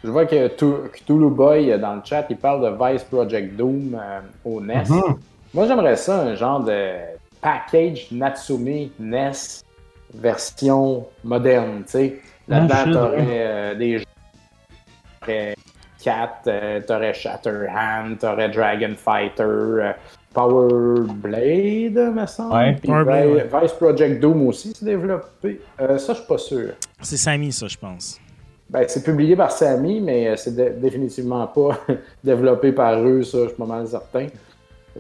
Je vois que Cthulhu Boy, euh, dans le chat, il parle de Vice Project Doom euh, au NES. Mhm. Moi, j'aimerais ça, un genre de package Natsume NES version moderne, tu sais. Là-dedans, Ah, shit, t'aurais euh, des jeux. T'aurais Cat, euh, t'aurais Shatterhand, t'aurais Dragon Fighter, euh, Power Blade, me semble. Ouais, Puis Power Blade, Vi- ouais. Vice Project Doom aussi, c'est développé. Euh, ça, je suis pas sûr. C'est Sammy, ça, je pense. Ben, c'est publié par Samy, mais euh, c'est dé- définitivement pas développé par eux, ça, je suis pas mal certain.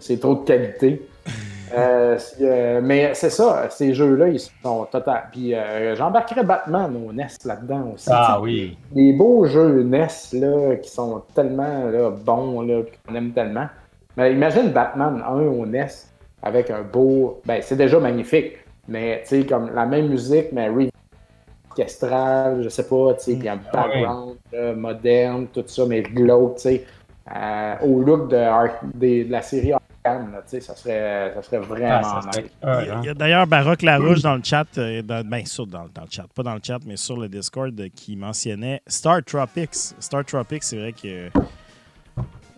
C'est trop de qualité. Euh, euh, mais c'est ça, ces jeux-là, ils sont total. Puis euh, j'embarquerais Batman au NES là-dedans aussi. Ah oui. Des beaux jeux NES là, qui sont tellement là, bons, là, qu'on aime tellement. Mais imagine Batman 1 au NES avec un beau. Ben, c'est déjà magnifique, mais tu sais, comme la même musique, mais orchestrale, je sais pas, tu sais, puis un background là, moderne, tout ça, mais glauque, tu sais, euh, au look de, la série Arkham, là, tu sais, ça serait, ça serait vraiment Ah, ça serait nice. Il y a- écœurant. il y a d'ailleurs Baroque Larouche dans le chat, euh, dans, ben, sur, dans, dans le chat, pas dans le chat, mais sur le Discord, euh, qui mentionnait Star Tropics. Star Tropics, c'est vrai que.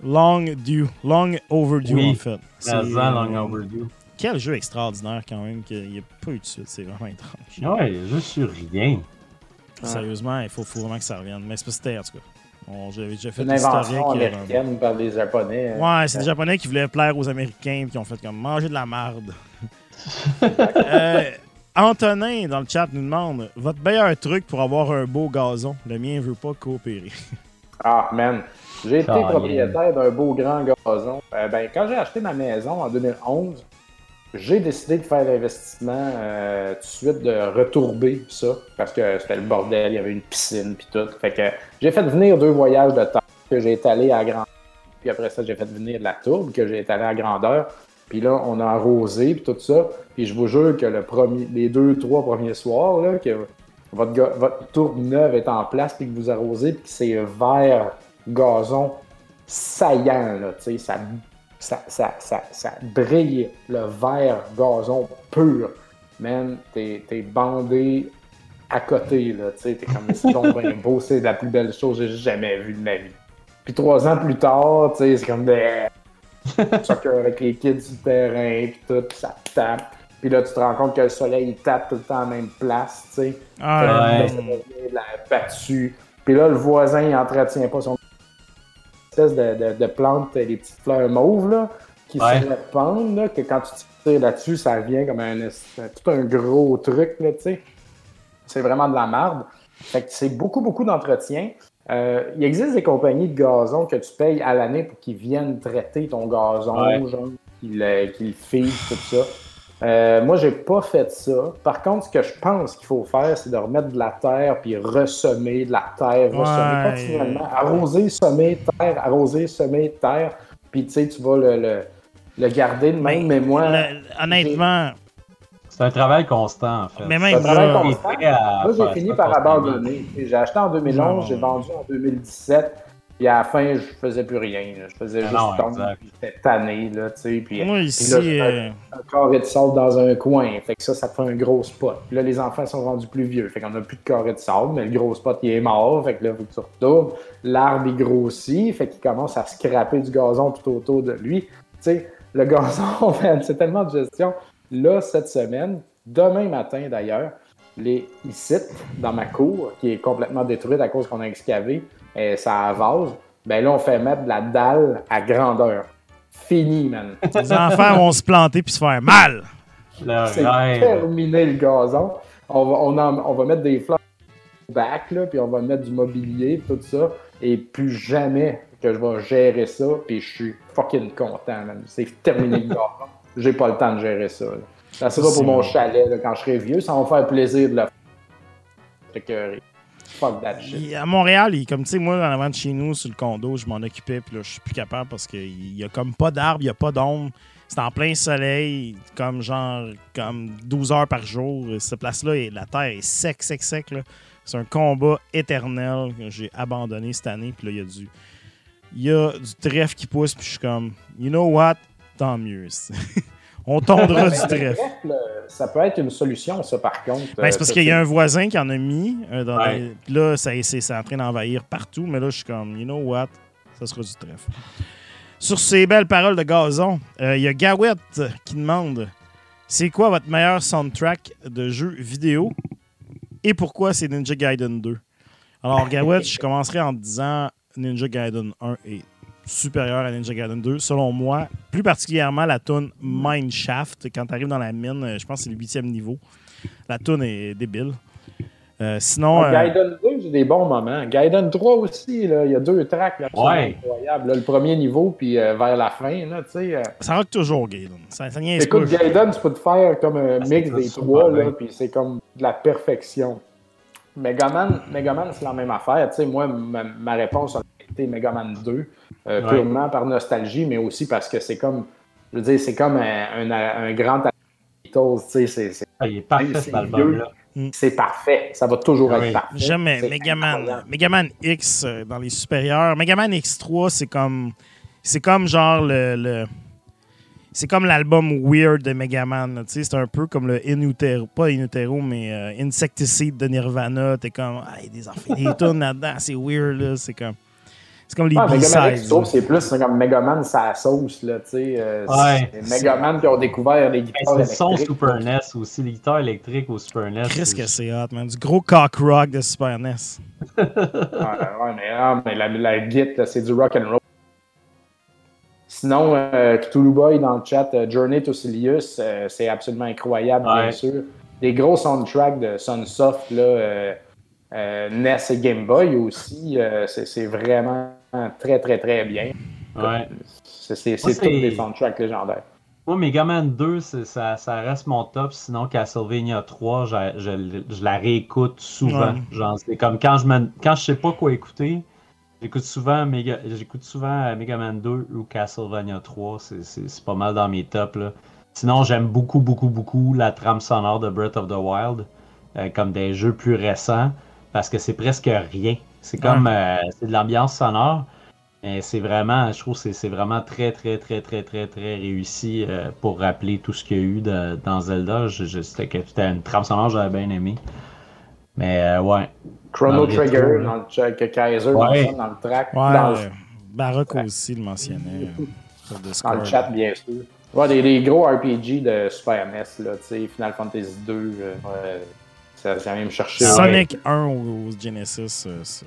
Long due, long overdue Oui, en fait. C'est, 13 ans, long overdue. Quel jeu extraordinaire quand même, qu'il n'y a pas eu de suite, c'est vraiment étrange. Ouais, juste sur rien. Sérieusement, il faut, faut vraiment que ça revienne. Mais c'est pas c'était, en tout cas. On- J'avais déjà fait Une invention américaine par des Japonais. euh, Ouais, c'est des Japonais qui voulaient plaire aux Américains et qui ont fait comme manger de la marde. Euh, Antonin dans le chat nous demande votre meilleur truc pour avoir un beau gazon. Le mien veut pas coopérer. Ah, man. J'ai été propriétaire d'un beau grand gazon. Euh, ben, quand j'ai acheté ma maison en 2011, j'ai décidé de faire l'investissement euh, tout de suite de retourber ça parce que c'était le bordel, il y avait une piscine puis tout. Fait que j'ai fait venir deux voyages de temps que j'ai étalé à grandeur. Puis après ça, j'ai fait venir de la tourbe que j'ai étalé à grandeur. Puis là, on a arrosé puis tout ça. Puis je vous jure que le premier, les deux, trois premiers soirs, là, que votre, votre tourbe neuve est en place puis que vous arrosez puis que c'est vert gazon saillant, là, tu sais, ça ça, ça, ça, ça brille le vert gazon pur. Man, t'es bandé à côté, là, tu sais, t'es comme c'est donc bien beau, c'est la plus belle chose que j'ai jamais vue de ma vie. Puis trois ans plus tard, tu sais, c'est comme des soccer avec les kids du terrain, puis tout, puis ça tape. Puis là, tu te rends compte que le soleil il tape tout le temps à la même place, tu sais. Ah, Ouais. Puis là, le voisin, il entretient pas son espèce de, de, de plante, les petites fleurs mauves, là, qui Ouais. se répandent, là, que quand tu tires là-dessus, ça vient comme un, tout un gros truc, là, tu sais. C'est vraiment de la marde. Fait que c'est beaucoup, beaucoup d'entretien. Euh, il existe des compagnies de gazon que tu payes à l'année pour qu'ils viennent traiter ton gazon, Ouais. genre, qu'ils le- filent, tout ça. Euh, moi, j'ai pas fait ça. Par contre, ce que je pense qu'il faut faire, c'est de remettre de la terre puis ressemer de la terre, ressemer Ouais. continuellement. Arroser, semer, terre, arroser, semer, terre. Puis, tu sais, tu vas le, le, le garder de même. Mais, moi, le- honnêtement, C'est un travail constant, en fait. mais un même travail là, constant. Moi, j'ai fini par abandonner. J'ai acheté en 2011, Non. j'ai vendu en 2017. Puis à la fin, je faisais plus rien. là. Je faisais Ah juste non, tomber. exact. puis J'étais tanné, là, tu sais. Puis, moi puis ici, là, je euh, un carré de sable dans un coin. Fait que ça, ça te fait un gros spot. Puis là, les enfants sont rendus plus vieux. Fait qu'on a plus de carré de sable, mais le gros spot, il est mort. Fait que là, faut que tu retournes. L'arbre, il grossit. Fait qu'il commence à scraper du gazon tout autour de lui. Tu sais, le gazon, c'est tellement de gestion. Là, cette semaine, demain matin d'ailleurs, les ici, dans ma cour, qui est complètement détruite à cause qu'on a excavé, et ça vase, ben là, on fait mettre de la dalle à grandeur. Fini, man. les enfants vont se planter puis se faire mal. C'est terminé le gazon. On va, on en- on va mettre des fleurs au bac, là, puis on va mettre du mobilier, tout ça. Et plus jamais que je vais gérer ça, puis je suis fucking content, man. C'est terminé le gazon. J'ai pas le temps de gérer ça. là. Ça sera pour mon chalet là, quand je serai vieux. Ça va me faire plaisir de le faire. À Montréal, comme tu sais, moi, en avant de chez nous, sur le condo, je m'en occupais, puis là, je suis plus capable parce qu'il y a comme pas d'arbres, il y a pas d'ombre. C'est en plein soleil, comme genre, comme 12 heures par jour. Cette place-là, la terre est sec, sec, sec. C'est un combat éternel que j'ai abandonné cette année, puis là, il y a du. Il y a du trèfle qui pousse, puis je suis comme, you know what? Tant mieux. On tondra Ouais, du le trèfle. ça peut être une solution, ça, par contre. Ben, c'est parce qu'il y a un voisin qui en a mis. euh, dans Ouais. des- puis là, ça, c'est, c'est en train d'envahir partout. Mais là, je suis comme, you know what? Ça sera du trèfle. Sur ces belles paroles de gazon, euh, il y a Gawet qui demande c'est quoi votre meilleur soundtrack de jeu vidéo et pourquoi c'est Ninja Gaiden 2 Alors, Gawet, je commencerai en te disant Ninja Gaiden 1 est supérieur à Ninja Gaiden 2, selon moi. Plus particulièrement la tune Mineshaft. Quand tu arrives dans la mine, euh, je pense que c'est le huitième niveau. La tune est débile. Euh, sinon, Ah, euh, Gaiden 2, j'ai des bons moments. Gaiden 3 aussi, là, il y a deux tracks là, absolument Ouais. incroyables. là. le premier niveau, puis euh, vers la fin, là, tu sais. euh, ça rock toujours, Gaiden. Ça, ça Écoute, pas. Gaiden, tu peux te faire comme un Ah, mix des trois, là, puis c'est comme de la perfection. Megaman, Megaman c'est la même affaire. Tu sais, moi, ma, ma réponse été Megaman 2, euh, Ouais. purement par nostalgie, mais aussi parce que c'est comme, je veux dire, c'est comme un, un, un grand Beatles, tu sais, c'est- c'est- Ah, il est parfait, C'est cet album-là. c'est parfait. Ça va toujours Ah être parfait. J'aime Megaman. Megaman X euh, dans les supérieurs. Megaman X3, c'est comme. C'est comme genre le. le- c'est comme l'album Weird de Megaman. là, tu sais, C'est un peu comme le In Utero. Pas In Utero, mais euh, Insecticide de Nirvana. T'es comme. Ah, il y a des enfants, des là-dedans. C'est weird, là. C'est comme. C'est comme les Ah, Megaman X, B-sides. je trouve, c'est plus c'est comme Megaman sa sauce, là, tu sais. euh, Ouais. c'est Megaman qui ont découvert les Hey, guitares c'est le son électriques. Super NES aussi, les guitares électriques au Super NES. Chris que c'est hot, man. Du gros cock rock de Super NES. Ouais, ouais, mais, ah, mais la, la git, là, c'est du rock and roll. Sinon, euh, Cthulhu Boy dans le chat, euh, Journey to Silius, euh, c'est absolument incroyable, bien sûr. Des gros soundtracks de Sunsoft, là, euh, euh, NES et Game Boy aussi, euh, c'est vraiment très, très, très bien. Ouais. C'est tous des soundtracks légendaires. Moi, Mega Man 2, c'est- ça, ça reste mon top. Sinon, Castlevania 3, je, je- je la réécoute souvent. Ouais. C'est comme quand je me, quand je sais pas quoi écouter, j'écoute souvent Mega, j'écoute souvent euh, Mega Man 2 ou Castlevania 3. C'est- pas mal dans mes tops. Là. Sinon, j'aime beaucoup, beaucoup, beaucoup la trame sonore de Breath of the Wild, euh, comme des jeux plus récents, parce que c'est presque rien. C'est comme euh, c'est de l'ambiance sonore. Mais c'est vraiment, je trouve que c'est- c'est vraiment très, très, très, très, très, très réussi euh, pour rappeler tout ce qu'il y a eu de- dans Zelda. Je, je- C'était que- c'était une trame sonore j'avais bien aimé. Mais euh, ouais. Chrono Trigger, rétro, dans le que Kaiser Ouais. mentionne dans le track, Ouais, dans, le, Baroque aussi le mentionnait. euh, dans le chat, bien sûr. Ouais, des, des gros RPG de Super NES, là, tu sais, Final Fantasy 2, euh, ça vient même chercher. Ah Sonic 1 au, au Genesis. euh, c'est-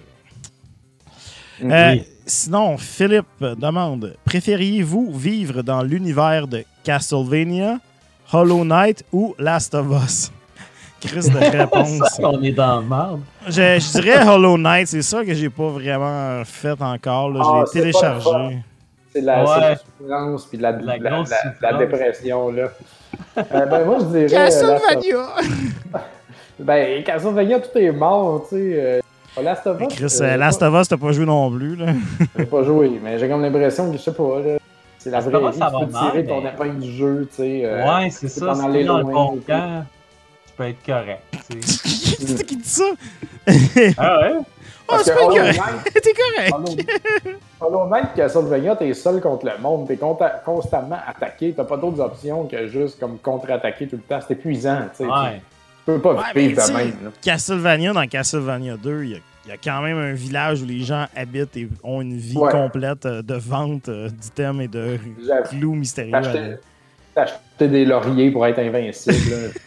Mm. Euh. Sinon, Philippe demande Préfériez-vous vivre dans l'univers de Castlevania, Hollow Knight ou Last of Us? Chris de réponse. Ça, on est dans le marde. je, je dirais Hollow Knight, c'est ça que j'ai pas vraiment fait encore. là. Ah, Je l'ai pas le téléchargé. C'est de la, Ouais. c'est de la souffrance puis de la, La la- dépression. Là. Euh, ben, moi, je dirais. Castlevania Ben, Castlevania, tout est mort, tu sais. euh, Last of Us. Chris, euh, euh, Last of Us, t'as pas joué non plus. Là. J'ai pas joué, mais j'ai comme l'impression que je sais pas, là. C'est la vraie vie, ça tu va peux mal, tirer ton mais- épingle du jeu, tu sais. euh, ouais, c'est c'est ça. pendant Si dans le bon camp, tu peux être correct. tu sais. c'est qui dit ça ah ouais? Oh, c'est pas correct. T'es correct. Hollow, Knight, Castlevania, t'es seul contre le monde, t'es constamment attaqué, t'as pas d'autres options que juste comme contre-attaquer tout le temps. C'est épuisant, tu sais. Ouais. Tu peux pas Ouais, vivre de même, là. Castlevania, dans Castlevania 2, il y, a- il y a quand même un village où les gens habitent et ont une vie Ouais. complète euh, de vente euh, d'items et de clous mystérieux. Acheté des lauriers pour être invincible,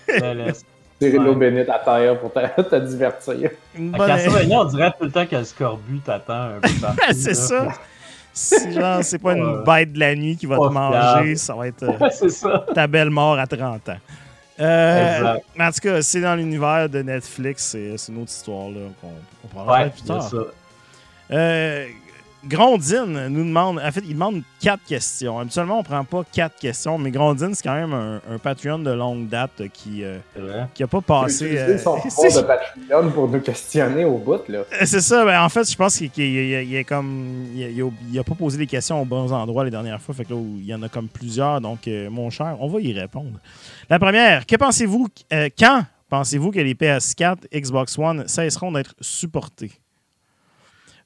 là. Le- le- tirer l'eau bénite à terre pour te, te divertir. Bonne- Castlevania, on dirait tout le temps que le scorbut t'attend un peu partout. c'est ça. Si genre, c'est pas une bête de la nuit qui va te manger, ça va être euh, ta belle mort à 30 ans. Euh, mais en tout cas, c'est dans l'univers de Netflix, c'est une autre histoire là, qu'on parlera Ouais, plus tard. ça. Euh, Grondine nous demande, en fait, il demande quatre questions. Habituellement, on prend pas quatre questions, mais Grondine, c'est quand même un, un Patreon de longue date qui euh, C'est vrai. qui a pas passé. Euh, son de Patreon pour nous questionner au bout, là. c'est ça, ben, en fait, je pense qu'il qu'il- il, il est comme. Il, il a- il a pas posé les questions aux bons endroits les dernières fois, fait que là, il y en a comme plusieurs, donc, euh, mon cher, on va y répondre. La première, que pensez-vous, euh, quand pensez-vous que les PS4, Xbox One cesseront d'être supportés?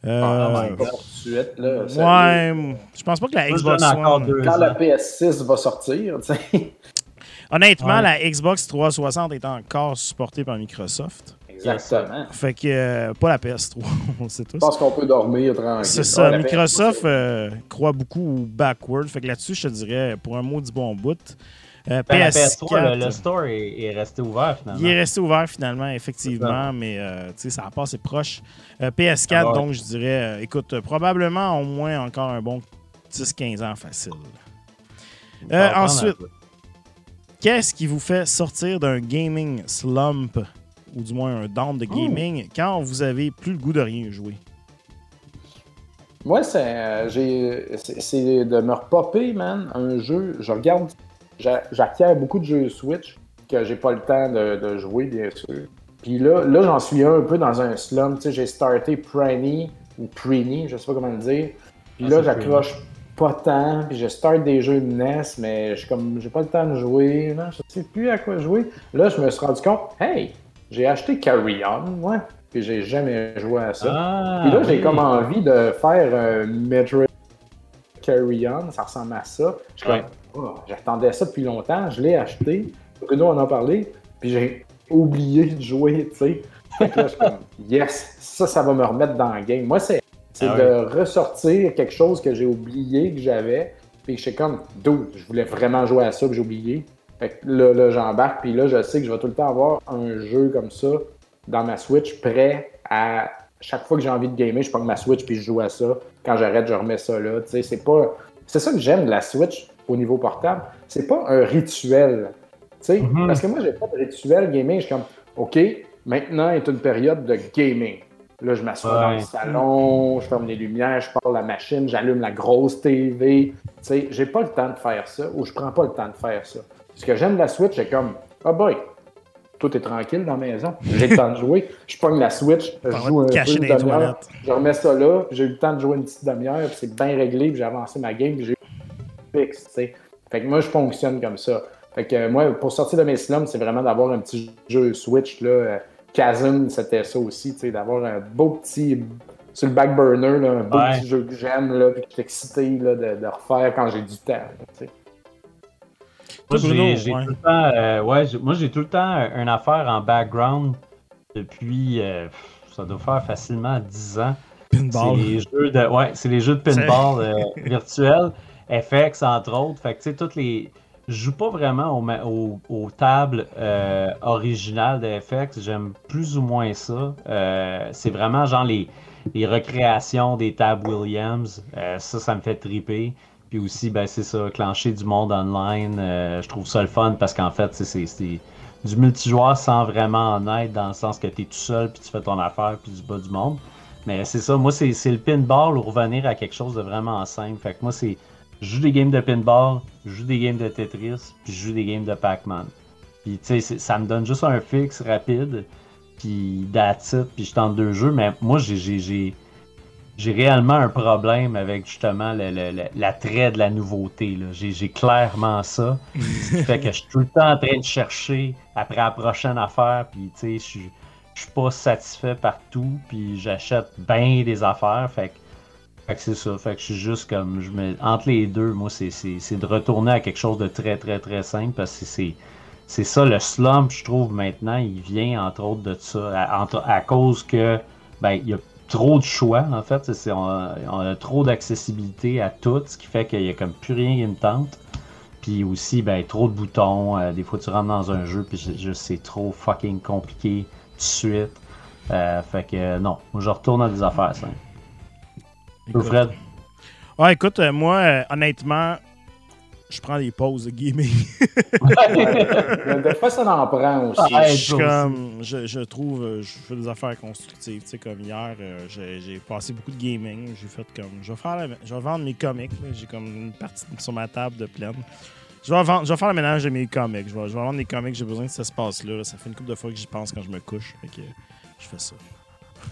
Euh, Ah, Pas suite, là. Ouais, je pense pas que la Xbox One. Quand ans. la PS6 va sortir. Honnêtement, Ouais. la Xbox 360 est encore supportée par Microsoft. Exactement. Fait que euh, pas la PS3, on le sait tous. Je pense qu'on peut dormir tranquille. C'est ça, Ouais, Microsoft PS3, euh, croit beaucoup au backward. Fait que là-dessus, je te dirais, pour un mot du bon bout, euh, Ben, la PS4, PS3, le, le store est, est resté ouvert finalement. il est resté ouvert finalement, effectivement, mais euh, tu sais, ça a passé proche. Euh, PS4, Ah donc je dirais, euh, écoute, euh, probablement au moins encore un bon 10-15 ans facile. Euh, ensuite. Qu'est-ce qui vous fait sortir d'un gaming slump, ou du moins un down de gaming, quand vous avez plus le goût de rien jouer? Moi, c'est, euh, j'ai, c'est, c'est de me repopper, man, un jeu. Je regarde, j'acquiers beaucoup de jeux Switch que j'ai pas le temps de, de jouer, bien sûr. Puis là, là j'en suis un peu dans un slum. Tu sais, j'ai starté Pranny ou Preeny, je sais pas comment le dire. Puis Ah, là, j'accroche pas tant. Puis je start des jeux de NES, mais je comme, j'ai pas le temps de jouer. Non, je sais plus à quoi jouer. Là, je me suis rendu compte, hey, j'ai acheté Carry On, ouais. Puis j'ai jamais joué à ça. Ah, Puis là, j'ai comme envie de faire un Metroid Carry On, ça ressemble à ça. Je suis Ouais. comme, oh, j'attendais ça depuis longtemps, je l'ai acheté. Bruno en a parlé, puis j'ai oublié de jouer, tu sais. Que là, je suis comme, yes, ça, ça va me remettre dans le game. Moi, c'est Ah de ressortir quelque chose que j'ai oublié, que j'avais, puis que j'étais comme, dude, je voulais vraiment jouer à ça, puis j'ai oublié. Fait que là, là j'embarque, puis là, je sais que je vais tout le temps avoir un jeu comme ça dans ma Switch prêt à chaque fois que j'ai envie de gamer, je prends ma Switch puis je joue à ça. Quand j'arrête, je remets ça là. C'est pas. C'est ça que j'aime de la Switch au niveau portable. C'est pas un rituel. Mhm. Parce que moi, j'ai pas de rituel gaming. Je suis comme, OK, maintenant est une période de gaming. Là, je m'assois dans le salon, je ferme les lumières, je parle la machine, j'allume la grosse TV. Tu sais, j'ai pas le temps de faire ça ou je prends pas le temps de faire ça. Ce que j'aime de la Switch, c'est comme, ah boy, tout est tranquille dans la maison. J'ai le temps de jouer. Je pogne la Switch, je joue un peu une demi-heure, je remets ça là, j'ai eu le temps de jouer une petite demi-heure, puis c'est bien réglé, puis j'ai avancé ma game, puis j'ai fixe, tu sais. Fait que moi, je fonctionne comme ça. Fait que euh, moi, pour sortir de mes slums, c'est vraiment d'avoir un petit jeu Switch, là. Euh, Chasm, c'était ça aussi, tu sais, d'avoir un beau petit sur le back burner, là, un beau Ouais. petit jeu que j'aime, là, puis que je suis excité là, de, de refaire quand j'ai du temps. là, tu sais. Moi, j'ai ouais. tout le temps, euh, ouais, j'ai- moi, j'ai tout le temps une affaire en background depuis, euh, ça doit faire facilement 10 ans. C'est Pinball. les jeux de, ouais, c'est les jeux de pinball euh, virtuels, FX entre autres. Fait que tu sais, toutes les, je joue pas vraiment aux tables euh, originales de FX. J'aime plus ou moins ça. Euh, c'est vraiment genre les, les recréations des tables Williams. Euh, ça, ça me fait triper. Puis aussi, ben, c'est ça, clencher du monde online. je trouve ça le fun parce qu'en fait, c'est- du multijoueur sans vraiment en être, dans le sens que tu es tout seul, puis tu fais ton affaire, puis du bas du monde. Mais c'est ça, moi, c'est le pinball ou revenir à quelque chose de vraiment simple. Fait que moi, c'est. Je joue des games de pinball, je joue des games de Tetris, puis je joue des games de Pac-Man. Puis, tu sais, ça me donne juste un fixe rapide, puis it, puis je tente deux jeux. Mais moi, j'ai- j'ai j'ai- j'ai réellement un problème avec justement le- le- le- l'attrait de la nouveauté. là. J'ai j'ai clairement ça. Ce qui fait que je suis tout le temps en train de chercher après la prochaine affaire, puis tu sais, je suis- je suis pas satisfait partout, puis j'achète bien des affaires. Fait que, fait que c'est ça. Fait que je suis juste comme. Je me, entre les deux, moi, c'est- c'est de retourner à quelque chose de très, très, très simple parce que c'est. C'est ça, le slump, je trouve, maintenant, il vient entre autres de ça, à, cause que, ben, il y a trop de choix, en fait. C'est- on, a, trop d'accessibilité à tout, ce qui fait qu'il y a comme plus rien qui me tente. Puis aussi, ben, trop de boutons. euh, des fois, tu rentres dans un jeu, puis je- je- c'est trop fucking compliqué tout de suite. Euh, fait que non, moi, je retourne à des affaires simples. Écoute. Fred? Ouais, écoute, euh, moi, euh, honnêtement, je prends des pauses de gaming. Mais Des fois, ça en prend aussi? Ah, je, comme, trouve, euh, je fais des affaires constructives. Tu sais, comme hier, euh, j'ai passé beaucoup de gaming. J'ai fait comme, je vais, faire la- je vais vendre mes comics. J'ai comme une partie sur ma table de pleine. Je vais, vendre, je vais faire le ménage de mes comics. Je vais, je vais vendre des comics. J'ai besoin de cet espace-là. là. Ça fait une couple de fois que j'y pense quand je me couche. Fait que je fais ça.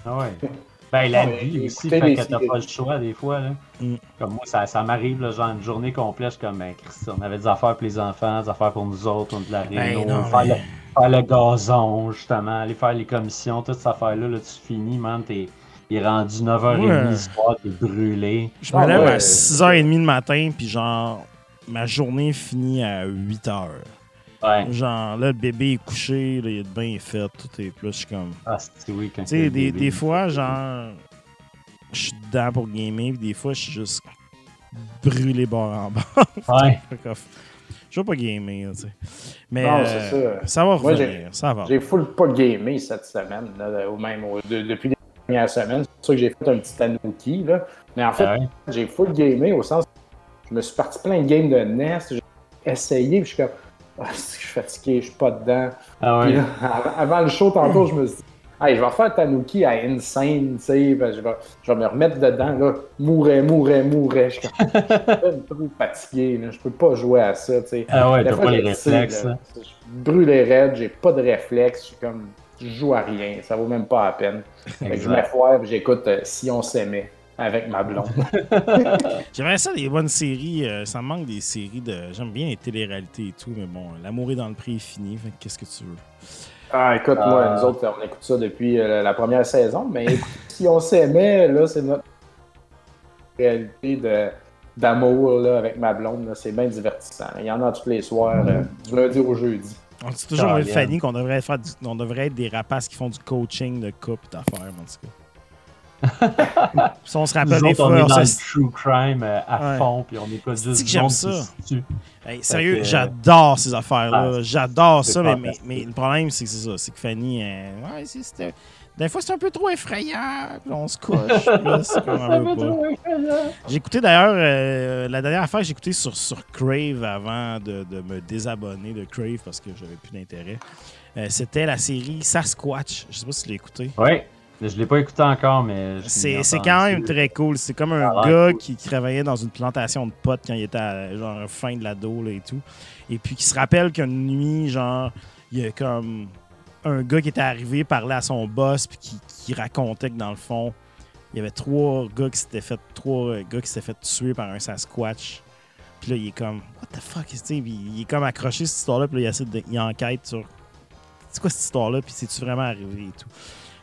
Ah ouais. Ben, la Ah, vie aussi, fait que t'as pas le choix des fois. Là. Mm. Comme moi, ça, ça m'arrive, là, genre une journée complète, je suis comme, ben, on avait des affaires pour les enfants, des affaires pour nous autres, on de la réno, Ben non, faire, mais- le, faire le gazon, justement, aller faire les commissions, toute cette affaire-là, là, tu finis, man, t'es il est rendu 9h30 Ouais. le soir, t'es brûlé. Je me Ah, lève ouais. à 6h30 le matin. Puis genre, ma journée finit à 8h. Ouais. Genre, là, le bébé est couché. Là, il est bien fait. Tout est plus. Je suis comme. Ah, c'est oui, quand Tu sais, des, des fois, genre, je suis dedans pour gamer, puis des fois, je suis juste brûlé bord en bas. Ouais. Je veux pas gamer, tu sais. Mais Non, euh, ça. ça va Moi, revenir, ça va. J'ai full pas gamé cette semaine, là, ou même au- de- depuis les dernières semaines. C'est pour ça que j'ai fait un petit Tanuki. Là. Mais en fait, Ah ouais. j'ai full gamé au sens je me suis parti plein de games de NES. J'ai essayé, puis je suis comme, je suis fatigué, je suis pas dedans. Ah ouais. là, avant le show, tantôt, je me suis dit, hey, je vais faire Tanuki à Insane, tu sais, je vais, je vais me remettre dedans, là, mourais, mourais, mourais. Je suis trop fatigué, là, je peux pas jouer à ça, tu sais. Ah ouais, t'as pas les je le sais, réflexes. là. là. Je suis brûlé raide, j'ai pas de réflexes, je suis comme, je joue à rien, ça vaut même pas la peine. Je m'effoire et j'écoute euh, Si on s'aimait avec ma blonde. J'aimerais ça des bonnes séries. euh, ça me manque des séries de. J'aime bien les téléréalités et tout, mais bon, l'amour est dans le prix est fini. Qu'est-ce que tu veux? Ah, écoute, moi, Ah. nous autres, on écoute ça depuis euh, la première saison, mais écoute, si on s'aimait, là, c'est notre réalité de d'amour là, avec ma blonde, c'est bien divertissant. Il y en a tous les soirs, euh, du lundi au jeudi. On dit toujours. Fanny, qu'on devrait, faire du- on devrait être des rapaces qui font du coaching de couple d'affaires, en tout cas. Si on se rappelle des on est dans le true crime euh, à Ouais. fond, puis on écoute C'est-tu juste que du j'aime ça? Hey, sérieux, j'adore ces affaires-là. Ah, j'adore ça, mais, mais, fantastique. mais le problème, c'est que c'est ça. C'est que Fanny, euh, ouais, c'est- c'était. Des fois, c'est un peu trop effrayant. puis on se couche. pas. J'ai écouté d'ailleurs, euh, la dernière affaire que j'ai sur, sur Crave avant de, de me désabonner de Crave parce que j'avais plus d'intérêt, euh, c'était la série Sasquatch. Je sais pas si tu l'as écouté. Ouais, je l'ai pas écouté encore, mais. C'est quand même très cool. C'est comme un Ça a l'air gars cool. qui, travaillait dans une plantation de potes quand il était à genre fin de l'ado là, et tout. Et puis qui se rappelle qu'une nuit, genre, il y a comme un gars qui était arrivé parler à son boss puis qui, qui racontait que dans le fond, il y avait trois gars qui s'étaient fait trois gars qui s'étaient fait tuer par un Sasquatch. Puis là, il est comme What the fuck? sais, puis il est comme accroché cette histoire-là, puis là, il essaie de, il enquête sur c'est quoi cette histoire-là, puis c'est-tu vraiment arrivé et tout.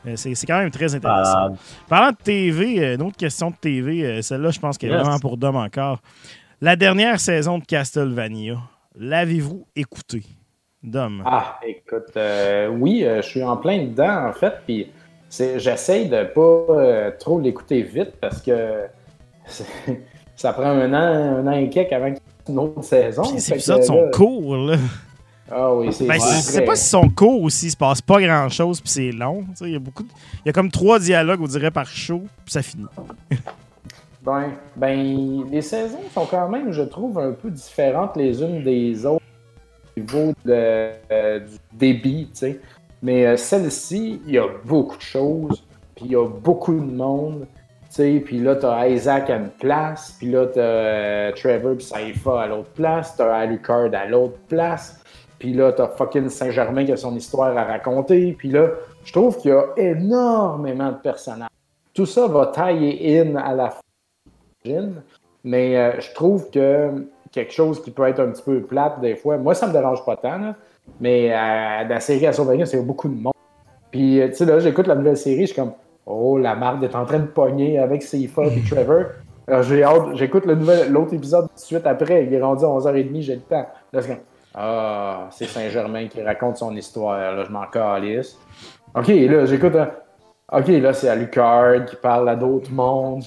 Euh, c'est c'est quand même très intéressant. Ah, Parlant de TV, euh, une autre question de TV, euh, celle-là, je pense qu'elle est vraiment pour Dom encore. La dernière saison de Castlevania, l'avez-vous écouté? Dom? Ah, écoute, euh, oui, euh, je suis en plein dedans, en fait, puis j'essaye de pas euh, trop l'écouter vite parce que ça prend un an, un an et quelques avant qu'il y ait une autre saison. Les épisodes sont là- courts, là. Ah oui, c'est Ben, c'est vrai. pas s'ils sont courts aussi, il se passe pas grand-chose, puis c'est long. Sais, Il y a beaucoup de- Il y a comme trois dialogues, on dirait, par show, puis ça finit. Ben, ben, les saisons sont quand même, je trouve, un peu différentes les unes des autres au niveau de, euh, du débit, tu sais. Mais euh, celle-ci, il y a beaucoup de choses, puis il y a beaucoup de monde, tu sais. Puis là, t'as Isaac à une place, puis là, t'as euh, Trevor puis Saifa à l'autre place, t'as Alucard à l'autre place, puis là, t'as fucking Saint-Germain qui a son histoire à raconter, puis là, je trouve qu'il y a énormément de personnages. Tout ça va tailler in à la j'imagine. Mais euh, je trouve que quelque chose qui peut être un petit peu plate des fois, moi ça me dérange pas tant, là, mais euh, dans la série à surveiller, c'est beaucoup de monde. Puis euh, tu sais, là, j'écoute la nouvelle série, je suis comme Oh, la marde est en train de pogner avec Sifa et Trevor. Alors, j'ai hâte, j'écoute l'autre épisode tout de suite après, il est rendu à 11h30, j'ai le temps. Là, je suis comme Ah, c'est Saint-Germain qui raconte son histoire, là, je m'en calisse. Ok, là, j'écoute un. Ok, là, c'est Alucard qui parle à d'autres mondes.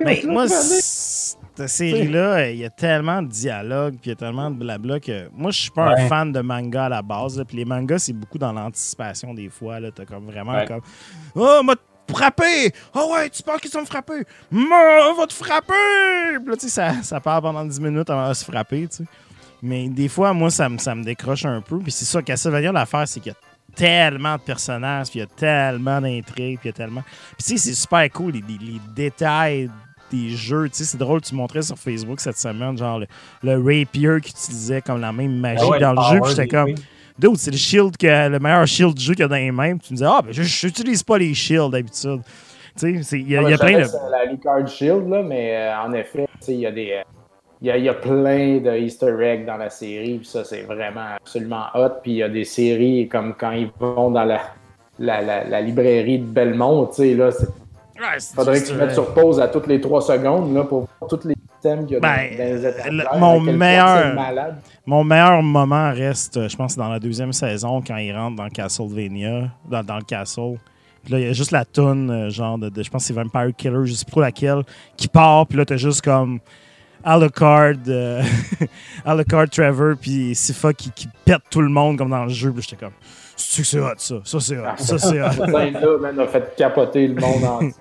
Mais moi, cette série-là, il y a tellement de dialogues, puis il y a tellement de blabla que moi, je suis pas un fan de manga à la base. là. Puis les mangas, c'est beaucoup dans l'anticipation des fois. là. T'as comme vraiment Ouais. comme Oh, m'a frappé! Oh ouais, tu penses qu'ils sont me frapper? Moi, on va te frapper! Puis là, tu sais, ça, ça part pendant 10 minutes avant de se frapper, tu sais. Mais des fois, moi, ça, me- ça me décroche un peu. Puis c'est ça, Castlevania, l'affaire, c'est qu'il y a tellement de personnages, puis il y a tellement d'intrigues, puis il y a tellement. Puis tu sais, c'est super cool, les, les- les détails des jeux. Tu sais, c'est drôle, tu montrais sur Facebook cette semaine, genre le, le rapier qu'ils utilisaient comme la même magie Ah ouais, dans le power jeu. Puis j'étais comme. Dude, c'est le shield que le meilleur shield du jeu qu'il y a dans les mains. Puis tu me disais, ah, ben, je j'utilise pas les shields d'habitude. Tu sais, il y a, il y a Ah, plein de. la Lucard Shield, là, mais euh, en effet, tu sais, il y a des. euh, il y a, il y a plein de Easter eggs dans la série, puis ça, c'est vraiment absolument hot. Puis il y a des séries comme quand ils vont dans la, la, la, la librairie de Belmont, tu sais, là, il Ouais, faudrait que tu mettes euh, sur pause à toutes les trois secondes, là, pour voir tous les thèmes qu'il y a dans- Ben, dans, les à mon meilleur- malade. Mon meilleur moment reste, je pense, dans la deuxième saison, quand il rentre dans Castlevania, dans, dans le castle. Puis là, il y a juste la toune, euh, genre, de, de- je pense que c'est Vampire Killer, je sais pas laquelle, qui part. Puis là, t'as juste comme Alucard, euh, Alucard, Trevor, puis Sifa qui, qui pète tout le monde comme dans le jeu. Puis j'étais comme, c'est que c'est hot, ça? Ça, c'est hot. Ça, c'est hot. Cette scène-là, man, a fait capoter le monde entier,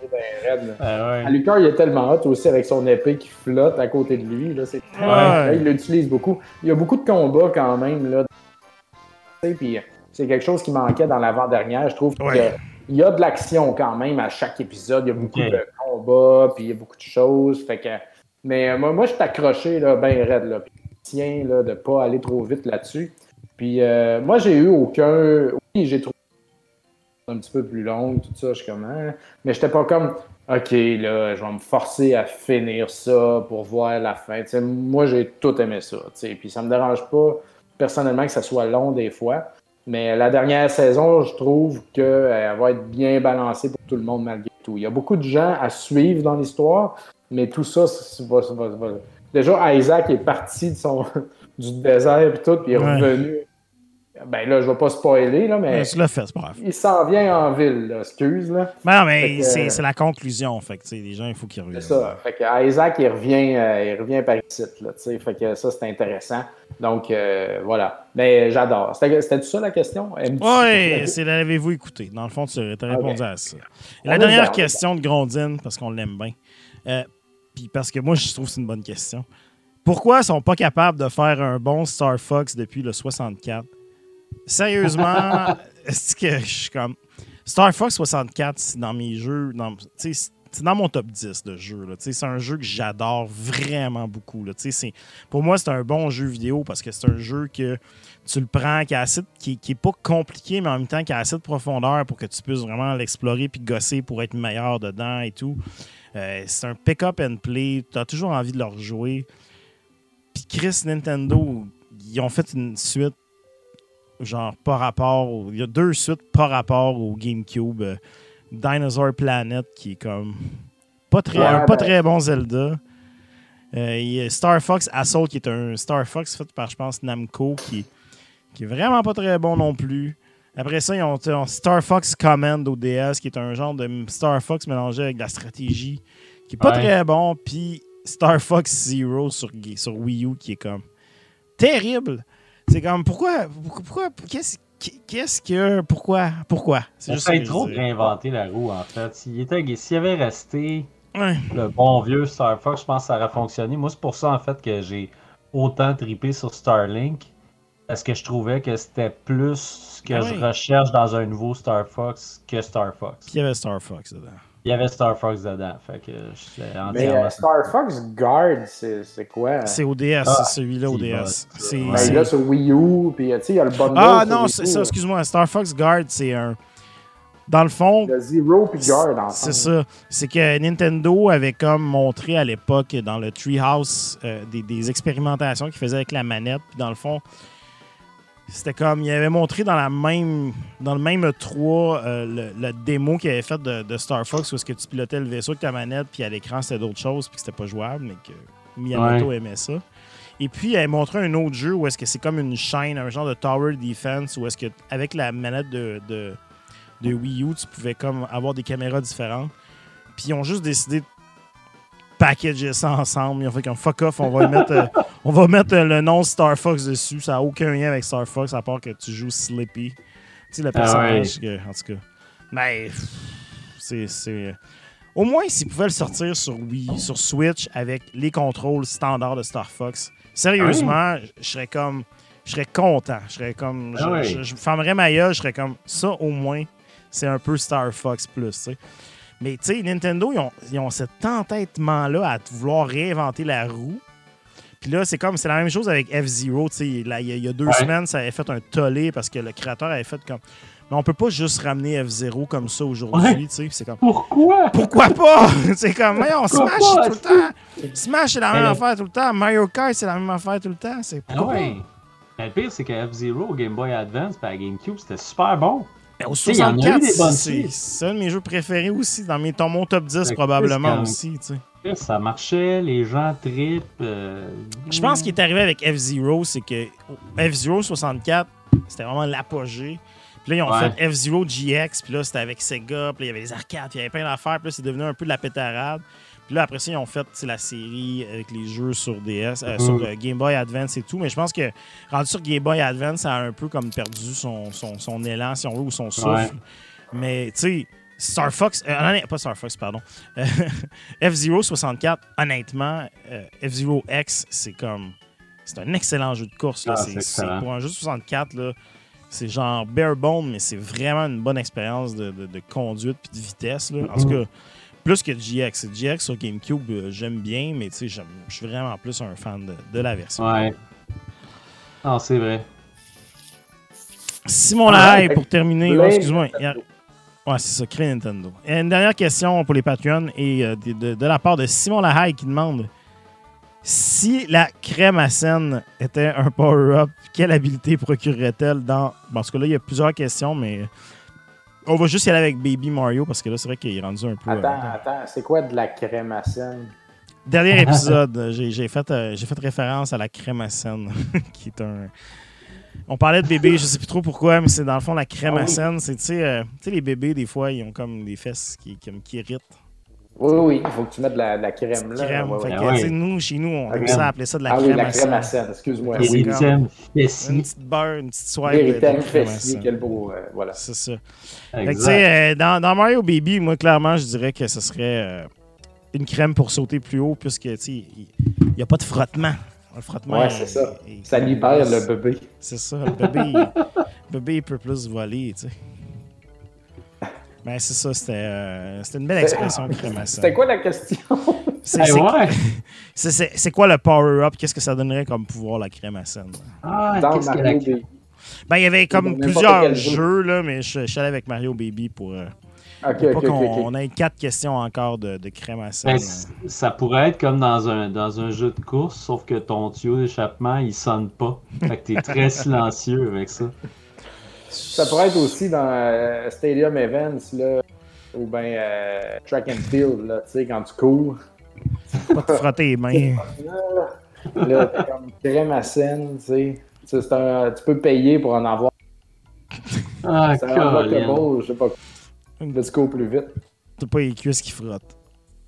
raide, là. Ah ouais. Alucard, il est tellement hot aussi avec son épée qui flotte à côté de lui. Là, c'est Ouais. Là, il l'utilise beaucoup. Il y a beaucoup de combats quand même. Là. Puis c'est quelque chose qui manquait dans l'avant-dernière. Je trouve Ouais. qu'il y a de l'action quand même à chaque épisode. Il y a beaucoup de combats, puis il y a beaucoup de choses. Fait que... Mais euh, moi, je suis accroché là, bien raide. Là. Tiens là, de ne pas aller trop vite là-dessus. Puis euh, moi, j'ai eu aucun. Oui, j'ai trouvé un petit peu plus longue, tout ça. Je suis comme. Hein? Mais j'étais pas comme. OK, là, je vais me forcer à finir ça pour voir la fin. Moi, j'ai tout aimé ça. Puis ça me dérange pas, personnellement, que ça soit long des fois. Mais la dernière saison, je trouve qu'elle va être bien balancée pour tout le monde malgré tout. Il y a beaucoup de gens à suivre dans l'histoire, mais tout ça, va, Déjà, Isaac est parti de son, du désert et tout, puis il est Ouais. revenu. Ben là, je vais pas spoiler, là, mais Ouais, fait, c'est pas grave. il s'en vient en ville, là, excuse. Là. Non, Fait mais que- c'est la conclusion. Fait que, tu sais, les gens, il faut qu'ils reviennent. C'est ça. Fait que Isaac, il revient, euh, il revient par ici, là. Fait que ça, c'est intéressant. Donc, euh, voilà. Mais j'adore. C'était c'était ça la question? Oui, c'est l'avez-vous écouté? Dans le fond, tu as répondu à ça. Et la dernière question de Grondine, parce qu'on l'aime bien. Puis parce que moi, je trouve que c'est une bonne question. Pourquoi ils sont pas capables de faire un bon Star Fox depuis le 64? Sérieusement, est-ce que je suis comme. Star Fox 64, c'est dans mes jeux. dans- c'est- dans mon top 10 de jeux. C'est un jeu que j'adore vraiment beaucoup. là. Pour moi, c'est un bon jeu vidéo parce que c'est un jeu que tu le prends, qui, a assez qui, qui est pas compliqué, mais en même temps qui a assez de profondeur pour que tu puisses vraiment l'explorer puis gosser pour être meilleur dedans et tout. Euh, c'est un pick-up and play. Tu as toujours envie de le rejouer. Puis Chris Nintendo, ils ont fait une suite genre par rapport au- il y a deux suites par rapport au GameCube. Euh, Dinosaur Planet, qui est comme pas très, Ouais, un pas ben- très bon Zelda. Euh, il y a Star Fox Assault, qui est un Star Fox fait par, je pense, Namco, qui, qui est vraiment pas très bon non plus. Après ça, ils ont, Star Fox Command au DS, qui est un genre de Star Fox mélangé avec de la stratégie, qui est pas Ouais. très bon. Puis Star Fox Zero sur, sur Wii U, qui est comme terrible. C'est comme, pourquoi, pourquoi, qu'est-ce qu'est-ce que, pourquoi, pourquoi? C'est juste ça trop réinventer la roue, en fait. S'il avait resté Ouais. le bon vieux Star Fox, je pense que ça aurait fonctionné. Moi, c'est pour ça, en fait, que j'ai autant tripé sur Starlink. Parce que je trouvais que c'était plus ce que Ah je recherche dans un nouveau Star Fox que Star Fox. Puis il y avait Star Fox dedans. Il y avait Star Fox dedans. Fait que Mais euh, Star Fox Guard, c'est quoi? C'est au DS, Ah, c'est celui-là au c'est DS. bon, C'est- ouais. Ben, c'est- là, sur Wii U, puis euh, tu sais, il y a le bundle. Ah non, c'est ça, excuse-moi. Star Fox Guard, c'est un. Dans le fond, Zero puis Guard ensemble. c'est ça. C'est que Nintendo avait comme montré à l'époque dans le Treehouse euh, des, des expérimentations qu'ils faisaient avec la manette. Puis dans le fond, c'était comme. Il avait montré dans la même dans le même 3 le, le démo qu'il avait fait de, de Star Fox où est-ce que tu pilotais le vaisseau avec ta manette, puis à l'écran c'était d'autres choses, puis que c'était pas jouable, mais que Miyamoto aimait ça. Et puis, il avait montré un autre jeu où est-ce que c'est comme une chaîne, un genre de tower defense, où est-ce que avec la manette de, de, de Wii U, tu pouvais comme avoir des caméras différentes. Puis ils ont juste décidé de packager ça ensemble. Ils ont fait comme fuck off, on va mettre, euh, on va mettre euh, le nom Star Fox dessus. Ça n'a aucun lien avec Star Fox à part que tu joues Slippy. Tu sais, le personnage que, en tout cas. Mais c'est. c'est- Au moins, s'ils pouvaient le sortir sur Wii, sur Switch avec les contrôles standards de Star Fox, sérieusement, je serais comme. Je serais content. Je serais comme. Je, Ah je- je fermerais ma gueule, je serais comme. Ça, au moins, c'est un peu Star Fox Plus, tu sais. Mais tu sais, Nintendo, ils ont, ils ont cet entêtement-là à vouloir réinventer la roue. Puis là, c'est comme, c'est la même chose avec F-Zero. Il y, a- il y a deux Ouais. semaines, ça avait fait un tollé parce que le créateur avait fait comme. Mais on peut pas juste ramener F-Zero comme ça aujourd'hui. Ouais. tu sais. Puis C'est comme. Pourquoi? Pourquoi pas? c'est comme, Pourquoi Smash pas? tout le temps. Smash, c'est la même affaire tout le temps. Mario Kart, c'est la même affaire tout le temps. C'est Ah pourquoi le pire, c'est que F-Zero au Game Boy Advance et à GameCube, c'était super bon. Mais au sais, il y en a eu 64, des bonnes c'est un de mes jeux préférés aussi. Dans mes, dans mon top 10, Mais probablement aussi. tu sais. Ça marchait, les gens tripent. euh, Je pense qu'il est arrivé avec F-Zero, c'est que F-Zero 64, c'était vraiment l'apogée. Puis là, ils ont Ouais. fait F-Zero GX, puis là, c'était avec Sega, puis là, il y avait les arcades, puis il y avait plein d'affaires, puis là, c'est devenu un peu de la pétarade. Puis là, après ça, ils ont fait la série avec les jeux sur DS, euh, Mhm. sur euh, Game Boy Advance et tout. Mais je pense que rendu sur Game Boy Advance, ça a un peu comme perdu son, son, son élan, si on veut, ou son souffle. Ouais. Mais tu sais, Star Fox, euh, pas Star Fox, pardon. Euh, F-Zero 64, honnêtement, F-Zero X, c'est comme. C'est un excellent jeu de course. Là. Ah, C'est- pour un jeu de 64, là, c'est genre bare bone, mais c'est vraiment une bonne expérience de, de- de conduite puis de vitesse. Là. En tout Mhm. cas, plus que GX. GX sur GameCube, euh, j'aime bien, mais tu sais, je suis vraiment plus un fan de, de la version. Ouais. Non, c'est vrai. Simon Ah, Lahaye, pour terminer, oh, excuse-moi. Ouais, c'est ça, crée Nintendo. Et une dernière question pour les Patreons et euh, de, de- de la part de Simon Lahaye qui demande si la crème à scène était un power-up, quelle habilité procurerait-elle dans. Bon, parce que là, il y a plusieurs questions, mais on va juste y aller avec Baby Mario parce que là, c'est vrai qu'il est rendu un peu. euh, Attends, attends, c'est quoi de la crème à scène? Dernier épisode, j'ai j'ai fait, euh, j'ai fait référence à la crème à scène, qui est un. On parlait de bébé, je sais plus trop pourquoi, mais c'est dans le fond la crème Ah à scène. C'est, tu sais, euh, tu sais, les bébés, des fois, ils ont comme des fesses qui, qui, qui irritent. Oui, oui, il faut que tu mettes de la, de la crème là. crème. ouais, Fait ouais. que, Ah ouais. tu sais, nous, chez nous, on aime ça appeler ça de la ah crème, oui, la à crème à scène, excuse-moi. Oui, Une petite beurre, une petite de, Véritable de crème à fessier, quel beau. euh, voilà. C'est ça. Fait que, tu Exact. sais, euh, dans, dans Mario Baby, moi, clairement, je dirais que ce serait euh, une crème pour sauter plus haut, puisque, tu sais, il n'y a pas de frottement. Le frottement. Ouais, c'est ça. il- Ça libère le bébé. C'est ça, le bébé, il, le bébé, il peut plus voler, tu sais. Ben, c'est ça, c'était euh, c'était une belle expression, crème à C'était quoi la question? C'est Eh c'est- ouais. quoi le power-up? Qu'est-ce que ça donnerait comme pouvoir, la crème à scène? Ah, qu'est-ce que la. Ben, il y avait comme plusieurs jeux, là, mais je, je suis allé avec Mario Baby pour, euh, Ok, pour pas ok. ait quatre questions encore de, de crème à scène. Ben, ça pourrait être comme dans un, dans un jeu de course, sauf que ton tuyau d'échappement, il sonne pas. Fait que t'es très silencieux avec ça. Ça pourrait être aussi dans euh, Stadium Events, là. ou bien euh, track and field, là, tu sais, quand tu cours. Pas te frotter les mains. Là, là t'es comme crème à scène, tu sais. Tu sais, c'est un- tu peux payer pour en avoir. Ah, C'est un unlockable, je sais pas. Let's go plus vite. T'as pas les cuisses qui frottent.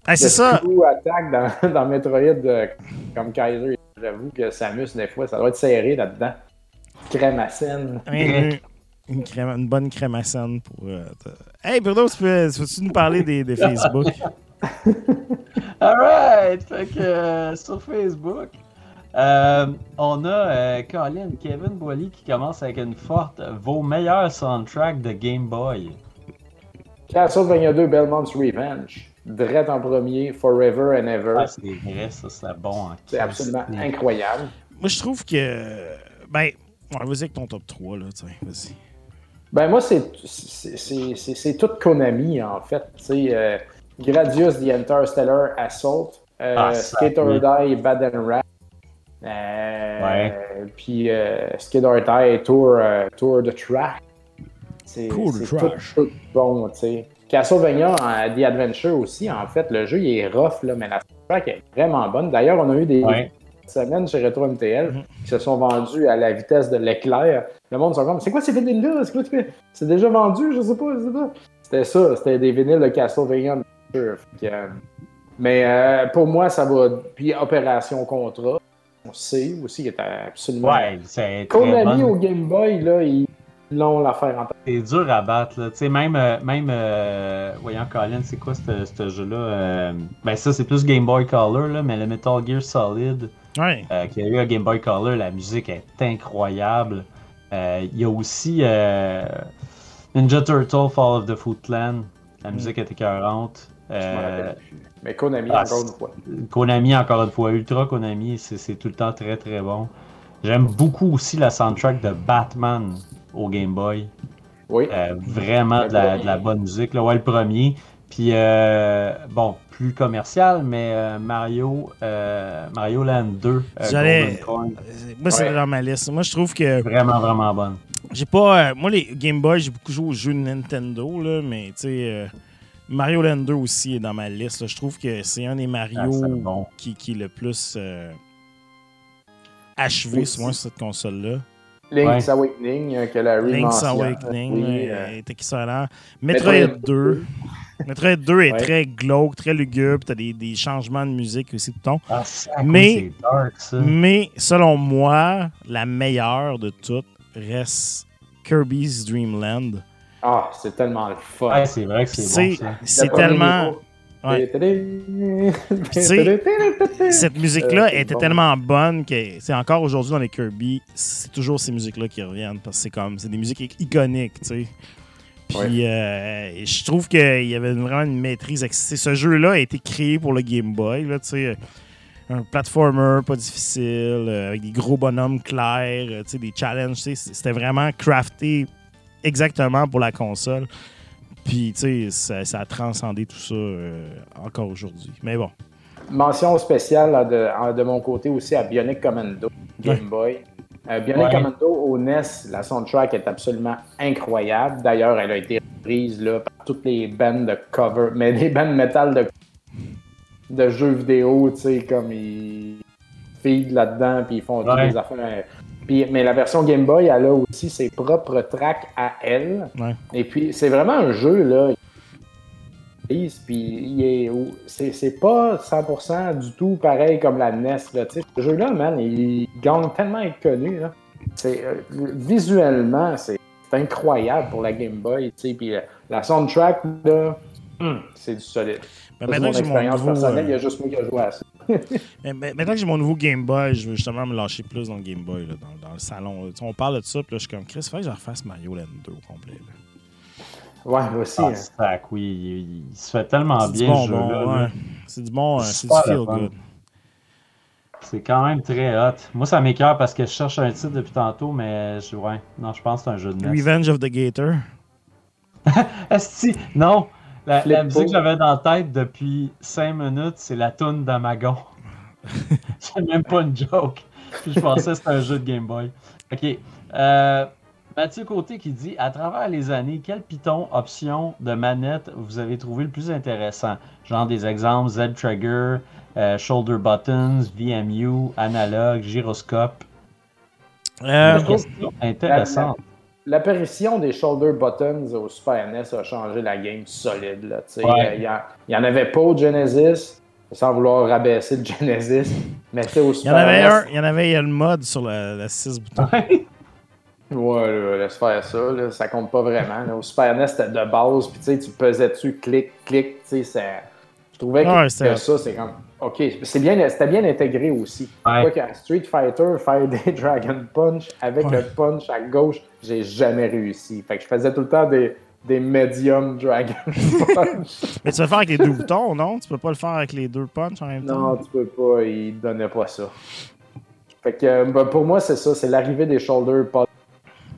Ah, c'est Le ça! coup attaque dans, dans Metroid euh, comme Kaiser. J'avoue que Samus, des fois, ça doit être serré là-dedans. Crème à scène. Une, une crème- une bonne crème à scène pour. euh, te- hey, Bruno, tu peux, tu peux-tu nous parler des, des Facebook? Alright! Fait que euh, sur Facebook, euh, on a euh, Colin, Kevin Boily qui commence avec une forte vos meilleurs soundtracks de Game Boy. Castlevania 2 Belmont's Revenge. Drette en premier, Forever and Ever. Ah, c'est vrai, ça, c'est bon. en c'est absolument incroyable. Moi, je trouve que. Ben, ouais, vas-y avec ton top 3, là, tiens, vas-y. Ben moi, c'est c'est- c'est- c'est- c'est tout Konami, en fait. Tu sais, euh, Gradius, The Interstellar Assault, euh, Ah, Skate or oui. Die, Bad and Rap. Euh, Ouais. Puis euh, Skate or Die, Tour, euh, Tour de Trash. C'est Tour de c'est Trash. tout, tout bon, tu sais. Castlevania, euh, The Adventure aussi, en fait, le jeu, il est rough, là, mais la soundtrack est vraiment bonne. D'ailleurs, on a eu des Ouais. Semaines chez Retro MTL Mhm. qui se sont vendus à la vitesse de l'éclair. Le monde sont comme, c'est quoi ces vinyles-là? C'est quoi déjà vendu? Je sais pas, je sais pas. C'était ça, c'était des vinyles de Castlevania. Euh, Mais euh, pour moi, ça va. Puis Opération Contrat, on sait aussi qu'il était absolument. Ouais, c'est Konami bon. au Game Boy, là, ils l'ont l'affaire en tête. C'est dur à battre, là. Tu sais, même, euh, même euh, voyons, Colin, c'est quoi ce ce jeu-là? Euh, ben ça, c'est plus Game Boy Color, là, mais le Metal Gear Solid, Ouais. euh, qui a eu un Game Boy Color, la musique est incroyable. Euh, Il y a aussi euh, Ninja Turtle Fall of the Foot Clan, la musique est écœurante. Euh. Mais Konami, ah, encore une fois. Konami, encore une fois, Ultra Konami, c'est tout le temps très très bon. J'aime beaucoup aussi la soundtrack de Batman au Game Boy. Oui. Euh, vraiment de la, premier. de la bonne musique. Là. Ouais, le premier. Puis, euh, bon, plus commercial, mais euh, Mario, euh, Mario Land 2, euh, J'allais- Golden Coin, Moi, c'est Ouais. dans ma liste. Moi, je trouve que. vraiment, vraiment bonne. J'ai pas. euh, moi, les Game Boy, j'ai beaucoup joué aux jeux de Nintendo, là, mais tu sais. euh, Mario Land 2 aussi est dans ma liste. là. Je trouve que c'est un des Ah, Mario bon. qui, qui est le plus euh, achevé, Aussi. sur cette console-là. Link's Awakening, euh, que la Link's mentionne. Awakening Oui, euh, est excellent. Metroid, Metroid 2. Metroid 2 est Ouais. très glauque, très lugubre. T'as des, des changements de musique aussi tout le temps. Ah, Mais- c'est dark, ça. Mais selon moi, la meilleure de toutes reste Kirby's Dream Land. Ah, c'est tellement le fun. Ouais, c'est vrai que c'est bon, c'est tellement. Ouais. Cette musique-là Euh, était bon. tellement bonne que c'est encore aujourd'hui dans les Kirby, c'est toujours ces musiques-là qui reviennent parce que c'est comme c'est des musiques iconiques, tu sais. Puis euh, je trouve qu'il y avait vraiment une maîtrise. Ce jeu-là a été créé pour le Game Boy, là, sais. Un platformer pas difficile, euh, avec des gros bonhommes clairs, euh, des challenges. C'était vraiment crafté exactement pour la console. Puis, tu sais, ça, ça a transcendé tout ça euh, encore aujourd'hui. Mais bon. Mention spéciale là, de, de mon côté aussi à Bionic Commando, Game Ouais. Boy. Euh, Bionic Ouais. Commando au NES, la soundtrack est absolument incroyable. D'ailleurs, elle a été reprise là, par toutes les bandes de cover, mais les bandes metal de, de jeux vidéo, tu sais, comme ils feed là-dedans, puis ils font toutes Ouais. les affaires. Puis, mais la version Game Boy, elle a aussi ses propres tracks à elle. Ouais. Et puis, c'est vraiment un jeu, là. Puis, il est, c'est, c'est pas 100% du tout pareil comme la NES, là. Tu sais, ce jeu-là, man, il gagne tellement à être connu, là. C'est, euh, visuellement, c'est, c'est incroyable pour la Game Boy. Puis, euh, la soundtrack, là, hum, c'est du solide. C'est maintenant mon que j'ai mon nouveau, personnelle, il y a juste moi qui a joué à ça. mais- mais maintenant que j'ai mon nouveau Game Boy, je veux justement me lâcher plus dans le Game Boy, là, dans, dans le salon. là. On parle de ça, puis là, je suis comme Chris, il faut que je refasse Mario Land 2 au complet. là. Ouais, aussi. Ah, hein. sac, oui, il, il se fait tellement C'est du bien, bon, ce jeu-là. bon, là. ouais. C'est du bon, c'est du feel good. C'est quand même très hot. Moi, ça m'écœure parce que je cherche un titre depuis tantôt, mais je, ouais, non, je pense que c'est un jeu de NES. Revenge of the Gator. Esti, non! La, musique que j'avais dans la tête depuis 5 minutes, c'est la toune d'Amagon. c'est même pas une joke. Puis je pensais que c'était un jeu de Game Boy. Ok. Euh, Mathieu Côté qui dit À travers les années, quel Python option de manette vous avez trouvé le plus intéressant? Genre des exemples Z-Trigger, euh, Shoulder Buttons, VMU, Analog, Gyroscope. Euh, Je trouve- Question intéressante. L'apparition des shoulder buttons au Super NES a changé la game solide. là, tu sais. Ouais. Il n'y en avait pas au Genesis, sans vouloir rabaisser le Genesis. Mais au il y Super en avait NES, un, il y en avait il y a le mode sur le, le 6 boutons. Ouais. Ouais, là, laisse faire ça, là, ça compte pas vraiment. là. Au Super NES, c'était de base, puis tu sais, tu pesais dessus, clic, clic, tu sais, ça- je trouvais que, Ouais, que c'était- ça, c'est comme, ok, c'est bien, c'était bien intégré aussi. Ouais. Quoi qu'à Street Fighter, faire des Dragon Punch avec Ouais. le punch à gauche, j'ai jamais réussi. Fait que je faisais tout le temps des, des medium Dragon Punch. Mais tu vas le faire avec les deux boutons, non? Tu peux pas le faire avec les deux punches en même temps? non, tu peux pas, il donnait pas ça. Fait que ben, pour moi, c'est ça, c'est l'arrivée des shoulder punch.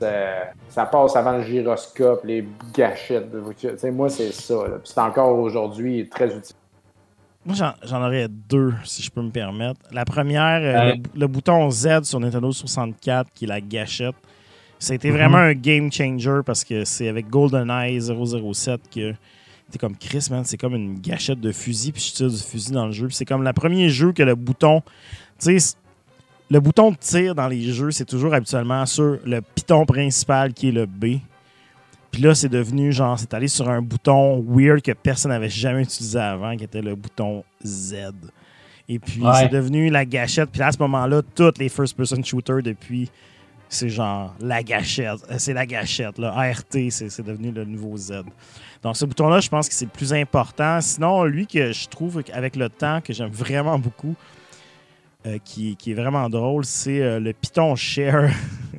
Euh, ça passe avant le gyroscope, les gâchettes. de- Tu sais, moi, c'est ça. c'est encore aujourd'hui très utile. Moi, j'en- aurais deux, si je peux me permettre. La première, euh, Ouais. le, le bouton Z sur Nintendo 64, qui est la gâchette. Ça a été Mhm. vraiment un game changer parce que c'est avec GoldenEye 007 que t'es comme Chris, man, c'est comme une gâchette de fusil, puis je tire du fusil dans le jeu. Puis C'est comme le premier jeu que le bouton. Tu sais, le bouton de tir dans les jeux, c'est toujours habituellement sur le piton principal qui est le B. Puis là, c'est devenu genre, c'est allé sur un bouton weird que personne n'avait jamais utilisé avant, qui était le bouton Z. Et puis, Ouais. c'est devenu la gâchette. Puis à ce moment-là, toutes les first-person shooters depuis, c'est genre la gâchette. Euh, C'est la gâchette. Là. ART, c'est c'est devenu le nouveau Z. Donc, ce bouton-là, je pense que c'est le plus important. Sinon, lui que je trouve avec le temps, que j'aime vraiment beaucoup, euh, qui, qui est vraiment drôle, c'est euh, le Python Share.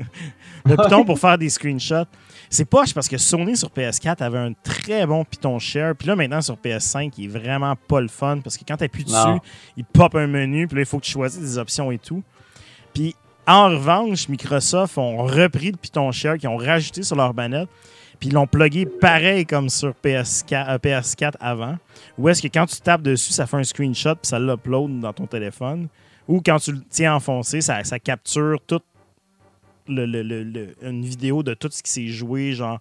le Python pour faire des screenshots. C'est poche parce que Sony sur PS4 avait un très bon Python Share. Puis là, maintenant, sur PS5, il est vraiment pas le fun parce que quand tu appuies dessus, Non. il pop un menu. Puis là, il faut que tu choisisses des options et tout. Puis en revanche, Microsoft ont repris le Python Share qu'ils ont rajouté sur leur manette. Puis ils l'ont plugué pareil comme sur PS4, euh, PS4 avant. Où est-ce que quand tu tapes dessus, ça fait un screenshot puis ça l'upload dans ton téléphone. Ou quand tu le tiens enfoncé, ça, ça capture toute le- le- le- le- une vidéo de tout ce qui s'est joué, genre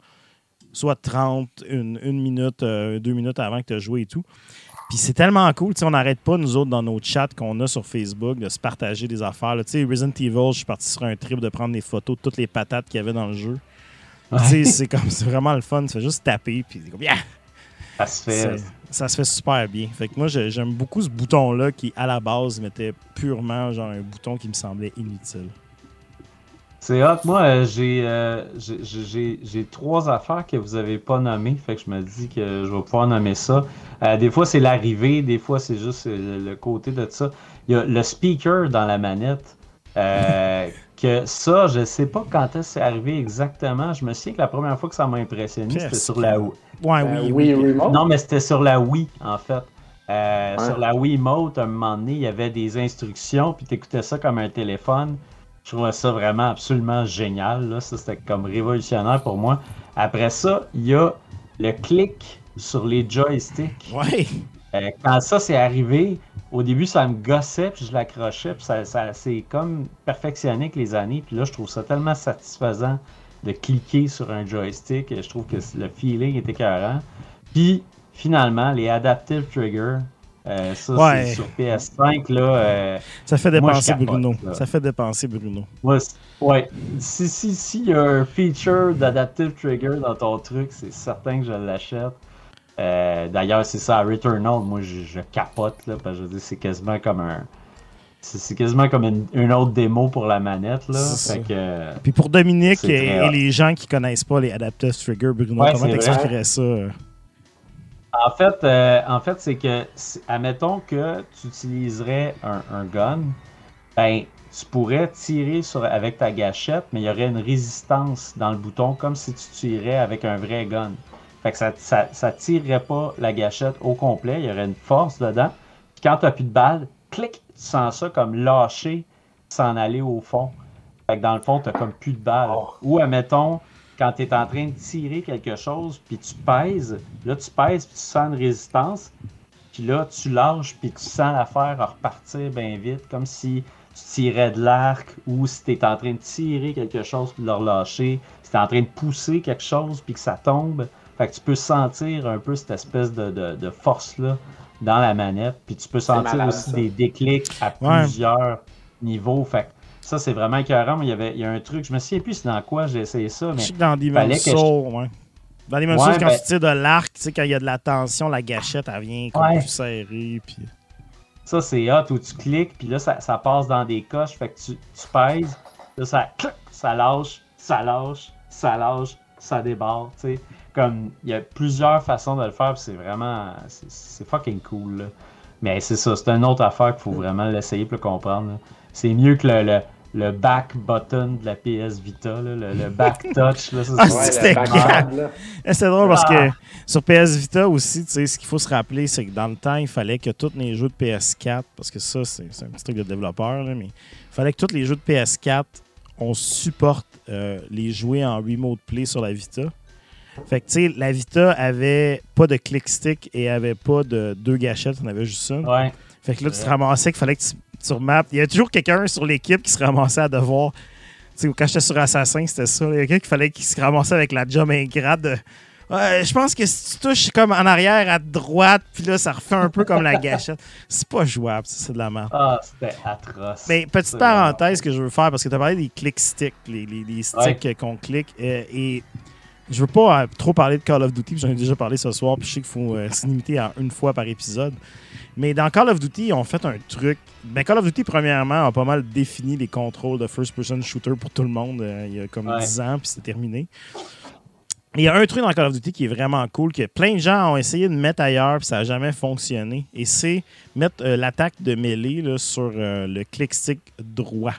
soit 30, une, une minute, euh, deux minutes avant que tu as joué et tout. Puis c'est tellement cool, tu sais, on n'arrête pas, nous autres, dans nos chats qu'on a sur Facebook, de se partager des affaires. là. Tu sais, Resident Evil, je suis parti sur un trip de prendre des photos de toutes les patates qu'il y avait dans le jeu. Tu sais, c'est comme, c'est vraiment le fun. Tu fais juste taper, puis c'est comme, yeah! Ça se fait. Ça se fait super bien. Fait que moi, j'ai- j'aime beaucoup ce bouton-là qui, à la base, mettait purement genre un bouton qui me semblait inutile. C'est hot. Moi, euh, j'ai, euh, j'ai- trois affaires que vous avez pas nommées. Fait que je me dis que je vais pouvoir nommer ça. Euh, des fois, c'est l'arrivée. Des fois, c'est juste le, le côté de ça. Il y a le speaker dans la manette. euh, que ça, je sais pas quand est-ce que c'est arrivé exactement. Je me souviens que la première fois que ça m'a impressionné, c'était sur la Wii. Ouais, Euh, oui, oui, oui. Non, mais c'était sur la Wii, en fait. Euh, Ouais. Sur la Wii Mote, à un moment donné, il y avait des instructions, puis tu écoutais ça comme un téléphone. Je trouvais ça vraiment absolument génial. Là. Ça, c'était comme révolutionnaire pour moi. Après ça, il y a le clic sur les joysticks. Ouais. Euh, quand ça s'est arrivé, au début, ça me gossait, puis je l'accrochais, puis ça, ça s'est comme perfectionné avec les années. Puis là, je trouve ça tellement satisfaisant de cliquer sur un joystick. Je trouve que le feeling est écœurant. Puis, finalement, les Adaptive Triggers, euh, ça, Ouais. c'est sur PS5, là. euh, Ça fait dépenser capote, Bruno. là. Ça fait dépenser Bruno. c'est- ouais. Si, si, si, il y a un feature d'Adaptive Trigger dans ton truc, c'est certain que je l'achète. Euh, D'ailleurs, c'est ça, à Returnal, moi, je, je capote, là, parce que je c'est quasiment comme un. C'est quasiment comme une, une autre démo pour la manette, là. Fait que. Puis pour Dominique et, les gens qui connaissent pas les Adaptive Trigger, Bruno, Ouais, comment t'expliquerais ça? En fait, euh, en fait c'est que, admettons que tu utiliserais un, un gun, ben, tu pourrais tirer sur, avec ta gâchette, mais il y aurait une résistance dans le bouton, comme si tu tirais avec un vrai gun. Fait que ça, ça, ça tirerait pas la gâchette au complet, il y aurait une force dedans. Puis quand tu n'as plus de balles, clic, tu sens ça comme lâcher, s'en aller au fond. Fait que dans le fond, tu comme plus de balles. Oh. Ou, admettons, quand tu es en train de tirer quelque chose, puis tu pèses, là, tu pèses, puis tu sens une résistance, puis là, tu lâches, puis tu sens l'affaire repartir bien vite, comme si tu tirais de l'arc, ou si tu es en train de tirer quelque chose, puis de le relâcher, si t'es en train de pousser quelque chose puis que ça tombe. Fait que tu peux sentir un peu cette espèce de, de- de force-là dans la manette. Puis tu peux sentir malade, aussi ça. des déclics à Ouais. plusieurs niveaux. Fait que ça, c'est vraiment écœurant. Mais il y avait il y a un truc, je me souviens plus c'est dans quoi j'ai essayé ça, Je mais sais que dans Demon's fallait que je- ouais. Dans Demon's Ouais, Souls, quand ben- tu tires de l'arc, tu sais, quand il y a de la tension, la gâchette, elle vient comme Ouais. plus serrée. Puis... Ça, c'est hot où tu cliques, puis là, ça, ça passe dans des coches. Fait que tu, tu pèses, là, ça, clac, ça lâche, ça lâche, ça lâche, ça débarre. tu sais. Comme, il y a plusieurs façons de le faire, c'est vraiment. c'est- fucking cool. là. Mais c'est ça, c'est une autre affaire qu'il faut vraiment l'essayer pour le comprendre. C'est mieux que le, le, le back button de la PS Vita, là, le, le back touch. Là, Ah, c'était. Eh, C'est drôle parce Ah. que sur PS Vita aussi, tu sais, ce qu'il faut se rappeler, c'est que dans le temps, il fallait que tous les jeux de PS4, parce que ça, c'est un petit truc de développeur, mais il fallait que tous les jeux de PS4, on supporte euh, les jouer en remote play sur la Vita. Fait que, tu sais, la Vita avait pas de click stick et avait pas de deux gâchettes, on avait juste une. Ouais. Fait que là, tu te ramassais qu'il fallait que tu, tu remappes. Il y avait toujours quelqu'un sur l'équipe qui se ramassait à devoir. Tu sais, quand j'étais sur Assassin, c'était ça. Il y a quelqu'un qui fallait qu'il se ramassait avec la job ingrate de. Ouais, je pense que si tu touches comme en arrière à droite, puis là, ça refait un peu comme la gâchette. C'est pas jouable, ça, c'est de la merde. Ah, c'était atroce. Mais petite parenthèse que je veux faire, parce que tu as parlé des click sticks, les, les- les sticks qu'on clique. euh, et je veux pas euh, trop parler de Call of Duty, puis j'en ai déjà parlé ce soir, puis je sais qu'il faut euh, se limiter à une fois par épisode. Mais dans Call of Duty, ils ont fait un truc. Ben, Call of Duty, premièrement, a pas mal défini les contrôles de first-person shooter pour tout le monde euh, il y a comme Ouais. 10 ans, puis c'est terminé. Il y a un truc dans Call of Duty qui est vraiment cool, que plein de gens ont essayé de mettre ailleurs, puis ça n'a jamais fonctionné. Et c'est mettre euh, l'attaque de mêlée là, sur le click stick droit.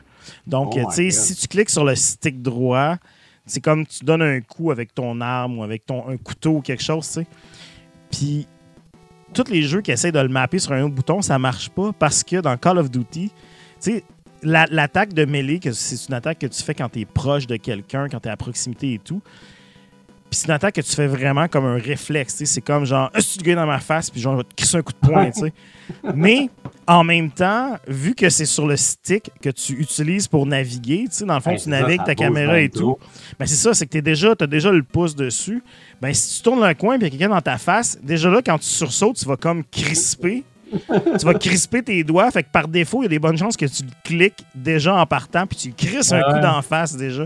Donc, Oh tu sais, si tu cliques sur le stick droit, c'est comme tu donnes un coup avec ton arme ou avec ton un couteau ou quelque chose, tu sais. Puis, tous les jeux qui essaient de le mapper sur un autre bouton, ça marche pas parce que dans Call of Duty, tu sais, la- l'attaque de mêlée, c'est une attaque que tu fais quand tu es proche de quelqu'un, quand tu es à proximité et tout. Puis c'est une attaque que tu fais vraiment comme un réflexe. tu sais. C'est comme genre, si tu dans ma face, puis genre, je vais te crisser un coup de poing. tu sais. Mais en même temps, vu que c'est sur le stick que tu utilises pour naviguer, tu sais, dans le fond, tu navigues ça ta caméra et tout. Ben c'est ça, c'est que tu déjà, as déjà le pouce dessus. Ben si tu tournes un coin et il y a quelqu'un dans ta face, déjà là, quand tu sursautes, tu vas comme crisper. Tu vas crisper tes doigts. Fait que par défaut, il y a des bonnes chances que tu le cliques déjà en partant puis tu crisses un coup d'en face déjà.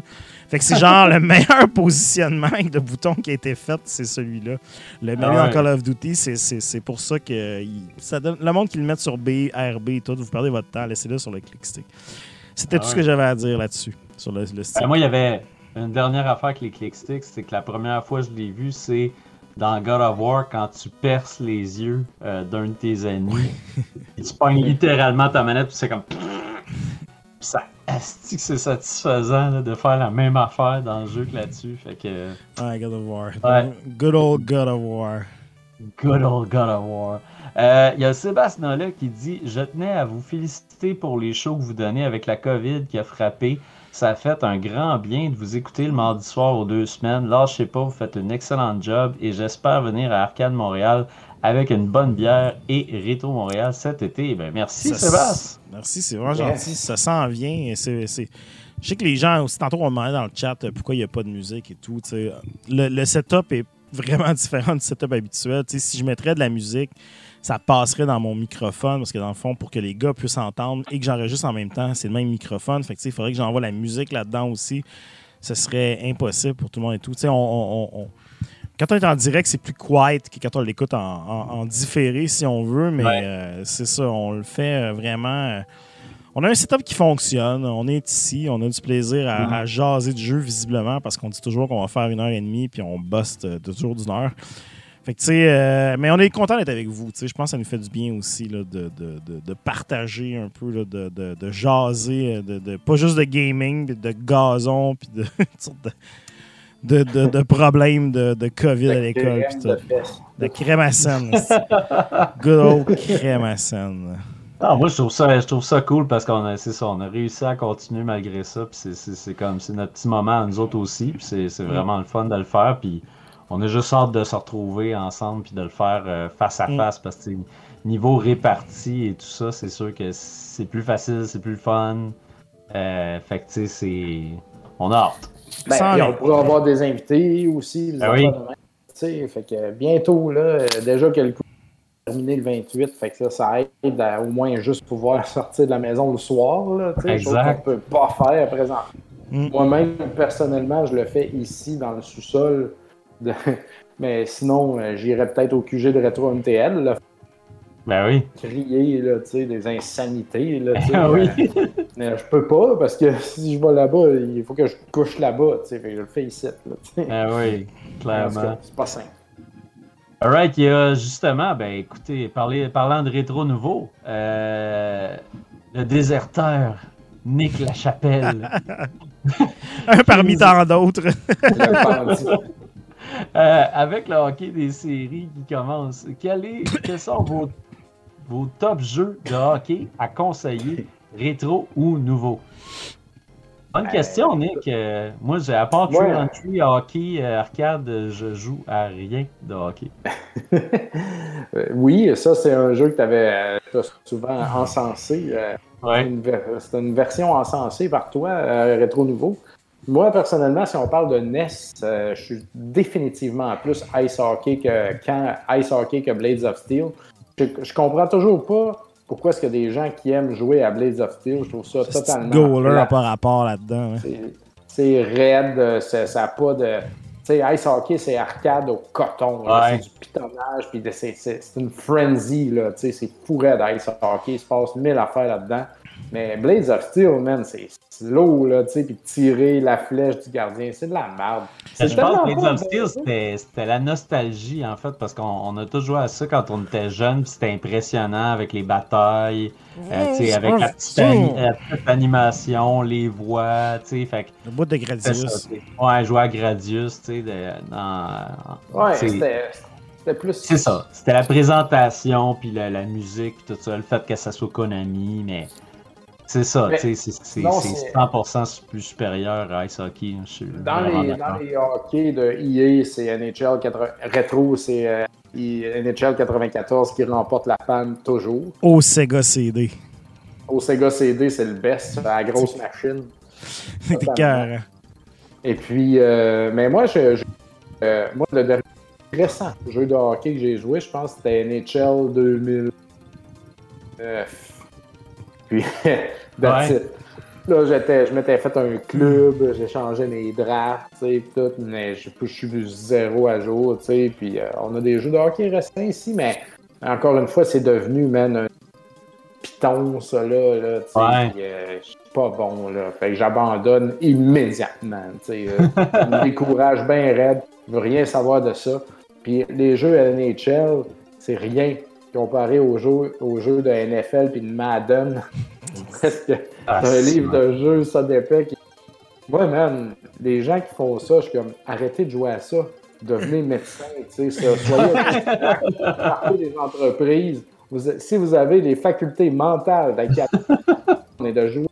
Fait que c'est genre le meilleur positionnement de bouton qui a été fait, c'est celui-là. Le meilleur Ah ouais. dans Call of Duty, c'est- pour ça que il- ça donne, le monde qui le met sur B, RB et tout, vous perdez votre temps, laissez-le sur le click stick. C'était Ah tout ce ouais. que j'avais à dire là-dessus, sur le, le stick. Ben, moi, il y avait une dernière affaire avec les click sticks, c'est que la première fois que je l'ai vu, c'est dans God of War quand tu perces les yeux euh, d'un de tes ennemis. tu pognes littéralement ta manette, puis c'est comme. Puis ça, asti que c'est satisfaisant là, de faire la même affaire dans le jeu que là-dessus. Fait que. Ouais, God of War. Ouais. Good old God of War. Good old God of War. Euh, Il y a Sébastien là qui dit Je tenais à vous féliciter pour les shows que vous donnez avec la COVID qui a frappé. Ça a fait un grand bien de vous écouter le mardi soir aux deux semaines. Lâchez pas, vous faites un excellent job et j'espère venir à Arcade Montréal avec une bonne bière et Rétro Montréal cet été. Ben, merci Ça- Sébastien. Merci, c'est vraiment gentil. Ça s'en vient. et c'est- c'est- Je sais que les gens aussi, tantôt, on demandait dans le chat euh, pourquoi il n'y a pas de musique et tout. tu sais. Le, le setup est vraiment différent du setup habituel. Tu sais, si je mettrais de la musique, ça passerait dans mon microphone parce que dans le fond, pour que les gars puissent entendre et que j'enregistre en même temps, c'est le même microphone. Fait que, il faudrait que j'envoie la musique là-dedans aussi. Ce serait impossible pour tout le monde et tout. On- on- on- Quand on est en direct, c'est plus quiet que quand on l'écoute en, en- en différé, si on veut, mais Ouais. euh, c'est ça, on le fait euh, vraiment. euh, on a un setup qui fonctionne, on est ici, on a du plaisir à, Mhm. à jaser du jeu visiblement parce qu'on dit toujours qu'on va faire une heure et demie puis on euh, toujours d'une heure. Fait que, tu sais, euh, mais on est content d'être avec vous. tu sais. Je pense que ça nous fait du bien aussi là, de, de- de- de partager un peu, là, de, de- de jaser, euh, de, de- pas juste de gaming, de gazon, puis de, de, de, de- de problèmes de, de COVID à l'école. De. De crème à scène. Good old crème à scène. Ah, moi, je trouve ça, je trouve ça cool parce qu'on a, c'est ça, on a réussi à continuer malgré ça. Puis c'est, c'est, c'est comme, c'est notre petit moment à nous autres aussi. Puis c'est, c'est vraiment le fun de le faire. Puis on a juste hâte de se retrouver ensemble puis de le faire euh, face à Mm. face parce que niveau réparti et tout ça, c'est sûr que c'est plus facile, c'est plus fun. Euh, fait que tu sais, c'est, on a hâte. Ben, on pourrait avoir des invités aussi. Ben oui. fait que bientôt, là, déjà que le coup est terminé le 28, fait que ça, ça aide à au moins juste pouvoir sortir de la maison le soir, là, sais, chose Exact. qu'on peut pas faire à présent. Mm. Moi-même, personnellement, je le fais ici, dans le sous-sol. De- Mais sinon, euh, j'irais peut-être au QG de Retro MTL, là, Ben oui. crier là, tu sais, des insanités. Là, tu sais, Ah oui. euh, mais je peux pas parce que si je vais là-bas, il faut que je couche là-bas. tu sais, fait que Je le fais ici. Là. Ben oui, clairement. C'est pas simple. Alright, il y a justement, ben écoutez, parler- parlant de rétro nouveau, euh, le déserteur Nick Lachapelle. Un parmi tant d'autres. Euh, avec le hockey des séries qui commence, quel est, quels sont vos, vos top jeux de hockey à conseiller, rétro ou nouveau? Bonne question, Nick. Euh, moi, j'ai à part True Ouais. Entry, hockey, euh, arcade, je joue à rien de hockey. Euh, oui, ça, c'est un jeu que tu avais souvent encensé. euh, Ouais. une C'est une version encensée par toi, euh, Rétro Nouveau. Moi, personnellement, si on parle de NES, euh, je suis définitivement plus Ice Hockey que quand Ice Hockey que Blades of Steel. Je, je comprends toujours pas pourquoi est-ce qu'il y a des gens qui aiment jouer à Blades of Steel. Je trouve ça totalement. goaler n'a pas rapport là-dedans. hein. C'est- C'est raide, euh, c'est- ça n'a pas de. Tu sais, Ice Hockey, c'est arcade au coton. là. Ouais. C'est du pitonnage, puis de- c'est- c'est c'est une frenzy. là. Tu sais, C'est fou raide, Ice Hockey. Il se passe mille affaires là-dedans. Mais Blades of Steel, man, c'est slow, là, tu sais, puis tirer la flèche du gardien, c'est de la merde. C'est Je pense que pas of Steel, c'était c'était la nostalgie, en fait, parce qu'on on a tous joué à ça quand on était jeune, puis c'était impressionnant avec les batailles, euh, tu sais, avec la petite, ani- la petite animation, les voix, tu sais, fait que Le bout de c'est ça, Gradius. sais. Ouais, jouer à Gradius, tu sais, de- dans... Ouais, c'était c'était plus. C'est ça, c'était la présentation, puis la, la musique, puis tout ça, le fait que ça soit Konami, mais... C'est ça, c'est- c'est non, c'est c'est- 100% plus supérieur à Ice Hockey. je suis Dans les, dans les hockey de EA, c'est NHL 80, rétro, c'est euh, NHL 94 qui remporte la panne toujours. Au Sega CD. Au Sega CD, c'est le best, la grosse machine. Écœurant. Et puis, euh, mais moi, je, je- euh, moi, le dernier récent jeu de hockey que j'ai joué, je pense que c'était NHL 2009. Puis, that's Ouais. it. Là, j'étais, je m'étais fait un club, j'ai changé mes drafts, tu sais, tout, mais je, je suis zéro à jour, tu sais, puis euh, on a des jeux de hockey récents ici, mais encore une fois, c'est devenu, man, un piton, ça, là, là tu sais, Ouais. puis, euh, je suis pas bon, là, fait que j'abandonne immédiatement, tu sais, euh, ça me décourage bien raide, je veux rien savoir de ça, puis les jeux NHL, c'est rien comparé aux jeux, aux jeux de NFL puis de Madden, parce que Ah, c'est un livre de jeu, ça d'épais. Qui... Moi, man, les gens qui font ça, je suis comme, arrêtez de jouer à ça. Devenez médecin, tu sais, soyez partez des entreprises. Vous- si vous avez les facultés mentales d'être capable de jouer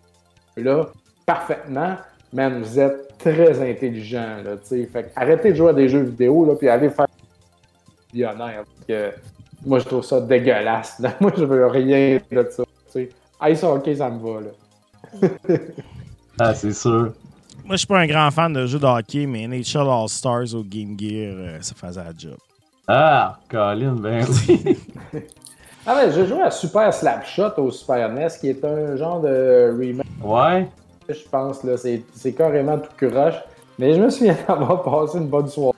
là parfaitement, man, vous êtes très intelligent, là, tu sais. Fait arrêtez de jouer à des jeux vidéo, là, puis allez faire millionnaire. Parce que moi, je trouve ça dégueulasse. là. Moi, je veux rien de ça. Ice hockey, ça me va, là. Ah, c'est sûr. Moi, je suis pas un grand fan de jeux de hockey, mais NHL All-Stars au Game Gear, euh, ça faisait la job. Ah, Colin, ben oui. Ah ouais, j'ai joué à Super Slapshot au Super NES, qui est un genre de remake, Ouais. je pense. là. C'est carrément tout croche. Mais je me souviens d'avoir passé une bonne soirée.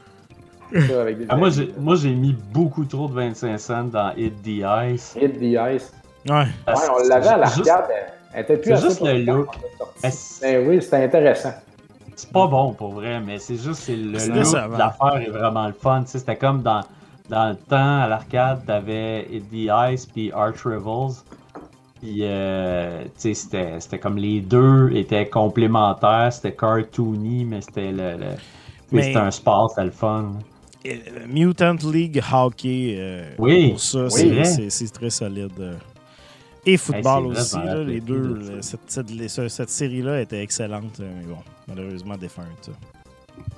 ça, avec des Ah, moi, j'ai moi, j'ai mis beaucoup trop de 25 cents dans Hit the Ice. Hit the Ice. Ouais. Ouais, on l'avait à l'arcade. elle- était plus assez juste le look. Mais oui, c'était intéressant. C'est pas bon pour vrai, mais c'est juste c'est le C'est look de l'affaire est vraiment le fun. C'était comme dans, dans le temps à l'arcade, t'avais Hit the Ice puis Arch Rivals. Puis euh, tu sais, c'était c'était comme les deux étaient complémentaires, c'était cartoony, mais c'était le, Mais- c'était un sport, c'était le fun. Mutant League Hockey, euh, Oui, pour ça, oui, c'est- très solide. euh. Et football Hey, aussi, là, les deux. là, cette, série-là était excellente, euh, mais bon, malheureusement défunte.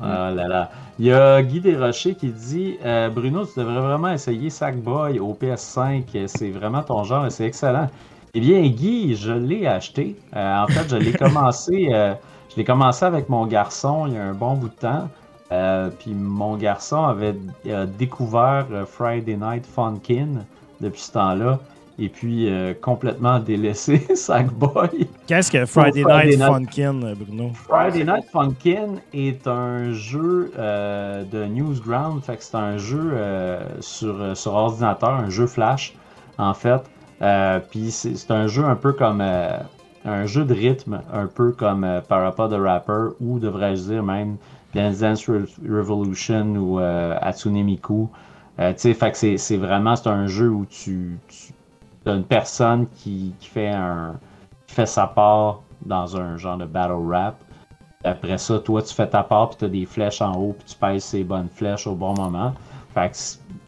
Ah là là. Il y a Guy Desrochers qui dit euh, Bruno, tu devrais vraiment essayer Sackboy au PS5. C'est vraiment ton genre et c'est excellent. Eh bien, Guy, je l'ai acheté. Euh, en fait, je l'ai commencé. Je l'ai commencé avec mon garçon il y a un bon bout de temps. Euh, puis mon garçon avait euh, découvert euh, Friday Night Funkin depuis ce temps-là. Et puis euh, complètement délaissé Sackboy. Qu'est-ce que Friday, Friday Night Night- Funkin, Bruno? Friday Night Funkin est un jeu de Newsground. Fait que c'est un jeu sur, sur ordinateur, un jeu flash, en fait. Puis c'est un jeu un peu comme euh, un jeu de rythme, un peu comme Parappa the Rapper, ou devrais-je dire même Dance Dance Re- Revolution ou euh, Hatsune Miku. Euh, fait c'est- vraiment c'est un jeu où tu, tu as une personne qui, qui fait un qui fait sa part dans un genre de battle rap. Après ça, toi, tu fais ta part, puis tu as des flèches en haut, puis tu pèses ces bonnes flèches au bon moment. Fait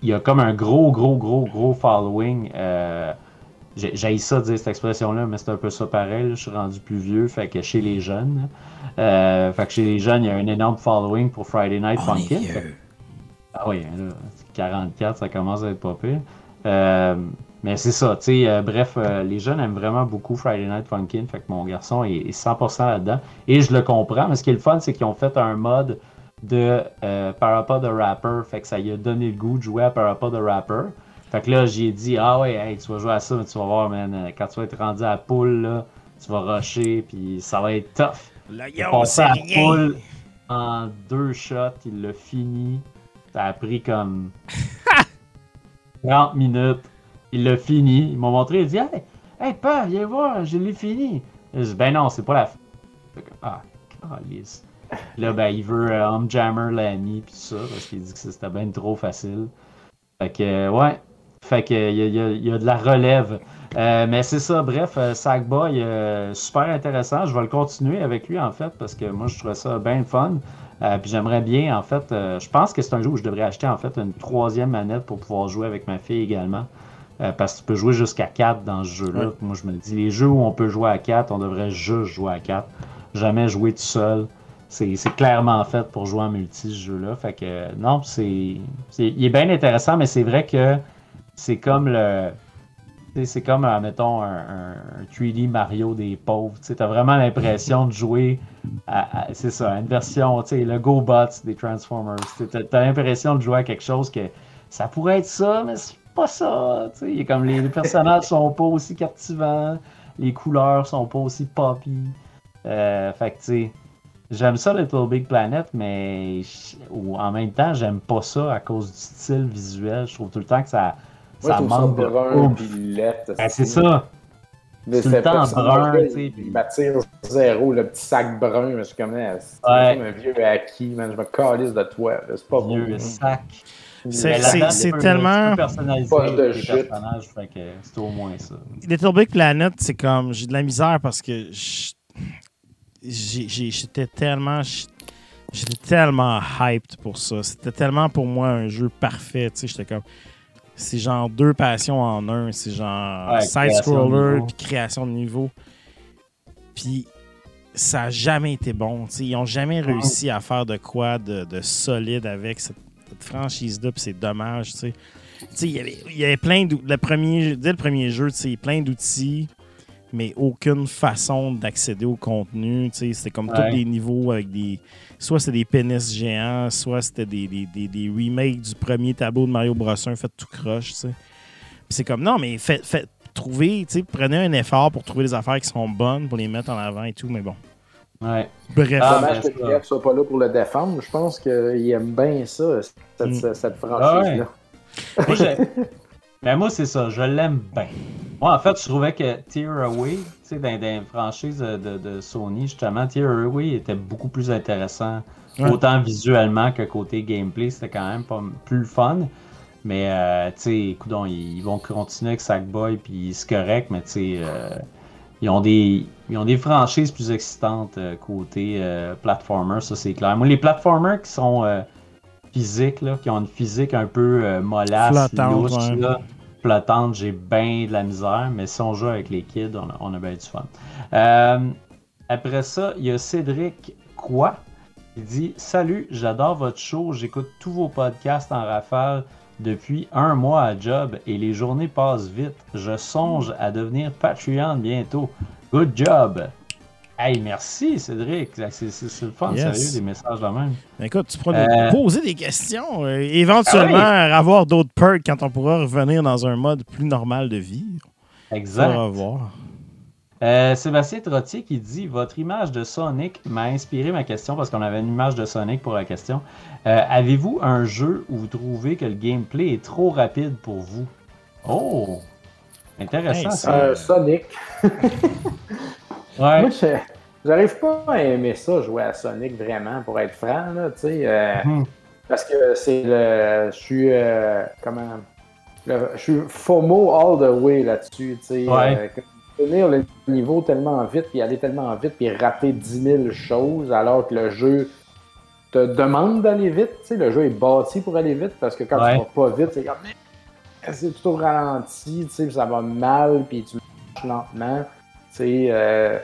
il y a comme un gros, gros, gros, gros following. Euh, j'ai ça de dire cette expression-là, mais c'est un peu ça pareil. là. Je suis rendu plus vieux, fait que chez les jeunes. euh, fait que chez les jeunes, il y a un énorme following pour Friday Night Funkin'. Ah oui, là, 44, ça commence à être pas pire. Euh, mais c'est ça, tu sais, euh, bref, euh, les jeunes aiment vraiment beaucoup Friday Night Funkin', fait que mon garçon est, est 100% là-dedans. Et je le comprends, mais ce qui est le fun, c'est qu'ils ont fait un mode de euh, Parappa the Rapper, fait que ça lui a donné le goût de jouer à Parappa the Rapper. Fait que là, j'ai dit, ah ouais, hey, tu vas jouer à ça, mais tu vas voir, man, euh, quand tu vas être rendu à la poule, là, tu vas rusher, puis ça va être tough. Yo, passé à la poule en deux shots, il l'a fini. Ça a pris comme 30 minutes. Il l'a fini. Il m'a montré, il dit Hey, hey père, viens voir, je l'ai fini. Je dis, ben non, c'est pas la fin. Ah, calice. Là, ben, il veut euh, Homjammer l'ami, pis tout ça, parce qu'il dit que c'était bien trop facile. Fait que, ouais. Fait que, il y y y a de la relève. Euh, mais c'est ça, bref, euh, Sackboy, euh, super intéressant. Je vais le continuer avec lui, en fait, parce que moi, je trouvais ça bien fun. Euh, puis j'aimerais bien, en fait, euh, je pense que c'est un jeu où je devrais acheter, en fait, une troisième manette pour pouvoir jouer avec ma fille également. Euh, parce que tu peux jouer jusqu'à 4 dans ce jeu-là. Moi, je me dis, les jeux où on peut jouer à 4, on devrait juste jouer à 4. Jamais jouer tout seul. C'est clairement fait pour jouer en multi, ce jeu-là. Fait que, non, c'est. c'est- Il est bien intéressant, mais c'est vrai que c'est comme le. C'est comme, euh, mettons, un, un- un 3D Mario des pauvres. Tu as vraiment l'impression de jouer à, à- c'est ça, une version, tu sais, le GoBots des Transformers. Tu as, l'impression de jouer à quelque chose que ça pourrait être ça, mais c'est pas ça. tu sais. Comme les, les personnages sont pas aussi captivants, les couleurs sont pas aussi poppy. Euh, fait que, tu sais, j'aime ça, Little Big Planet, mais je- ou en même temps, j'aime pas ça à cause du style visuel. Je trouve tout le temps que ça, Moi, ça ça manque de brun laid, Ben, c'est ça. Mais tout le ce temps personnage-là, brun, tu il- sais, Il puis- m'attire zéro, le petit sac brun. mais Je suis comme, eh, c'est Ouais. comme un vieux acquis, man. Je me calisse de toi. C'est pas beau. Vieux sac. C'est- c'est- c'est tellement- Poche de que c'est au moins ça. Little Big Planet, c'est comme. J'ai de la misère parce que. J'étais tellement. J'étais tellement hyped pour ça. C'était tellement pour moi un jeu parfait. Tu sais, j'étais comme. C'est genre deux passions en un. C'est genre Ouais, side-scroller puis création de niveau. Puis ça n'a jamais été bon. Ils n'ont jamais réussi à faire de quoi de, de solide avec cette, cette franchise-là. Puis c'est dommage. il y avait- il y avait plein d'outils. Le premier, dès le premier jeu, plein d'outils, mais aucune façon d'accéder au contenu. tu sais. C'était comme Ouais. tous des niveaux avec des. Soit c'était des pénis géants, soit c'était des, des, des- des remakes du premier tableau de Mario Bros 1 fait tout croche. tu sais. Puis c'est comme non, mais faites, faites, sais, prenez un effort pour trouver des affaires qui sont bonnes, pour les mettre en avant et tout, mais bon. Ouais. Bref. Ah, Dommage que soit pas là pour le défendre. Je pense qu'il aime bien ça, cette, Mm. cette- cette franchise-là. Moi, Mais moi, c'est ça, je l'aime bien. Moi, en fait, je trouvais que Tear Away, tu sais, dans, dans les franchises de, Sony, justement, Tear Away était beaucoup plus intéressant, Ouais. autant visuellement que côté gameplay, c'était quand même pas plus fun. Mais, euh, tu sais, écoute, ils, ils vont continuer avec Sackboy, puis c'est correct, mais tu sais, euh, ils, ont des, ils ont des franchises plus excitantes euh, côté euh, platformer, ça c'est clair. Moi, les platformers qui sont euh, physiques, là, qui ont une physique un peu mollasse, louche, là, flottante, j'ai bien de la misère, mais si on joue avec les kids, on a, bien du fun. Euh, après ça, il y a Cédric Quoi Il dit Salut, j'adore votre show, j'écoute tous vos podcasts en rafale depuis un mois à job et les journées passent vite. Je songe à devenir Patreon bientôt. Good job Hey, merci Cédric. C'est le fun, Yes. sérieux, des messages de même. Écoute, tu pourras Euh, nous poser des questions. euh, éventuellement, avoir d'autres perks quand on pourra revenir dans un mode plus normal de vivre. Exact. On va voir. Euh, Sébastien Trottier qui dit Votre image de Sonic m'a inspiré ma question parce qu'on avait une image de Sonic pour la question. Euh, Avez-vous un jeu où vous trouvez que le gameplay est trop rapide pour vous Oh Intéressant Hey, ça. Euh, Sonic. Ouais. Moi, je- j'arrive pas à aimer ça, jouer à Sonic vraiment, pour être franc, là, tu sais. euh, Mhm. Parce que c'est le. Je suis. euh, comment. le- je suis FOMO all the way là-dessus, tu sais. Ouais. euh, le niveau tellement vite, puis aller tellement vite, puis rater 10 000 choses, alors que le jeu te demande d'aller vite, tu sais. Le jeu est bâti pour aller vite, parce que quand Ouais. tu vas pas vite, c'est comme. C'est tout au ralenti, tu sais, ça va mal, puis tu marches lentement. Euh,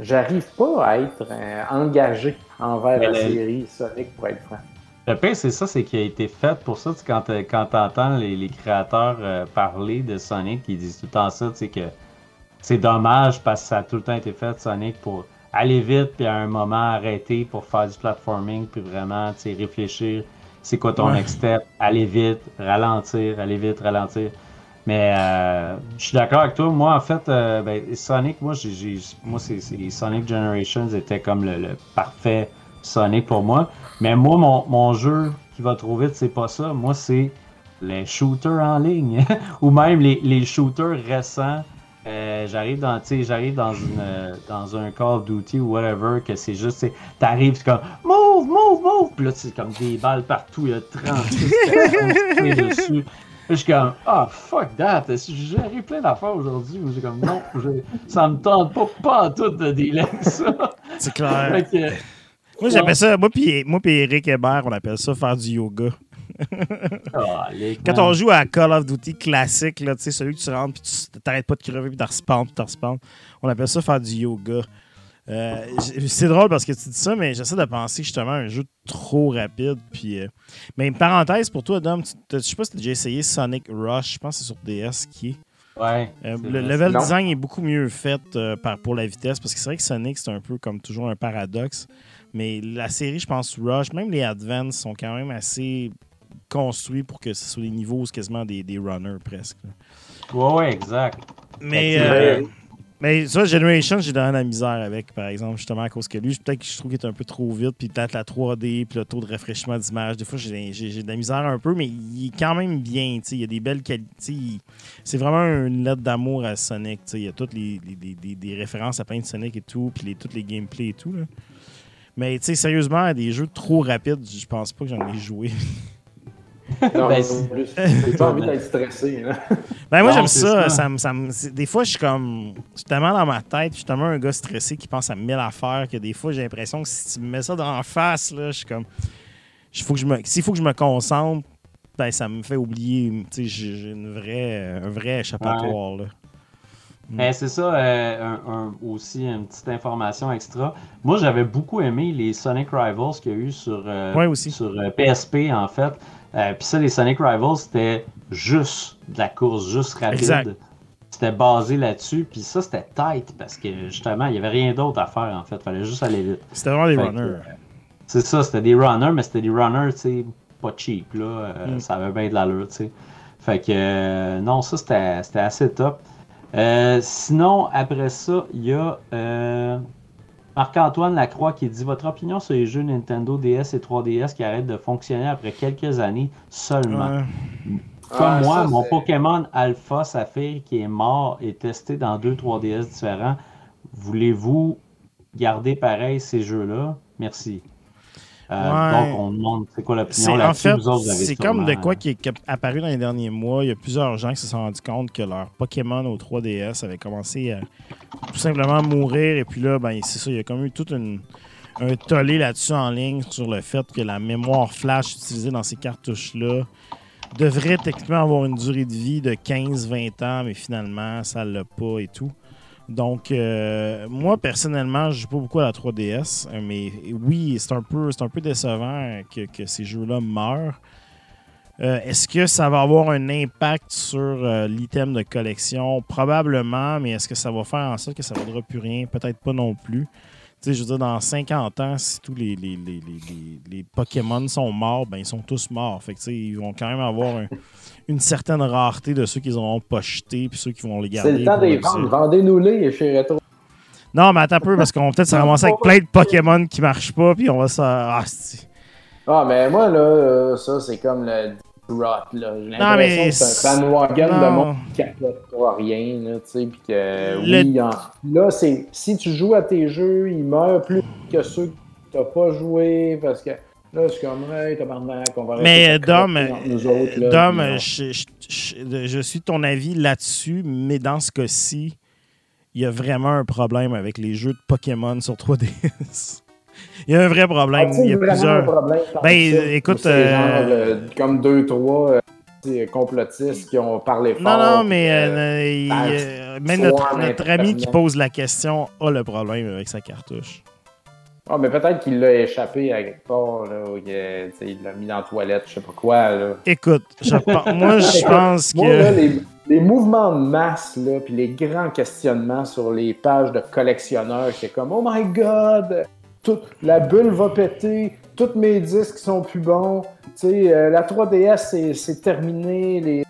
j'arrive pas à être euh, engagé envers Mais la le- série Sonic, pour être franc. Le pire, c'est ça, c'est qu'il a été fait pour ça. Quand, euh, quand tu entends les, les créateurs euh, parler de Sonic, ils disent tout le temps ça, tu sais, que c'est dommage parce que ça a tout le temps été fait, Sonic, pour aller vite, puis à un moment arrêter pour faire du platforming, puis vraiment, tu sais, réfléchir. C'est quoi ton Ouais. next step? Aller vite, ralentir, aller vite, ralentir. Mais euh, je suis d'accord avec toi. Moi, en fait, euh, ben, Sonic, moi, j'ai- moi c'est- Sonic Generations était comme le, le parfait Sonic pour moi. Mais moi, mon, mon jeu qui va trop vite, c'est pas ça. Moi, c'est les shooters en ligne. Ou même les, les shooters récents. Euh, j'arrive dans, j'arrive dans une, euh, dans un Call of Duty ou whatever, que c'est juste, t'arrives, c'est comme move, move, move, puis là, c'est comme des balles partout, il y a 36 personnes qui tirent dessus. Je suis comme, ah, fuck that, j'ai plein d'affaires aujourd'hui, j'ai comme, non, ça me tente pas, pas en tout de avec ça. C'est clair. Que, Moi, j'appelle ça, moi puis moi Eric Hébert, on appelle ça faire du yoga. Quand on joue à Call of Duty classique, là, tu sais, celui que tu rentres puis tu t'arrêtes pas de crever puis tu respawns puis tu respawns, on appelle ça faire du yoga. Euh, c'est drôle parce que tu dis ça, mais j'essaie de penser justement à un jeu trop rapide. Puis, euh, Mais une parenthèse pour toi, Dom, je sais pas si tu as déjà essayé Sonic Rush, je pense que c'est sur DS qui est. Ouais. Euh, le level Non. design est beaucoup mieux fait euh, par, pour la vitesse parce que c'est vrai que Sonic, c'est un peu comme toujours un paradoxe. Mais la série, je pense, Rush, même les Advance sont quand même assez construits pour que ce soit des niveaux c'est quasiment des, des runners presque. Ouais, ouais, exact. Mais, Mais ça, Generation, j'ai donné la misère avec, par exemple, justement à cause que lui, peut-être que je trouve qu'il est un peu trop vite, puis peut-être la 3D, puis le taux de rafraîchissement d'image. Des fois, j'ai de la misère un peu, mais il est quand même bien. tu sais, Il y a des belles qualités. C'est vraiment une lettre d'amour à Sonic. tu sais, Il y a toutes les, les- références à plein de Sonic et tout, puis les, toutes les gameplays et tout. là. Mais tu sais, sérieusement, des jeux trop rapides, je pense pas que j'en ai joué. Non, Ben, non c'est- plus. J'ai pas envie d'être stressé. Là. Ben moi j'aime ça. ça. ça. me- ça me- c'est- des fois je suis comme. Je suis tellement dans ma tête, je suis tellement un gars stressé qui pense à mille affaires que des fois j'ai l'impression que si tu me mets ça dans la face, là, je suis comme. il faut que je me- S'il faut que je me concentre, ben ça me fait oublier. Tu sais, j'ai une vraie, un vrai échappatoire. Là. Eh, c'est ça, euh, un- un- aussi une petite information extra. Moi, j'avais beaucoup aimé les Sonic Rivals qu'il y a eu sur, euh, Ouais, aussi. sur euh, PSP, en fait. Euh, Puis ça, les Sonic Rivals, c'était juste de la course, juste rapide. Exact. C'était basé là-dessus. Puis ça, c'était tight parce que justement, il n'y avait rien d'autre à faire, en fait. fallait juste aller vite. C'était vraiment des Fait runners. euh, C'est ça, c'était des runners, mais c'était des runners, tu sais, pas cheap, là. Euh, Mm. Ça avait bien de l'allure, tu sais. Fait que, euh, non, ça, c'était c'était assez top. Sinon, après ça, il y a Marc-Antoine Lacroix qui dit Votre opinion sur les jeux Nintendo DS et 3DS qui arrêtent de fonctionner après quelques années seulement? Ouais. Comme Ah, moi, ça, mon Pokémon Alpha Saphir qui est mort et testé dans deux 3DS différents, voulez-vous garder pareil ces jeux-là? Merci. Euh, Ouais. Donc, on demande c'est quoi l'opinion? En là-dessus. fait, Vous autres, vous avez c'est comme de quoi qui est apparu dans les derniers mois. Il y a plusieurs gens qui se sont rendus compte que leur Pokémon au 3DS avait commencé à tout simplement mourir. Et puis là, ben, c'est ça, il y a comme eu tout une- un tollé là-dessus en ligne sur le fait que la mémoire flash utilisée dans ces cartouches-là devrait techniquement avoir une durée de vie de 15-20 ans, mais finalement, ça ne l'a pas et tout. Donc, euh, moi, personnellement, je joue pas beaucoup à la 3DS, euh, mais oui, c'est un peu, un peu décevant que, que ces jeux-là meurent. Euh, Est-ce que ça va avoir un impact sur l'item de collection? Probablement, mais est-ce que ça va faire en sorte que ça ne vaudra plus rien? Peut-être pas non plus. Tu sais, je veux dire, dans 50 ans, si tous les, les, les- les Pokémon sont morts, ben ils sont tous morts. Fait que, tu sais, ils vont quand même avoir un- une certaine rareté de ceux qu'ils n'auront pas jetés puis ceux qui vont les garder. C'est le temps des dire. Vendez-nous-les chez Retro. Non, mais attends un peu, parce qu'on va peut-être se ramasser avec plein de Pokémon qui marchent pas, puis on va se. Ah, Ah, mais moi, là, euh, ça, c'est comme le rot, là. J'ai l'impression mais que c'est un bandwagon de monde qui capote pas rien, là, tu sais, puis que, Le- oui, en- là, c'est, si tu joues à tes jeux, ils meurent plus que ceux que t'as pas joué, parce que, là, c'est comme, hey, tabarnak, on va Mais, de Dom, autres, là, Dom, je, je- je- je suis de ton avis là-dessus, mais dans ce cas-ci, il y a vraiment un problème avec les jeux de Pokémon sur 3DS. il y a un vrai Ah, problème. sais, il y a plusieurs. problème Ben, ça. écoute, euh, genre, euh, comme deux, trois euh, complotistes qui ont parlé fort. Non, non, mais euh, euh, il- euh, même soit notre, ami qui pose la question a le problème avec sa cartouche. Ah, mais peut-être qu'il l'a échappé à quelque part, là, ou il l'a mis dans la toilette, je sais pas quoi, là. Écoute, je moi, je pense Moi, là, que. les, les mouvements de masse, là, puis les grands questionnements sur les pages de collectionneurs, c'est comme « Oh my God! Tout, la bulle va péter, tous mes disques sont plus bons, tu sais, euh, la 3DS, c'est- c'est terminé, les...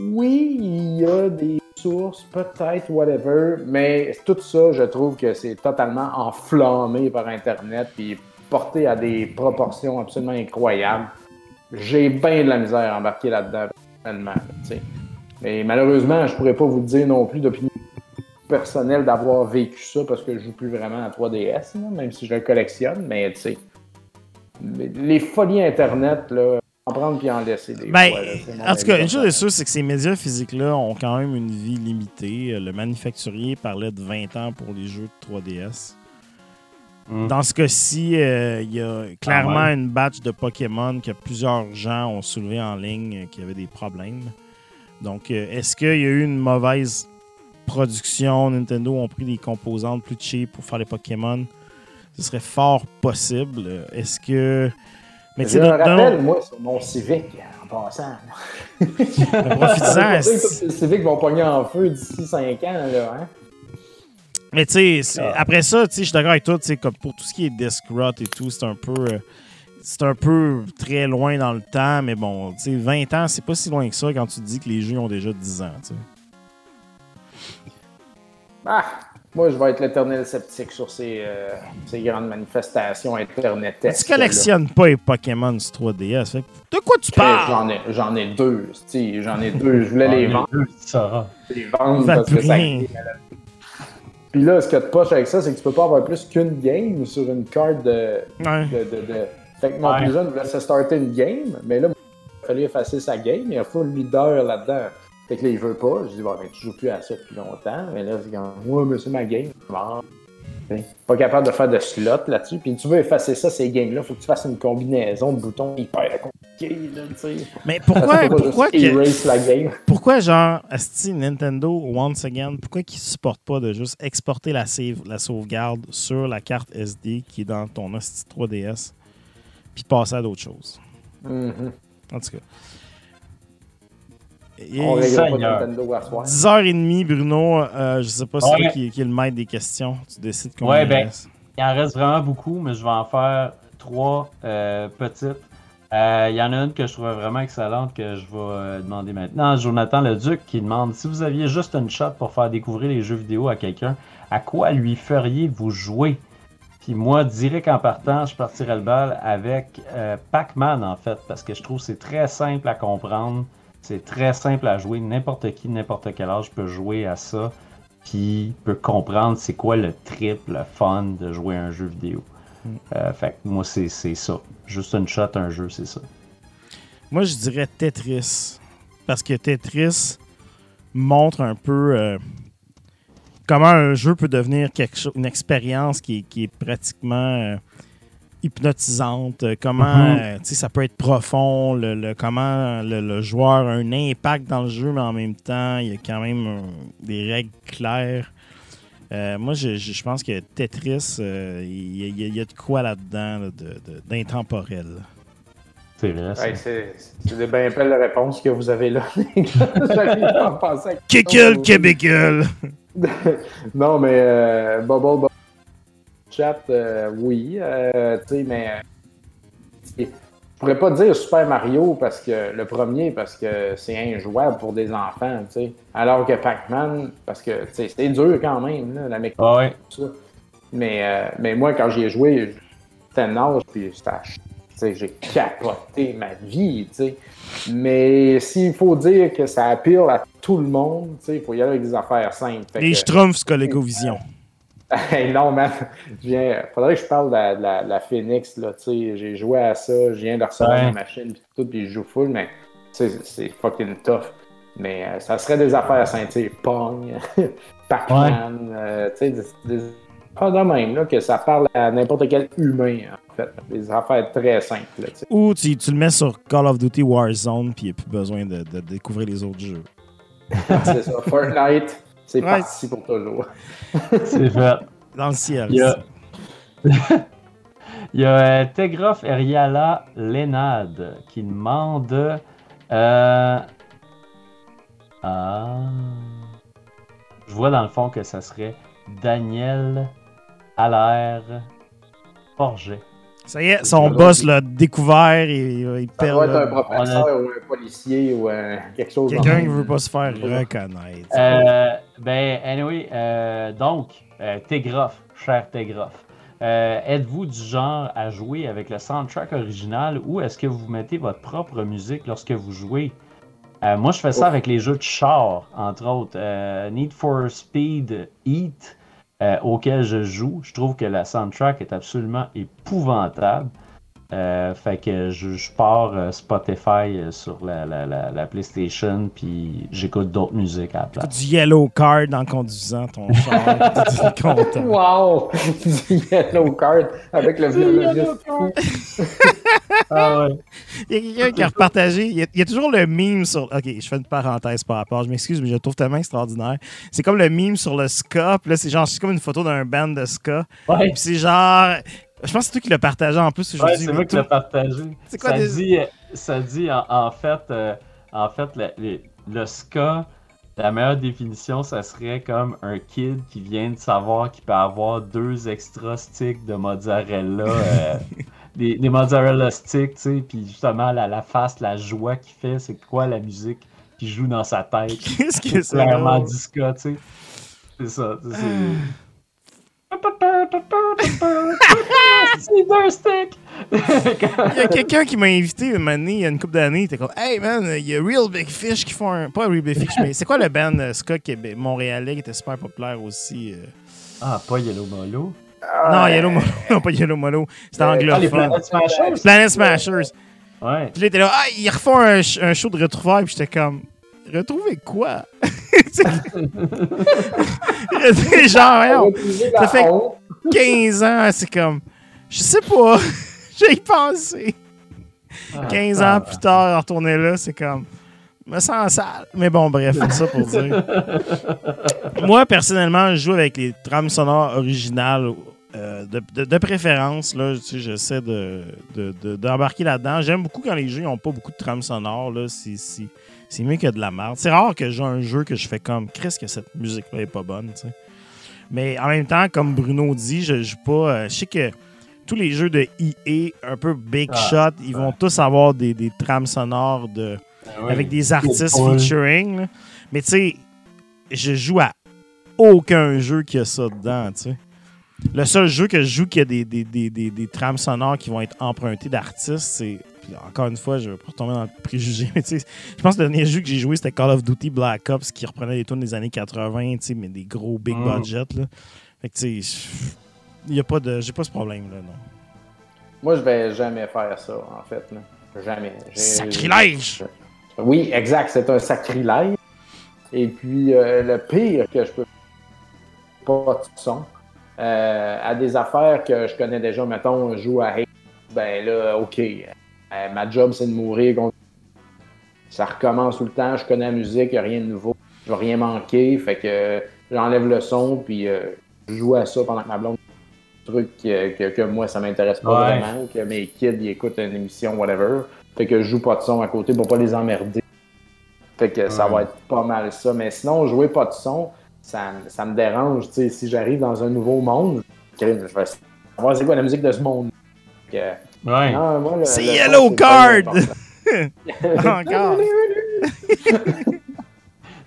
Oui, il y a des sources, peut-être, whatever, mais tout ça, je trouve que c'est totalement enflammé par Internet, puis porté à des proportions absolument incroyables. J'ai bien de la misère à embarquer là-dedans, personnellement. Mais malheureusement, je pourrais pas vous dire non plus d'opinion personnelle d'avoir vécu ça parce que je joue plus vraiment à 3DS, là, même si je le collectionne, mais tu sais. Les folies Internet, là, en prendre puis en laisser des Ben, fois, là, en tout cas, une chose est sûre, c'est que ces médias physiques-là ont quand même une vie limitée. Euh, Le manufacturier parlait de 20 ans pour les jeux de 3DS. Mm. Dans ce cas-ci, euh, il y a clairement Ah une batch de Pokémon que plusieurs gens ont soulevé en ligne euh, qui avaient des problèmes. Donc, euh, est-ce qu'il y a eu une mauvaise production? Nintendo ont pris des composantes plus cheap pour faire les Pokémon? Ce serait fort possible. Est-ce que. Mais tu sais, J'ai un de- de- rappel, moi, sur mon Civic, en passant. que tous les Civics vont pogner en feu d'ici 5 ans, là, hein? Mais tu sais, Ah. après ça, tu sais, je suis d'accord avec toi, tu sais, comme pour tout ce qui est disc rot et tout, c'est un peu. euh, c'est un peu très loin dans le temps, mais bon, tu sais, 20 ans, c'est pas si loin que ça quand tu dis que les jeux ont déjà 10 ans, tu sais. Ah, moi, je vais être l'éternel sceptique sur ces, euh, ces grandes manifestations internet. Tu collectionnes pas les Pokémon sur 3DS. fait de quoi tu parles? J'en ai, j'en ai deux, j'en ai deux. Je voulais les vendre, deux, ça. les vendre Ça parce que ça. Puis là, ce que tu poches avec ça, c'est que tu peux pas avoir plus qu'une game sur une carte de, Ouais. de, de, de- Fait que mon Ouais. plus jeune voulait se starter une game, mais là, il fallait effacer sa game, il y a full leader là-dedans. Fait que là, il veut pas. Je dis, bon, ben, tu joues plus à ça depuis longtemps. Mais là, c'est comme, ouais, mais c'est ma game. Bon. T'sais, Pas capable de faire de slot là-dessus. Puis tu veux effacer ça, ces games-là, faut que tu fasses une combinaison de boutons hyper compliquée, là, tu sais. Mais pourquoi, pourquoi, que- la game. pourquoi genre, Asti, Nintendo, once again, pourquoi qu'ils supportent pas de juste exporter la, save, la sauvegarde sur la carte SD qui est dans ton Asti 3DS, puis passer à d'autres choses? Mhm. En tout cas. Et- On réglera pas Seigneur. Nintendo à soir. 10h30, Bruno. Euh, je sais pas si c'est Ouais. toi qui, qui est le maître des questions. Tu décides combien Ouais, ben, reste. Il en reste vraiment beaucoup, mais je vais en faire trois euh, petites. Euh, Il y en a une que je trouvais vraiment excellente que je vais euh, demander maintenant. Jonathan Leduc qui demande si vous aviez juste une shot pour faire découvrir les jeux vidéo à quelqu'un, à quoi lui feriez-vous jouer? Puis moi, direct en partant, je partirais le bal avec euh, Pac-Man en fait, parce que je trouve que c'est très simple à comprendre, c'est très simple à jouer. N'importe qui, n'importe quel âge peut jouer à ça puis peut comprendre c'est quoi le trip, le fun de jouer à un jeu vidéo. Mm. Euh, fait que moi, c'est c'est ça. Juste une shot, un jeu, c'est ça. Moi, je dirais Tetris. Parce que Tetris montre un peu euh, comment un jeu peut devenir quelque chose, une expérience qui, est- qui est pratiquement euh, hypnotisante. euh, Comment tu sais, ça peut être profond. Le, le- comment le, le joueur a un impact dans le jeu, mais en même temps, il y a quand même euh, des règles claires. Euh, moi, je, je- je pense que Tetris, euh, il y, a- y y de quoi là-dedans là, de- de- d'intemporel. C'est vrai. Ouais, c'est des bien belles réponses que vous avez là. J'arrive pas à penser à non, mais euh, Bubble Chat, euh, oui. euh, tu sais, mais. euh, Je pourrais pas dire Super Mario parce que le premier, parce que c'est injouable pour des enfants, tu sais. Alors que Pac-Man, parce que tu sais, c'est dur quand même, là, la mécanique. Ah ouais. tout ça. Mais, euh, mais moi, quand j'y ai joué, j'étais un âge, puis c'était à ch- tu sais, j'ai capoté ma vie, tu sais. Mais s'il faut dire que ça appelle à tout le monde, tu sais, il faut y aller avec des affaires simples. Les que- Schtroumpfs ColecoVision. Hey, non, man. Je viens... Faudrait que je parle de la, de la, de la Phoenix, là, tu sais. J'ai joué à ça, je viens de recevoir Ouais. ma machine, puis tout, puis je joue full, mais tu sais, c'est fucking tough. Mais euh, ça serait des affaires simples, tu sais, Pong, Pac-Man, euh, tu sais, des, des affaires de même, là, que ça parle à n'importe quel humain, en fait. Des affaires très simples, là, tu sais. Ou tu, tu le mets sur Call of Duty Warzone, puis il n'y a plus besoin de, de découvrir les autres jeux. c'est ça. Fortnite, c'est Ouais. parti pour toujours. C'est fait. Dans le ciel. Il y a, Il y a euh, Tegrof Eriala Lénade qui demande. euh, ah, je vois dans le fond que ça serait Daniel Allaire Forget. Ça y est, son boss l'a découvert et euh, il Ça perd. doit être un professeur ou un policier ou un- quelque chose Quelqu'un qui même. veut pas se faire reconnaître. Euh, ben, anyway, euh, donc, euh, Tegrof, cher Tegrof, euh, êtes-vous du genre à jouer avec le soundtrack original ou est-ce que vous mettez votre propre musique lorsque vous jouez? Euh, moi, je fais ça avec les jeux de char, entre autres. Euh, Need for Speed Heat, euh, auquel je joue. Je trouve que la soundtrack est absolument épouvantable. Euh, fait que je, je pars euh, Spotify euh, sur la, la, la, la PlayStation, puis j'écoute d'autres musiques à la place. Du yellow card en conduisant ton char. Content. Wow! Du yellow card avec le violoniste. Ah ouais. Il y a quelqu'un qui a repartagé. Il y a, il y a toujours le meme sur. Ok, je fais une parenthèse par rapport. Je m'excuse, mais je le trouve tellement extraordinaire. C'est comme le meme sur le ska. Puis là, c'est genre, c'est comme une photo d'un band de ska. Ouais, Puis c'est genre. Je pense que c'est toi qui l'as partagé en plus ouais c'est moi qui l'ai partagé. C'est quoi ça, des- dit, ça dit en, en fait, euh, en fait le, le- le ska, la meilleure définition, ça serait comme un kid qui vient de savoir qu'il peut avoir deux extra sticks de mozzarella. euh, des, des mozzarella sticks, tu sais, puis justement la, la face, la joie qu'il fait, c'est quoi la musique qui joue dans sa tête. Qu'est-ce que c'est? clairement ska, tu sais. C'est ça. c'est-! Il y a quelqu'un qui m'a invité une année, il y a une couple d'années. Il était comme, hey man, il y a Real Big Fish qui font un. Pas Real Big Fish, mais c'est quoi le band euh, ska québé- montréalais qui était super populaire aussi? euh? Ah, pas Yellow Molo. Non, Yellow Molo. Non, pas Yellow Molo. C'était Euh, Ah, les anglophone. Planet Smashers? Planet Smashers. Ouais. Puis là, il était là, ah, ils refont un show de retrouvailles. Puis j'étais comme, retrouver quoi? C'est genre, ça fait- honte. 15 ans, c'est comme, je sais pas, j'ai y pensé. Ah, 15 ans plus tard, retourner là, c'est comme, je me sens sale. Mais bon, bref, c'est ça pour dire. Moi, personnellement, je joue avec les trames sonores originales. euh, de, de- de préférence, là, tu sais, j'essaie de, de- de- d'embarquer là-dedans. J'aime beaucoup quand les jeux n'ont pas beaucoup de trames sonores. Là, c'est, c'est mieux que de la merde. C'est rare que j'ai un jeu que je fais comme Qu'est-ce que cette musique-là est pas bonne. tu sais. Mais en même temps, comme Bruno dit, je joue pas. euh, je sais que tous les jeux de EA, un peu Big Ah, Shot, ils vont tous avoir des, des trames sonores de, Ouais. avec des artistes featuring. là. Mais tu sais, je joue à aucun jeu qui a ça dedans, tu sais. Le seul jeu que je joue qui a des, des, des, des, des trames sonores qui vont être empruntées d'artistes, c'est. Encore une fois, je vais pas retomber dans le préjugé, mais tu sais, je pense que le dernier jeu que j'ai joué, c'était Call of Duty Black Ops qui reprenait les tunes des années 80, tu sais, mais des gros big Mm. budget, là. Fait que tu sais, il y a pas de. J'ai pas ce problème, là, non. Moi, je vais jamais faire ça, en fait. là. Jamais. Sacrilège! Oui, exact. C'est un sacrilège. Et puis, euh, le pire que je peux pas de son. Euh, à des affaires que je connais déjà, mettons, je joue à Hate, ben là, OK. Euh, ma job, c'est de mourir. Ça recommence tout le temps. Je connais la musique, il n'y a rien de nouveau. Je vais rien manquer. Fait que j'enlève le son, puis euh, je joue à ça pendant que ma blonde truc que, que, que moi, ça m'intéresse pas Ouais. vraiment, que mes kids ils écoutent une émission, whatever. Fait que je joue pas de son à côté pour pas les emmerder. Fait que ça va être pas mal ça. Mais sinon, jouer pas de son, ça, ça me dérange. Si j'arrive dans un nouveau monde, je vais savoir c'est quoi la musique de ce monde. Fait que, Ouais. le- C'est Yellow Card! important. Encore.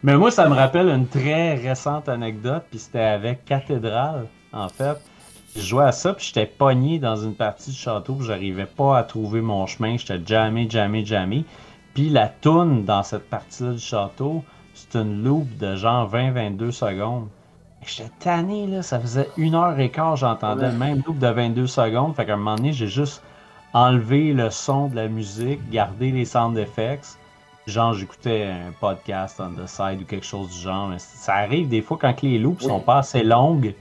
Mais moi, ça me rappelle une très récente anecdote, puis c'était avec Cathédrale, en fait. Je jouais à ça, puis j'étais pogné dans une partie du château, puis j'arrivais pas à trouver mon chemin. J'étais jamais, jamais, jamais. Puis la toune dans cette partie-là du château, c'est une loop de genre 20-22 secondes. J'étais tanné, là. Ça faisait une heure et quart, j'entendais le même loop de 22 secondes. Fait qu'à un moment donné, j'ai juste enlevé le son de la musique, gardé les sound effects. Genre, j'écoutais un podcast on the side ou quelque chose du genre. Ça arrive des fois quand les loops Oui. sont pas assez longues,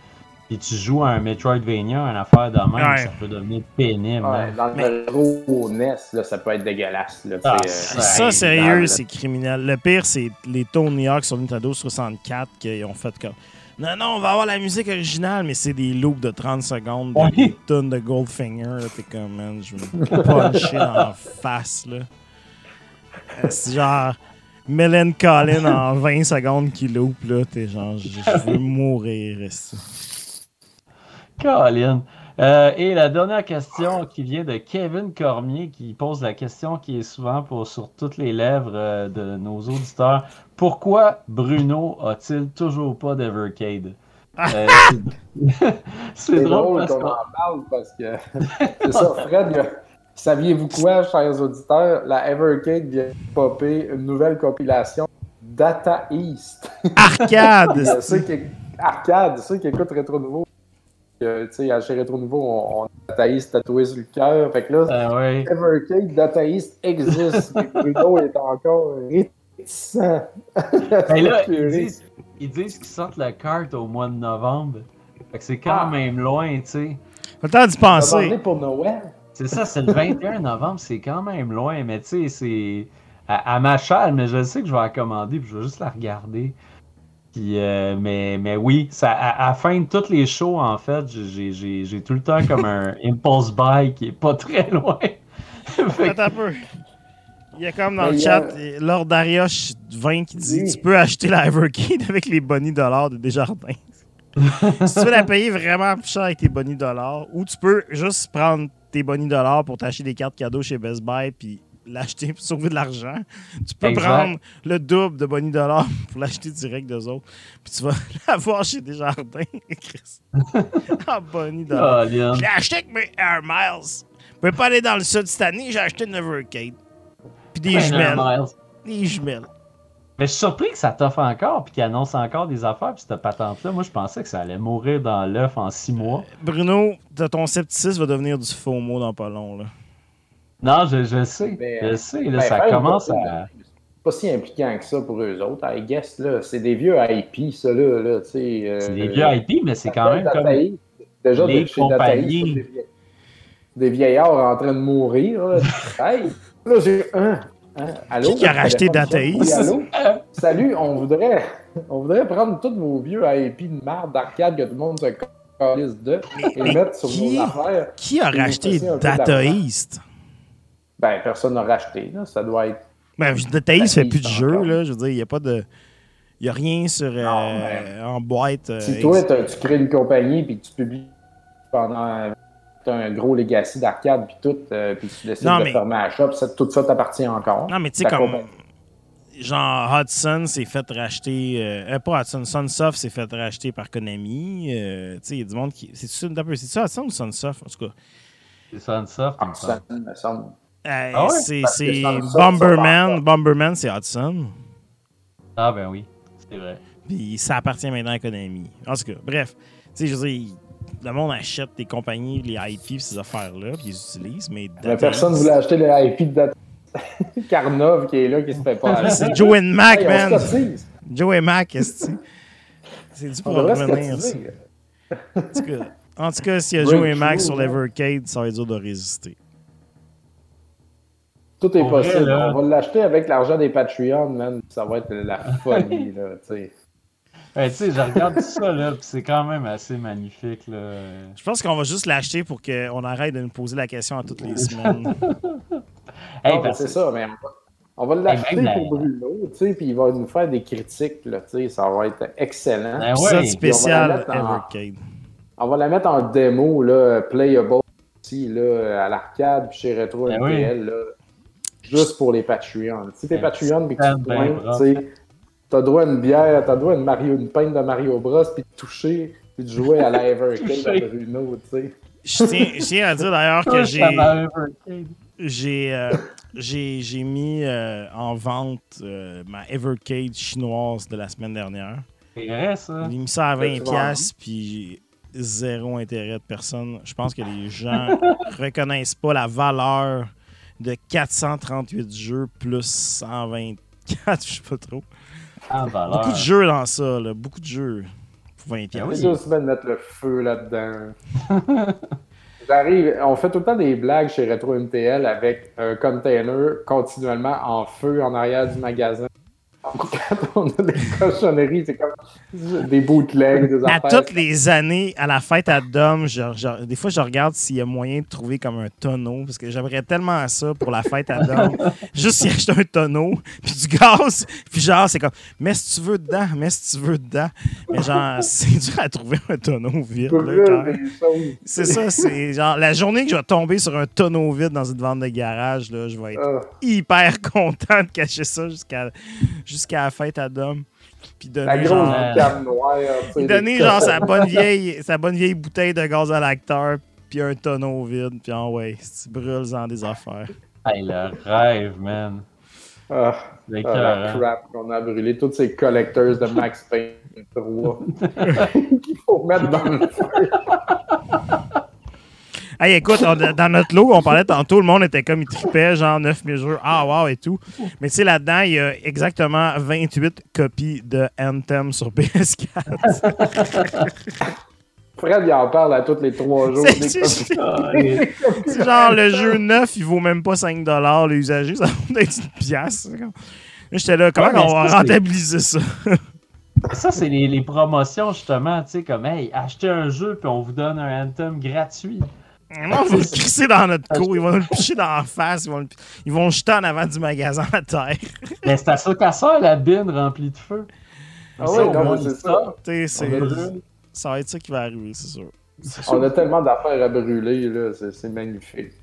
puis tu joues à un Metroidvania, une affaire de même, Ouais. ça peut devenir pénible. Ouais, hein. dans le Mais- NES, là, ça peut être dégueulasse. Là, Ah, euh, Ça, sérieux, c'est criminel. Le pire, c'est les Tony Hawk sur Nintendo 64 qui ont fait comme. Non, non, on va avoir la musique originale, mais c'est des loops de 30 secondes, de- des tonnes de Goldfinger. T'es comme, man, je vais me puncher dans la face, là. Euh, C'est genre Mellen Collin en 20 secondes qui loupe, là. T'es genre, je veux mourir. esti. Colin. Euh, et la dernière question qui vient de Kevin Cormier qui pose la question qui est souvent pour, sur toutes les lèvres euh, de nos auditeurs. Pourquoi Bruno a-t-il toujours pas d'Evercade? Euh, c'est- drôle drôle parce qu'on en parle parce que c'est ça, Fred. Saviez-vous quoi, chers auditeurs? La Evercade vient de popper une nouvelle compilation Data East. Arcade! Ceux qui, arcade, ceux qui écoutent Rétro Nouveau. Euh, tu sais, chez Rétro Nouveau, on, on a Data East tatoué sur le cœur. Fait que là, Ah ouais. Evercade existe. mais Bruno est encore réticent. Ben là, ils disent, ils disent qu'ils sortent la carte au mois de novembre. Fait que c'est quand Ah. même loin, tu sais. Pas le temps d'y penser. pour Noël. C'est ça, c'est le 21 novembre, c'est quand même loin, mais tu sais, c'est à, à ma chale, mais je sais que je vais la commander, puis je vais juste la regarder. Puis, euh, mais, mais oui, ça, à, à la fin de tous les shows, en fait, j'ai- j'ai j'ai tout le temps comme un impulse buy qui est pas très loin. Fait que- Attends un peu. Il y a comme dans Mais le chat a- Lord Darioche 20 qui dit Oui. Tu peux acheter la Evercade avec les bonnies dollars de Desjardins. si tu veux la payer vraiment plus cher avec tes bonnies dollars, ou tu peux juste prendre tes bonnies dollars pour t'acheter des cartes cadeaux chez Best Buy puis l'acheter pour sauver de l'argent. Tu peux Exact. prendre le double de bonnies dollars pour l'acheter direct d'eux autres. Puis tu vas l'avoir chez Desjardins, Chris. en bonnies dollars. Colin. Je l'ai acheté avec mes Air Miles. Je peux pas aller dans le sud cette année, j'ai acheté une Evercade. Puis des jumelles. Des jumelles. Mais je suis surpris que ça t'offre encore, puis qu'il annonce encore des affaires, puis cette patente-là, moi je pensais que ça allait mourir dans l'œuf en six mois. Bruno, de ton scepticisme va devenir du faux mot dans pas long. Là. Non, je, je sais, Mais, je sais, là, Ben, ça faire commence une- à... C'est pas si impliquant que ça pour eux autres, I guess. Là. C'est des vieux IP, ça, là. là sais, euh, C'est des vieux IP, mais c'est quand même comme... Déjà, les de chez Data East, compagnies. des, vieillards- des vieillards en train de mourir. Là, hey, là j'ai un. Hein, allô? Qui qui a racheté Téléphone Data sonne. East? Oui, allô? Salut, on voudrait, on voudrait prendre tous vos vieux IP de marde d'arcade que tout le monde se calisse de et mettre sur qui- nos affaires. Qui a racheté Data. East? Ben, personne n'a racheté. Là. Ça doit être. Ben, Data East fait plus de jeu. Là. Je veux dire, il n'y a pas de. Il n'y a rien sur, euh, Non, en boîte. euh, Si toi, tu crées une compagnie puis tu publies pendant t'as un gros legacy d'arcade puis tout, euh, puis tu décides Non, de mais- fermer la shop, ça, tout ça t'appartient encore. Non, mais tu sais, comme. compagnie. Genre, Hudson s'est fait racheter. Euh, pas Hudson, Sunsoft s'est fait racheter par Konami. Euh, tu sais, il y a du monde qui. C'est ça, un peu- c'est ça Hudson ou Sunsoft? En tout cas? C'est Sunsoft, me semble. Euh, Ah ouais? c'est Bomberman. Bomberman, c'est Hudson. Ah ben oui, c'est vrai. Puis ça appartient maintenant à Konami. En tout cas, bref. Tu sais, je veux dire, le monde achète des compagnies, les IP, ces affaires-là, puis ils les utilisent, mais. Personne East- voulait acheter le IP de Data. Carnov qui est là, qui se fait pas. Ah, C'est Joe and Mac, Hey, man. Joe et Mac, est-ce que c'est du pour se revenir. En tout cas, s'il y a Joe et Mac sur l'Evercade, ça va être dur de résister. Tout est vrai, possible. là. On va l'acheter avec l'argent des Patreons, man. Ça va être la folie, là, tu sais. Ouais, tu sais, je regarde tout ça, là, puis c'est quand même assez magnifique, là. Je pense qu'on va juste l'acheter pour qu'on arrête de nous poser la question à toutes les semaines. Hey, parce c'est ça, mais on va, on va l'acheter la- pour Bruno, tu sais, puis il va nous faire des critiques, là, tu sais, ça va être excellent. Ben spécial mettre en- Evercade. On va la mettre en démo, là, playable aussi, là, à l'arcade, puis chez Retro Ben MPL, là, juste pour les Patreons. Si t'es Patreon, puis que tu te pointes, tu sais, t'as droit à une bière, t'as droit à une, Mario, une pinte de Mario Bros, puis de toucher, puis de jouer à la Evercade de Bruno, tu sais. Je tiens, je tiens à dire d'ailleurs que j'ai. à euh, j'ai j'ai mis euh, en vente euh, ma Evercade chinoise de la semaine dernière. C'est vrai, ça. J'ai mis ça à Là, tu 20$, vas piastres, puis zéro intérêt de personne. Je pense que les gens reconnaissent pas la valeur de 438 jeux plus 124, je sais pas trop. En valeur. Beaucoup de jeux dans ça, là, beaucoup de jeux pour 20$. Ah oui. C'est deux semaines de mettre le feu là-dedans. J'arrive, on fait tout le temps des blagues chez Retro MTL avec un container continuellement en feu en arrière du magasin. Quand on a des cochonneries, c'est comme des bootlegs, des À affaires. toutes les années, à la fête à Dom, je- je- des fois, je regarde s'il y a moyen de trouver comme un tonneau, parce que j'aimerais tellement ça pour la fête à Dom. Juste y acheter un tonneau, puis du gaz, puis genre, c'est comme, mets si tu veux dedans, mets si tu veux dedans. Mais genre, c'est dur à trouver un tonneau vide. C'est ça, c'est genre, la journée que je vais tomber sur un tonneau vide dans une vente de garage, là, je vais être Ah, hyper content de cacher ça jusqu'à jusqu'à la fête à Dom. Puis donner la grosse genre, Euh, noire. sais, donner genre sa bonne vieille sa bonne vieille bouteille de gaz à l'acteur puis un tonneau vide puis en ouais tu brûles en des affaires Hey, le rêve, man. Ah, ah, la hein. crap qu'on a brûlé. Tous ces collectors de Max Payne 3 qu'il faut mettre dans le feu. Hey écoute on- dans notre lot on parlait tantôt le monde était comme il tripait genre 9000 jeux ah wow et tout mais tu sais là-dedans il y a exactement 28 copies de Anthem sur PS4 Fred, il en parle à tous les trois jours. C'est- genre le jeu neuf, il vaut même pas 5 le usagé, ça vaut peut-être une pièce. J'étais là, comment Ouais, on va rentabiliser ça? Ça, c'est les, les promotions, justement, tu sais, comme, hey, achetez un jeu, puis on vous donne un Anthem gratuit. Non, on va le crisser dans notre cour, ils vont le picher dans la face, ils vont le, ils vont le jeter en avant du magasin à terre. Mais c'est à ça qu'à ça, la bine remplie de feu. Ah non, c'est ça. Ça va être ça qui va arriver, c'est sûr. On a tellement d'affaires à brûler, là, c'est magnifique.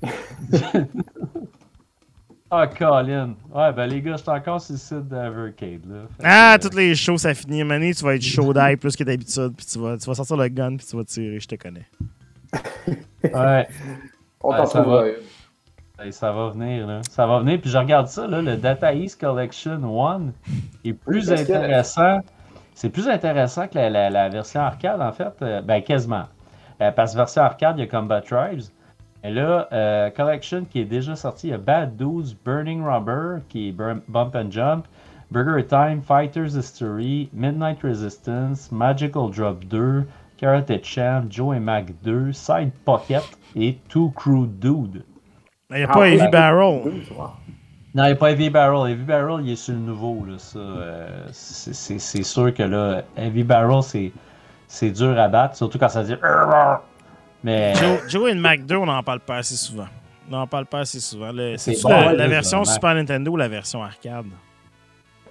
Ah, Colin. Ouais, ben les gars, je suis encore sur le site d'Avercade, là. Fait Ah, que, toutes les shows, ça finit. Mané, tu vas être chaud d'ail plus que d'habitude, puis tu vas, tu vas sortir le gun, puis tu vas tirer, je te connais. Ouais, On Ouais, ça va. ça va venir, là. Ça va venir, puis je regarde ça, là, le Data East Collection 1 est plus intéressant. C'est plus intéressant que la, la- la version arcade, en fait. Euh, ben, quasiment. Euh, parce que version arcade, il y a Combat Tribes. Et là, euh, Collection qui est déjà sorti, il y a Bad Dudes, Burning Rubber, qui est Bump and Jump, Burger Time, Fighters History, Midnight Resistance, Magical Drop 2, Karate Champ, Joe et Mac 2, Side Pocket et Two Crew Dude. Il n'y a Ah, pas ouais. Heavy Barrel. Non, il n'y a pas Heavy Barrel. Heavy Barrel, il est sur le nouveau. Là, ça, euh, c'est- c'est c'est sûr que là, Heavy Barrel, c'est c'est dur à battre, surtout quand ça dit. Mais Joe, Joe et Mac 2, on n'en parle pas assez souvent. On n'en parle pas assez souvent. Le- C'est C'est bon, la, version. Super Nintendo ou la version arcade?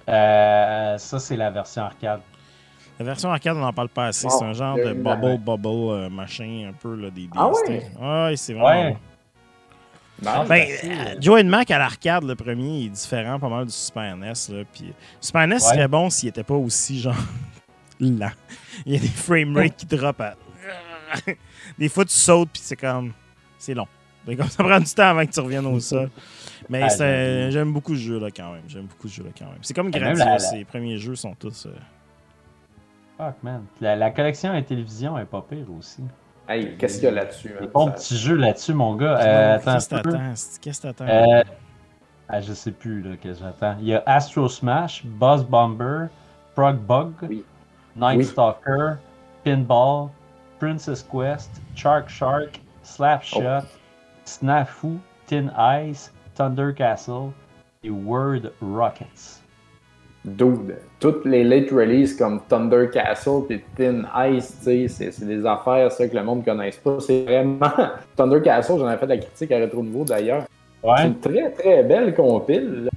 euh, ça, c'est la version arcade. La version arcade, on n'en parle pas assez. Bon, c'est un genre de bubble, la- bubble, euh, machin, un peu, là, des... des Ah ouais? Ouais, c'est vraiment... Ouais. Non, Ben, euh, Joe and Mac à l'arcade, le premier, il est différent pas mal du Super NES. Là, puis Super NES Ouais. serait bon s'il était pas aussi genre lent. Il y a des frame rates qui drop à... Des fois, tu sautes, puis c'est comme... C'est long. Comme ça prend du temps avant que tu reviennes au sol. Mais Ah, j'aime beaucoup ce jeu là quand même. J'aime beaucoup ce jeu là quand même. C'est comme la- la- les premiers jeux sont tous. euh, Fuck, man. La, la collection à télévision est pas pire aussi. Hey, qu'est-ce qu'il y a là-dessus? Des hein? bons Ça- petits jeux là-dessus, mon gars. Euh, attends Qu'est-ce que peu. t'attends? Qu'est-ce que t'attends? Euh, ah, je sais plus là, que j'attends. Il y a Astro Smash, Buzz Bomber, Frog Bug, Oui. Night Oui. Stalker, Pinball, Princess Quest, Shark Shark, Slap Oh. Shot, Snafu, Tin Ice, Thunder Castle et Word Rockets. Dude, toutes les late releases comme Thunder Castle et Thin Ice, tu sais, c'est c'est des affaires ça, que le monde ne connaisse pas. C'est vraiment. Thunder Castle, j'en ai fait de la critique à Retro Nouveau d'ailleurs. C'est Ouais. une très très belle compile. là.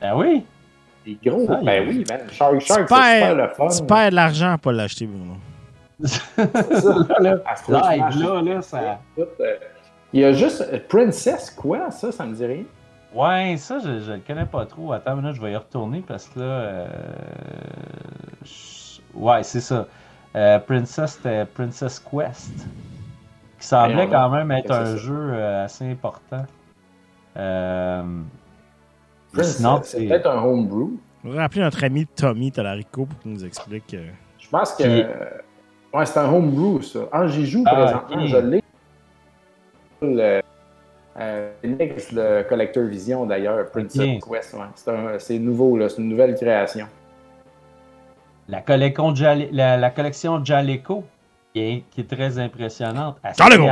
Ben oui. Des gros. Ah, ben oui, man. Shark Shark, Tu c'est super perds, le fun. tu perds de l'argent à pas l'acheter, Bruno. C'est ça. là, là, là, ça. euh, Il y a juste euh, Princess, quoi, ça, ça me dit rien. Ouais, ça, je, je le connais pas trop. Attends, une minute, je vais y retourner parce que là. euh, je- Ouais, c'est ça. Euh, Princess, c'était Princess Quest. Qui semblait quand même être un ça? jeu euh, assez important. Euh... Sinon, c'est peut-être un homebrew. On va rappeler notre ami Tommy Talarico pour qu'il nous explique. euh, Je pense que. Ouais, c'est un homebrew, ça. Ah, j'y joue Ah, présentement, ok. je l'ai. Le. Euh, Phoenix, le Collector Vision d'ailleurs, Princess Ok. Quest, ouais. C'est nouveau, c'est une nouvelle création. La, collection Jale- la, la collection Jaleco, qui est, qui est très impressionnante. Jaleco!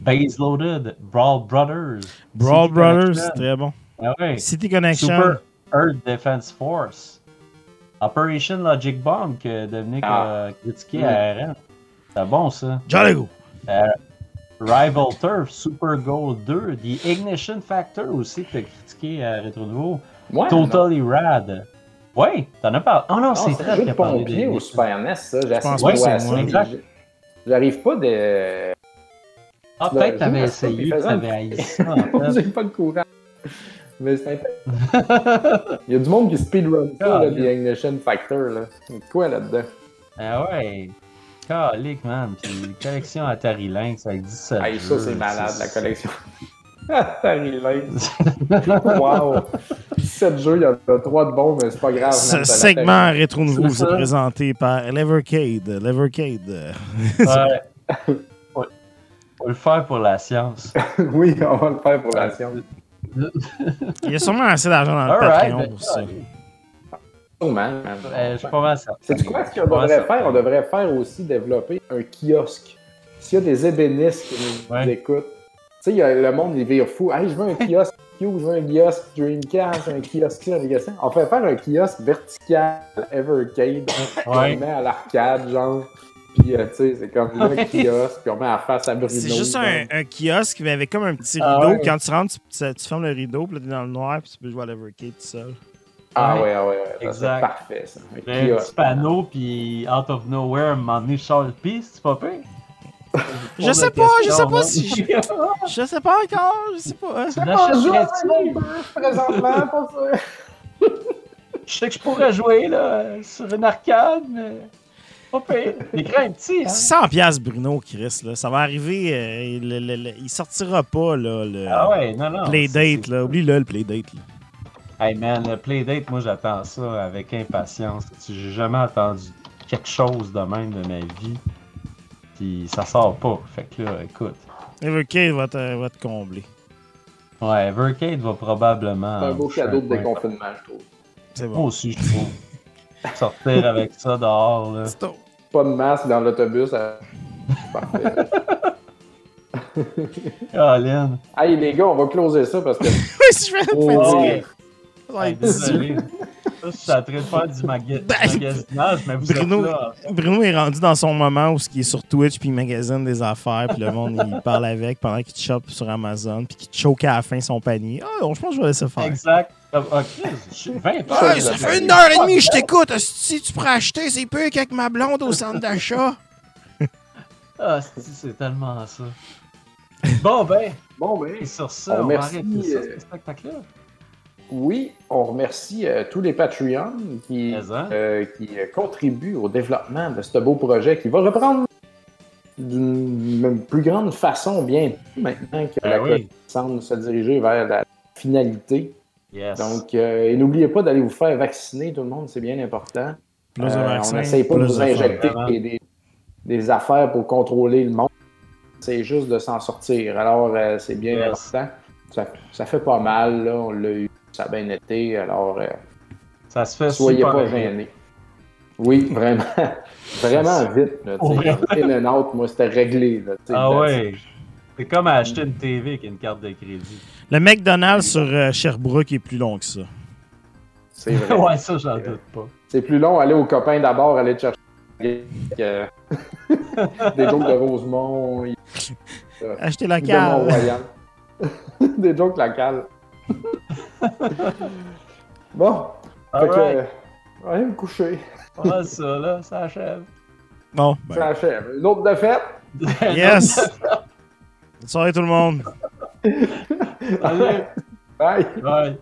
Base Loaded, Brawl Brothers. Brawl City Brothers, c'est très bon. Ah ouais. City Connection. Super Earth Defense Force. Operation Logic Bomb que Dominique Ah. a critiqué à RN. C'est bon ça. Jolly go! Rival Turf, Super Gold 2, The Ignition Factor aussi que tu as critiqué à Retro Nouveau. Ouais, non. Totally Rad. Ouais, t'en as parlé. Oh non, Non, c'est c'est un Fred jeu qui de a parlé pompier au Super NES, ça. Pas J'arrive pas de. Ah, Le peut-être que t'avais essayé, t'avais haï ça en fait. J'ai pas le courage. Mais c'est. Il y a du monde qui speedrun ça, là, Ah, The Ignition Factor. Là. Quoi là-dedans? Ah ouais. Calique, man. Puis collection Atari Lynx avec 17 Hey, ça, c'est malade, la collection. Atari Lynx. Wow! 17 jeux, il y en a 3 de bons, mais c'est pas grave. Ce segment Rétro Nouveau C'est vous est présenté par Levercade. Levercade. Ouais. Faut faut le faire pour la science. Oui, on va le faire pour la science. Il y a sûrement assez d'argent dans le Patreon ben, pour ça. Man. euh, je suis pas mal. C'est quoi? Ce qu'on devrait certain. faire? On devrait faire aussi développer un kiosque. S'il y a des ébénistes qui nous Ouais. écoutent, tu sais, il y a le monde, il vire fou. Hey, je veux un kiosque Q, je veux un kiosque Dreamcast, un kiosque ça, un ça. On fait faire un kiosque vertical Evercade. On Ouais. met à l'arcade, genre. Puis, euh, tu sais, c'est comme le kiosque, puis on met à face à Bruno. C'est juste un, un kiosque mais avec comme un petit Ah rideau. ouais. Quand tu rentres, tu, tu- tu fermes le rideau, puis là, t'es dans le noir, puis tu peux jouer à Levercade tout seul. Ah Ouais. ouais, ouais, ouais. Exact. C'est parfait, ça. Un Un petit panneau, puis out of nowhere, un moment donné, Charles P, c'est pas pire? Je sais pas, je sais pas si je... Je sais pas encore, je sais pas. Présentement, pas ça. Je sais que je pourrais jouer là, sur une arcade, mais pas pire. L'écran est petit, hein? 100 piastres Bruno, Chris, là. Ça va arriver, euh, le- le- le- il sortira pas, là, le Ah ouais, non, non. Playdate, là. Oublie-le, le Playdate, là. Hey man, le Playdate, moi j'attends ça avec impatience. J'ai jamais entendu quelque chose de même de ma vie. Puis ça sort pas. Fait que là, écoute. Evercade va te, va te combler. Ouais, Evercade va probablement. C'est un beau cadeau de déconfinement, je trouve. C'est Moi aussi, je trouve. Sortir avec ça dehors, là. Pas de masque dans l'autobus. ça- Parfait. Colin. hey les gars, on va closer ça parce que. Oui, si je fais Oh. Ouais. Désolé. Je suis en train de faire du maga- Ben, magasinage, mais vous Bruno, êtes là. Bruno est rendu dans son moment où il est sur Twitch puis il magasine des affaires puis le monde il parle avec pendant qu'il te chope sur Amazon puis qu'il te choque à la fin son panier. Ah, donc, je pense que je vais laisser faire. Exact. Ok, je suis 20 Ouais, heures. ça fait une heure et demie je t'écoute. Si tu pourrais acheter, c'est peu qu'avec ma blonde au centre d'achat. Ah, c'est c'est tellement ça. Bon, ben, Bon, ben. et sur ça, On on, va arrêter euh, ce spectacle-là. Oui, on remercie euh, tous les Patreons qui, hein? euh, qui euh, contribuent au développement de ce beau projet qui va reprendre d'une plus grande façon bientôt maintenant que Ben la oui. semble se diriger vers la finalité. Yes. Donc, euh, et n'oubliez pas d'aller vous faire vacciner, tout le monde, c'est bien important. Plus de Euh, vaccins, on n'essaye pas de vous injecter des, des- des affaires pour contrôler le monde. C'est juste de s'en sortir. Alors, euh, c'est bien Yes. important. Ça, ça fait pas mal, là. On l'a eu, ça a bien été. Alors, euh, ça se fait soyez super pas bien. gênés. Oui, vraiment. vraiment vite. Là. In and out, moi, c'était réglé. Là, tu sais. Ah ouais. C'est comme acheter une TV avec une carte de crédit. Le McDonald's sur euh, Sherbrooke est plus long que ça. C'est vrai. ouais, ça, j'en doute pas. C'est plus long aller aux copains d'abord, aller te chercher que- des jokes de Rosemont, Acheter la. Mont-Royal. Des jokes locales. bon. Fait que, euh, allez me coucher. Ah, ça, là, ça achève. Bon, ben, Ça achève. Une autre défaite. yes! Bonne soirée tout le monde! Salut. Bye. Bye.